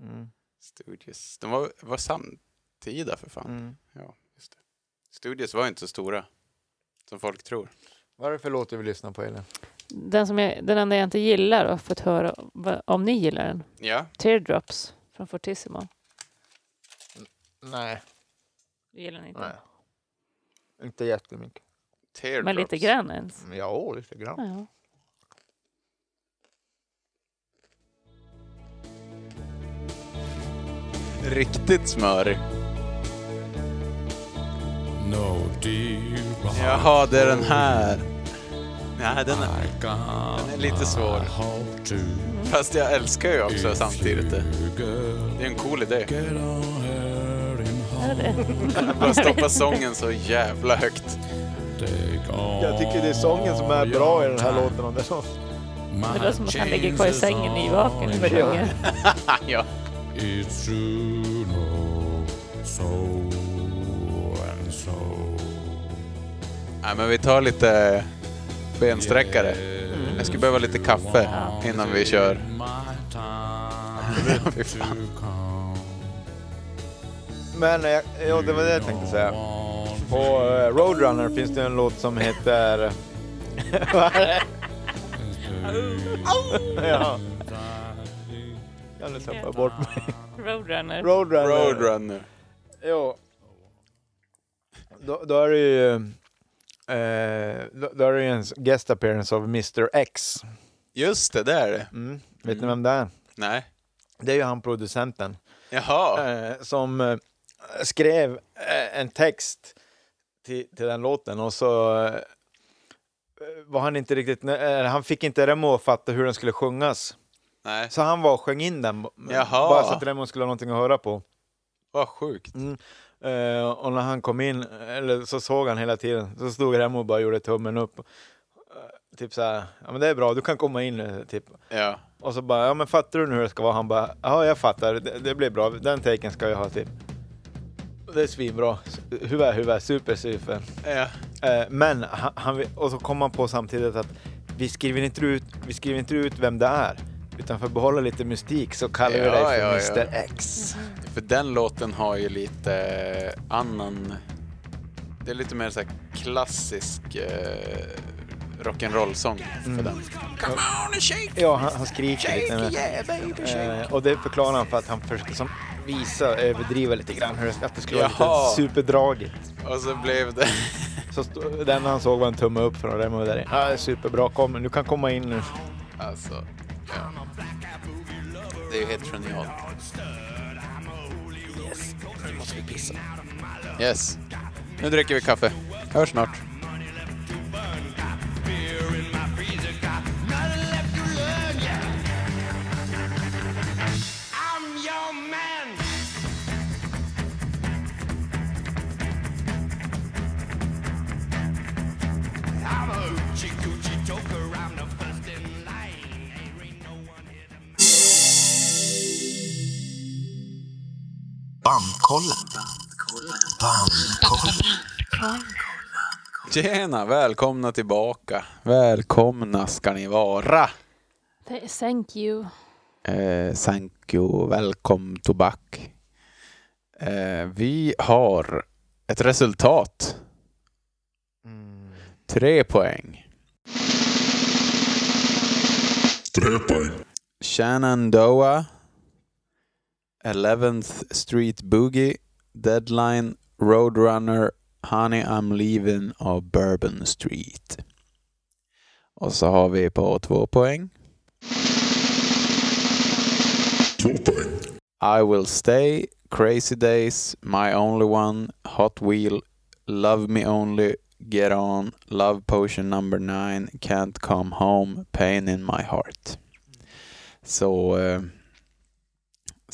Mm. Stooges. De var, var samtida för fan. Mm. Ja, just det. Stooges var inte så stora som folk tror. Vad är det för låt du vill lyssna på Elin? Den, som jag, den enda jag inte gillar och fått höra om ni gillar den. Ja, Teardrops från Fortissimo. Nej. Du gillar den inte? Nej. Inte jättemycket. Teardrops. Men lite grann ens. Ja, lite grann. Ja. Riktigt smörig. No Jaha, det är den här. Nej, den är, Den är lite svår. fast jag älskar ju också samtidigt det. Det är en cool idé. Är det? <laughs> Bara stoppa sången så jävla högt. Jag tycker det är sången som är bra i den här låten. Det är så. Det låter som att han ligger kvar i sängen i vaken och Ja. sjunger. <laughs> ja. It's true, no, so and so. Nej, men vi tar lite bensträckare. Jag skulle behöva lite kaffe innan vi kör. <laughs> Fy fan. Men eh, ja, det var det jag tänkte säga. På eh, Roadrunner finns det en låt som heter... Vad är det? ja. Jag nu jag bort mig. Roadrunner. Roadrunner. Roadrunner. Jo. Då, då är det ju... Eh, då, då är det ju en guest appearance av Mr X. Just det, det är det. Mm. Vet ni vem det är? Nej. Det är ju han producenten. Jaha. eh, som eh, skrev eh, en text till, till den låten och så eh, var han inte riktigt, han fick inte Remo att fatta hur den skulle sjungas. Nej. Så han var och sjöng in den, Jaha. bara så att Remo skulle ha någonting att höra på. Vad sjukt. Eh, och när han kom in, eller så såg han hela tiden, så stod Remo och bara gjorde tummen upp. Typ så här, ja men det är bra, du kan komma in nu, typ. Ja. Och så bara, ja men fattar du nu hur det ska vara? Han bara, ja jag fattar, det, det blir bra, den taken ska jag ha typ. Det är svinbra, huvud, huvud, super, super. ja. Eh, men, han, och så kom han på samtidigt att vi skriver inte ut, vi skriver inte ut vem det är. Utan för att behålla lite mystik så kallar vi Ja, dig för ja, ja. Mr X. För den låten har ju lite eh, annan... Det är lite mer så klassisk eh, rock'n'roll-sång för Mm. den. Ja, han, han skriker lite. Med, eh, och det förklarar han för att han försöker som visa, överdriva lite grann, hur det, att det skulle vara Jaha. lite superdragigt. Och så blev det... Så den han såg var en tumme upp från Remo där. Ja, det är superbra, kom, du kan komma in nu. Alltså, ja. Det är ju helt genialt. Yes, nu måste vi pissa. Yes. Nu dricker vi kaffe. Hörs snart. Bandkollen. Bandkollen. Tjena, välkomna tillbaka. Välkomna ska ni vara. Thank you. Eh, thank you. Välkommen tobak. Eh, vi har ett resultat. Tre poäng. Tre poäng. Shannon Shenandoah 11th Street Boogie, Deadline, Roadrunner, Honey I'm Leaving or Bourbon Street. Och så har vi på två poäng. Två poäng. I Will Stay, Crazy Days, My Only One, Hot Wheel, Love Me Only, Get On, Love Potion Number 9, Can't Come Home, Pain In My Heart. Så... So, uh,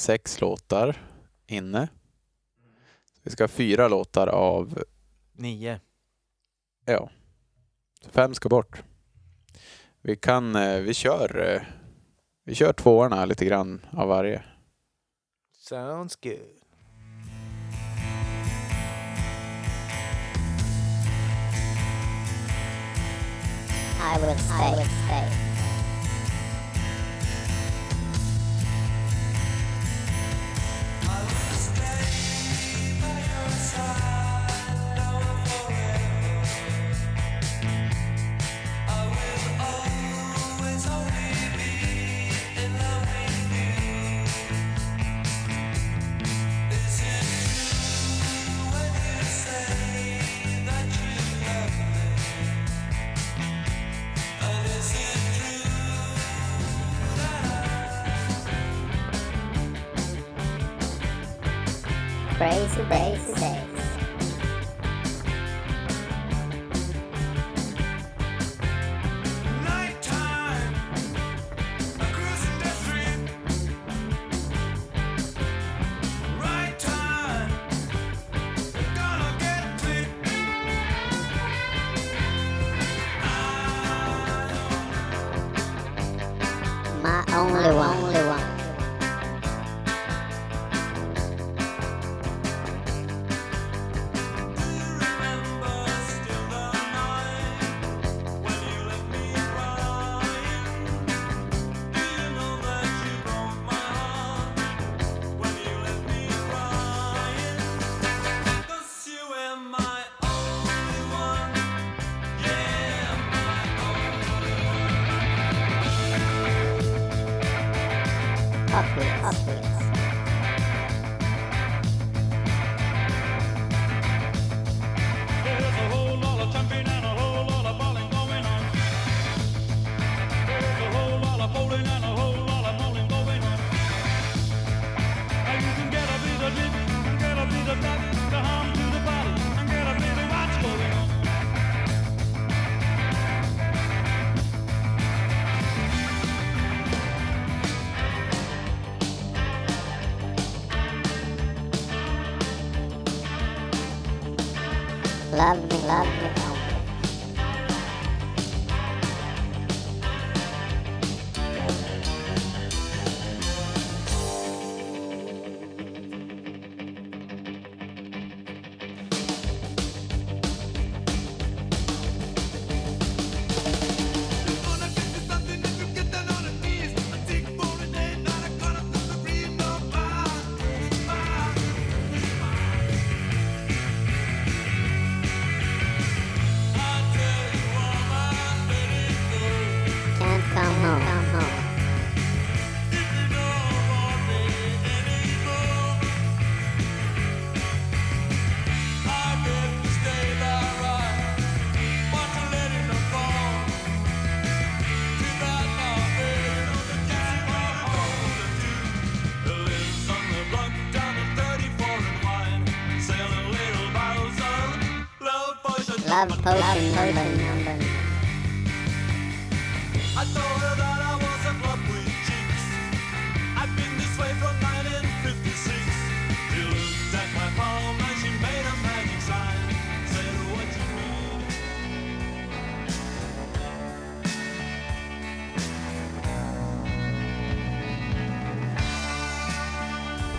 sex låtar inne. Vi ska ha fyra låtar av... Nio. Ja. Fem ska bort. Vi kan, eh, vi kör, eh, vi kör tvåorna lite grann av varje. Sounds good. I will stay. I will stay. Embrace, embrace, embrace.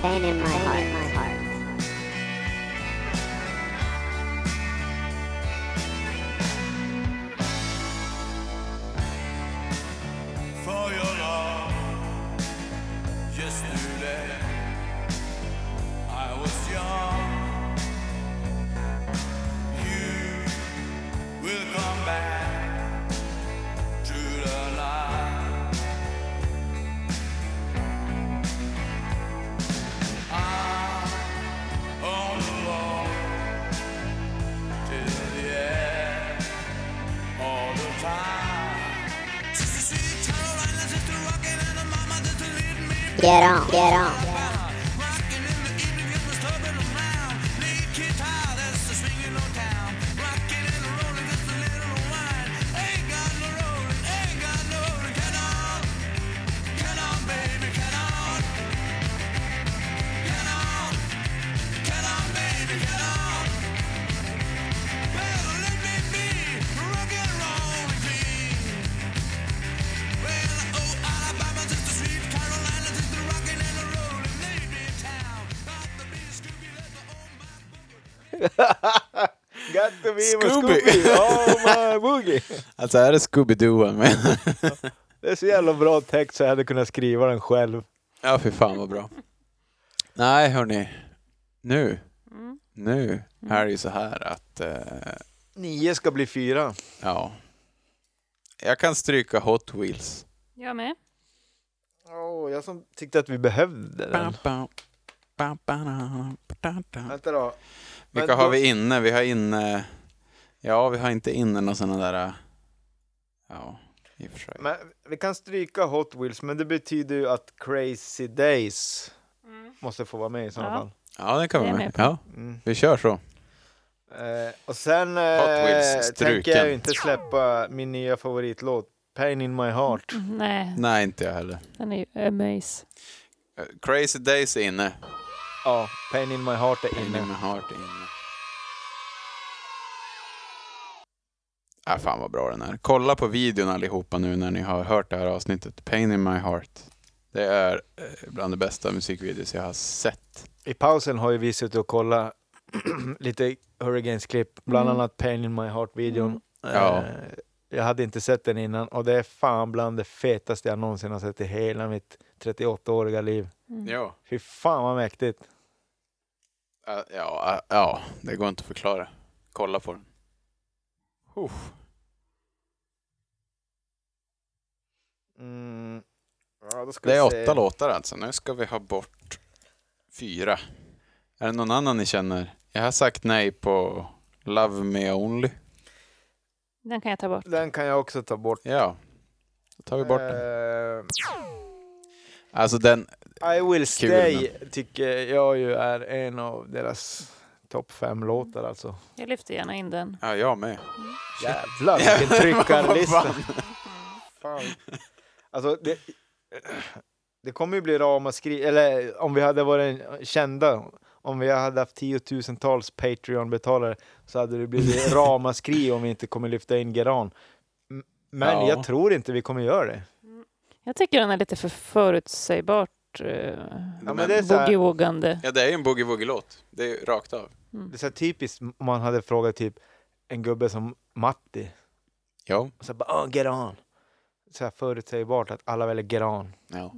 pain in my heart. Be my Scooby. Scooby! <laughs> Oh my boogie! Alltså är det Scooby-Doo han menar? Det är så jävla bra text så jag hade kunnat skriva den själv. Ja, för fan vad bra. Nej, hörni. Nu, Mm. nu är det ju så här att, eh, Nio ska bli fyra. ja. Jag kan stryka Hot Wheels. Jag med. Åh, jag som tyckte att vi behövde den. Vänta då. Men Vilka då- har vi inne? Vi har inne... Ja, vi har inte inne några sådana där... äh, Ja, i och för sig. Men vi kan stryka Hot Wheels, men det betyder ju att Crazy Days måste få vara med i sådana Ja. fall. Ja, det kan vi med. Ja, Mm. vi kör så. Eh, och sen eh, Hot Wheels tänker jag ju inte släppa min nya favoritlåt, Pain in my heart. Mm, Nej, Nej, inte jag heller. den är ju amaze. Eh, Crazy Days är inne. Ja, Pain in my heart är Inne inne. med Heart är inne. Ah, fan vad bra den är. Kolla på videon allihopa nu när ni har hört det här avsnittet. Pain in my heart. Det är eh, bland de bästa musikvideos jag har sett. I pausen har ju vi suttit och kollat <clears throat> lite Hurricanes-klipp, bland Mm. annat Pain in my heart-videon. Ja. Eh, jag hade inte sett den innan och det är fan bland det fetaste jag någonsin har sett i hela mitt 38-åriga liv. Mm. Ja. Fy fan vad mäktigt. Ja, ja, ja, det går inte att förklara. Kolla på den. Uff. Mm. Ja, då ska Det är vi se. åtta låtar alltså. Nu ska vi ha bort fyra. Är det någon annan ni känner? Jag har sagt nej på Love Me Only. Den kan jag ta bort. Den kan jag också ta bort. Ja, då tar vi bort den. Eh, Alltså den, I will stay tycker jag ju är en av deras topp fem låtar alltså. Jag lyfter gärna in den. ja jag med. Jävlar vilken tryckarlista. <laughs> Alltså det, det kommer ju bli ramaskri, eller om vi hade varit kända, om vi hade haft tiotusentals Patreon-betalare så hade det blivit <laughs> ramaskri om vi inte kommer lyfta in Geran. Men Ja. jag tror inte vi kommer göra det. Jag tycker den är lite för förutsägbart uh, Ja, men det är så här- boogie-woogande. Ja, det är ju en boogie-woogie-låt. Det är ju rakt av. Det är så typiskt om man hade frågat typ en gubbe som Matti. Ja. Och så bara, oh, get on. Så här förutsägbart att alla väljer on. Ja,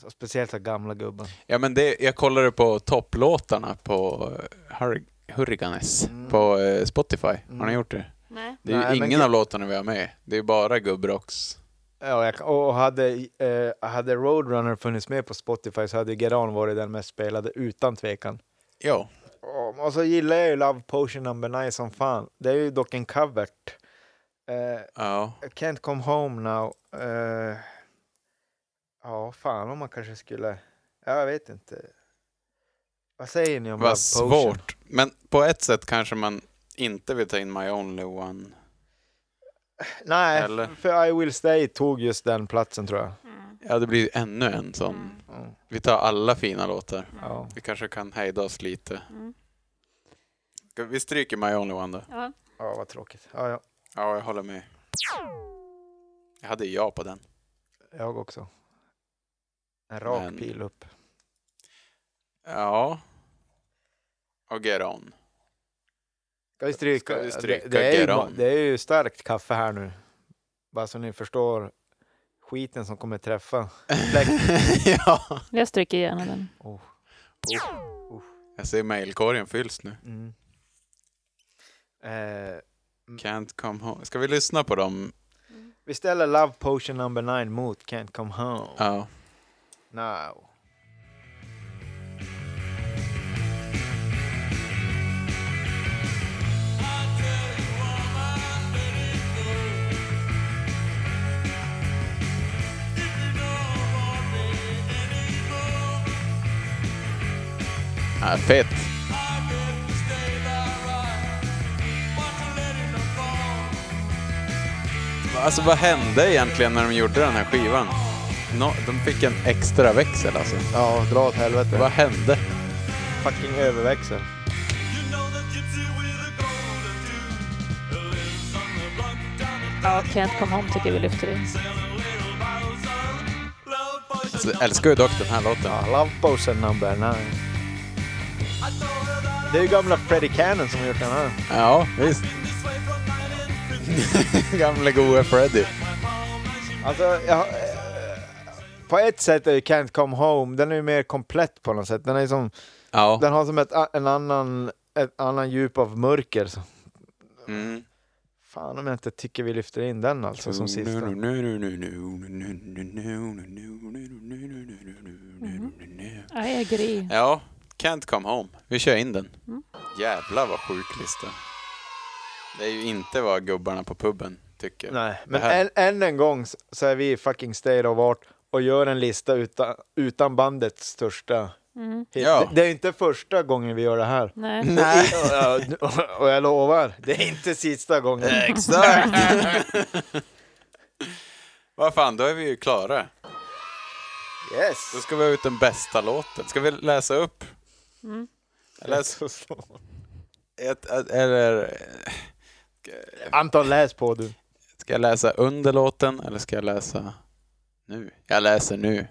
Så speciellt så gamla gubben. ja men det, jag kollade på topplåtarna på eh, Hurri- Hurricanes Mm. på eh, Spotify. Har ni Mm. gjort det? Nej. Det är ju Nej, ingen ge- av låtarna vi har med. Det är bara gubbrocks. Ja, jag, och hade, eh, hade Roadrunner funnits med på Spotify så hade Get On varit den mest spelade utan tvekan. Ja. Och, och så gillar jag ju Love Potion Number 9 som fan. Det är ju dock en covert. Eh, Ja. I Can't Come Home Now. Eh, ja, fan om man kanske skulle... Ja, jag vet inte. Vad säger ni om Vad Potion? svårt. Men på ett sätt kanske man inte vill ta in My Only One. Nej, Eller? för I Will Stay tog just den platsen tror jag. Ja, det blir ännu en sån. Mm. Mm. Vi tar alla fina låtar. Ja. Vi kanske kan hejda oss lite. Mm. Vi stryker My Only One då. Ja. ja, vad tråkigt. Ja, ja, Ja, jag håller med. Jag hade ja på den. jag också. En rak Men- pil upp. Ja. Och Get On. Ska vi stryka? Ska vi stryka det, det, är ju, det är ju starkt kaffe här nu. Bara så ni förstår skiten som kommer träffa. <laughs> ja. Jag stryker gärna den. Oh. Jag ser mailkorgen fylls nu. Mm. Eh, Mm. Can't come home. Ska vi lyssna på dem? Vi ställer Love Potion number 9 mot Can't come home. Ja. Now. Ah, fett. Alltså vad hände egentligen när de gjorde den här skivan? Nå, de fick en extra växel alltså. Ja, dra åt helvete. Vad hände? Fucking överväxel. Ja, Can't Come Home tycker vi lyfter in. Alltså, jag älskar ju dock den här låten. Ja, Love Potion number nine. Det är ju gamla Freddie Cannon som har gjort den här. Ja, visst. Gamle gode Freddy. Alltså, jag, eh, på ett sätt är ju Can't Come Home, den är ju mer komplett på något sätt. Den, är som, Ja. den har som ett, en annan, ett annan djup av mörker. Så. Mm. Fan om jag inte tycker vi lyfter in den alltså som sista. I agree. Ja, Can't Come Home. Vi kör in den. Mm. Jävlar vad sjuk lista. Det är ju inte vad gubbarna på puben tycker. Nej, men än, än en gång så är vi i fucking state of art och gör en lista utan, utan bandets största Mm. Ja. Det, det är inte första gången vi gör det här. Nej. Nej. Och, och, och jag lovar, det är inte sista gången. Exakt! <laughs> Vad fan, då är vi ju klara. Yes! Då ska vi ha ut den bästa låten. Ska vi läsa upp? Mm. Ett, eller... Anton, läs på du. Ska jag läsa under låten eller ska jag läsa nu? Jag läser nu.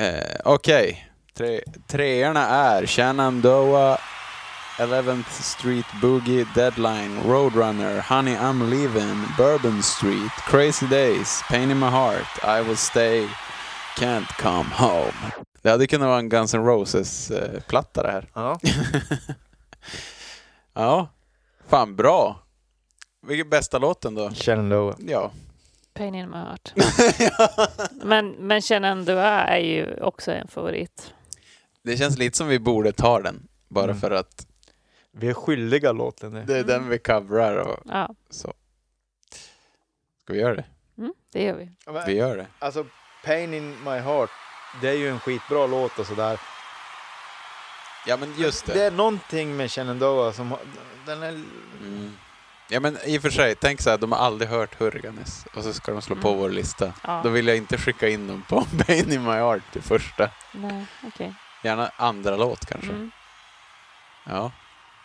Eh, Okej. Tre, treorna är Shenandoah, 11th Street Boogie, Deadline, Roadrunner, Honey I'm Leaving, Bourbon Street, Crazy Days, Pain in My Heart, I Will Stay, Can't Come Home. Det hade kunnat vara en Guns N' Roses-platta det här. Ja. <laughs> Ja, fan bra. Vilken bästa låten då? Shenandoah. Ja. Pain in my heart. <laughs> men, men Shenandoah är ju också en favorit. Det känns lite som vi borde ta den. Bara Mm. för att Vi är skyldiga låten det. det är den vi coverar och Ja, så. Ska vi göra det? mm, det gör vi. Vi gör det. Alltså, Pain in my heart, det är ju en skitbra låt och sådär. Ja men just Det det. är någonting med Shenandoah som har- den är... Mm. Ja men i och för sig, tänk så här, de har aldrig hört Hurriganes och så ska de slå på Mm. vår lista. Ja. Då vill jag inte skicka in dem på <laughs> Pain in my heart till första. Nej, okej. Gärna andra låt kanske. Mm. Ja.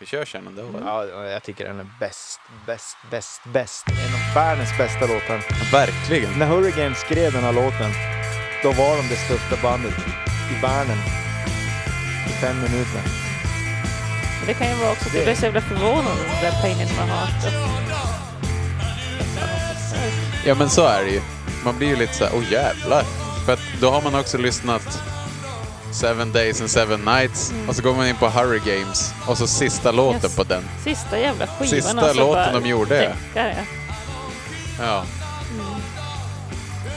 Vi kör Shenandoah. Ja, jag tycker den är bäst, bäst, bäst, bäst. En av världens bästa låtar. Verkligen. När Hurricane skrev den här låten, då var de det största bandet i världen. I fem minuter. Men det kan ju vara också att Det- jag blev så jävla förvånad över den där in my heart. Ja men så är det ju. Man blir ju lite så här, åh jävlar. För att då har man också lyssnat Seven Days and Seven Nights och så går man in på Hurry Games och så sista låten Yes. på den. Sista jävla skivan Sista alltså, låten de gjorde, ja. ja. Ja.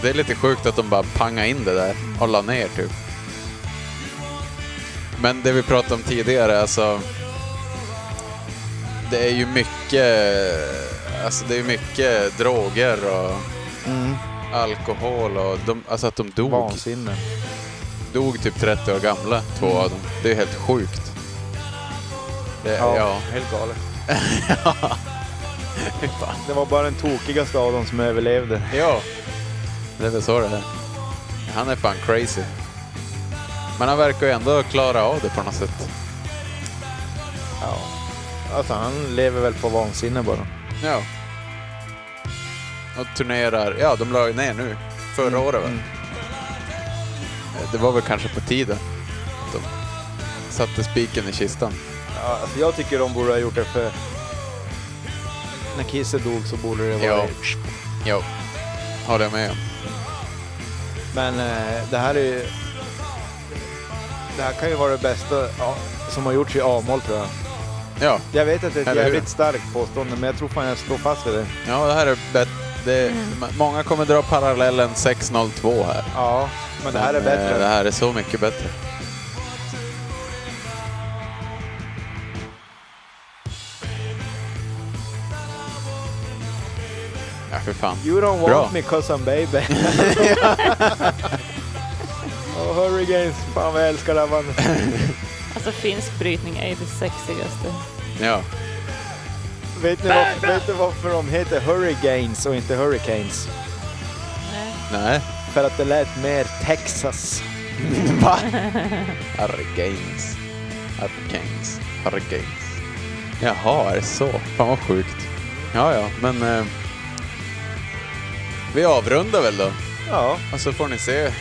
Det är lite sjukt att de bara pangade in det där och la ner typ. Men det vi pratade om tidigare, alltså. Det är ju mycket, alltså det är mycket droger och Mm. alkohol och de, alltså att de dog. Vansinne. Dog typ 30 år gamla, två av dem. Det är helt sjukt. Det, Ja, ja. helt galet. <laughs> ja. Det var bara den tokigaste av dem som överlevde. Ja. Det är väl så det är. Han är fan crazy. Men han verkar ju ändå klara av det på något sätt. Ja. Alltså han lever väl på vansinne bara. Ja. Och turnerar. Ja, de la ju ner nu. Förra Mm, året va? mm. Det var väl kanske på tiden. Att de satte spiken i kistan. Ja, alltså jag tycker de borde ha gjort det för... När Kisse dog så borde det vara... Ja. Jo. Håller jag med om. Men eh, det här är ju... Det här kan ju vara det bästa ja, som har gjorts i A-moll tror jag. Ja. Jag vet att det är ett Eller hur? jävligt starkt påstående men jag tror fan jag står fast vid det. Ja, det här är bättre. Det, m- Många kommer dra parallellen 602 här. Ja, men det här är Men, eh, bättre. Det här är så mycket bättre. Ja, för fan. You don't want Bra. me cause I'm baby. <laughs> <laughs> <laughs> Och Hurricanes, fan vad jag älskar det här bandet. <laughs> Alltså finsk brytning är ju det sexigaste. Ja. Vet ni, varför, vet ni varför de heter Hurricanes och inte Hurricanes? Nej. Nej. För att det lät mer Texas. <laughs> Va? Hurricanes. Hurricanes. Hurricanes. Jaha, är det så? Fan vad sjukt. Ja, ja, men... Eh, vi avrundar väl då. Ja, Och så får ni se,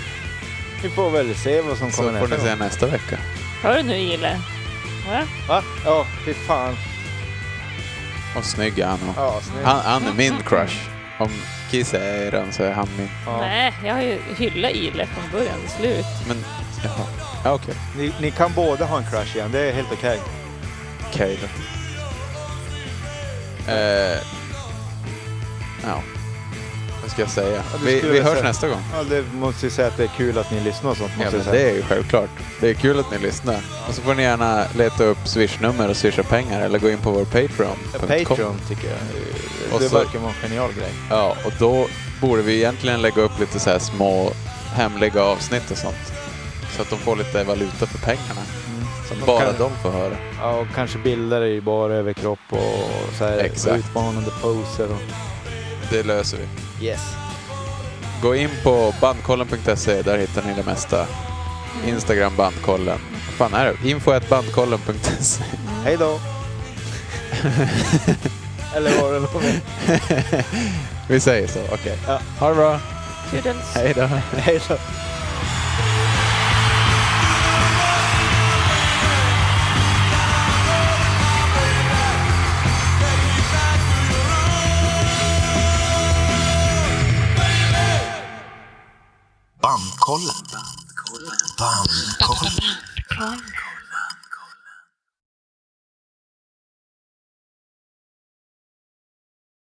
vi får väl se vad som så kommer får ni nästa se gång. nästa vecka. Hör du nu Ile? Va? Va? Ja, fy fan. Och snygg är han. Ja, snyggt. Han, han är min crush. Om Kiss är eran så är han min. Ja. Nej, jag har ju hyllat Ile från början till slut. Men, jaha. Ja, okej. Ni, ni kan båda ha en crush igen, det är helt okej. Okej då. Eh, ja. Vad ska jag säga? Ja, vi vi hörs säga- nästa gång. Ja, det måste ju säga att det är kul att ni lyssnar och sånt. Ja, men det är ju självklart. Det är kul att ni lyssnar. Och så får ni gärna leta upp swishnummer och swisha pengar eller gå in på vår Patreon. Patreon tycker jag. Och Det så- verkar vara en genial grej. Ja, och då borde vi egentligen lägga upp lite så här små hemliga avsnitt och sånt. Så att de får lite valuta för pengarna. Som Och bara kan- de får höra. Ja, och kanske bilder i bara överkropp och så här Exakt. utmanande poser. Och... Det löser vi. Yes. Gå in på bandkollen.se, där hittar ni det mesta. Instagram bandkollen. Vad fan är det? Info.bandkollen.se Hej då! <laughs> Eller var det något mer? Vi säger så, okej. Ja. Ha det bra. Hej då. Hej då! Bandkollen. Bandkollen.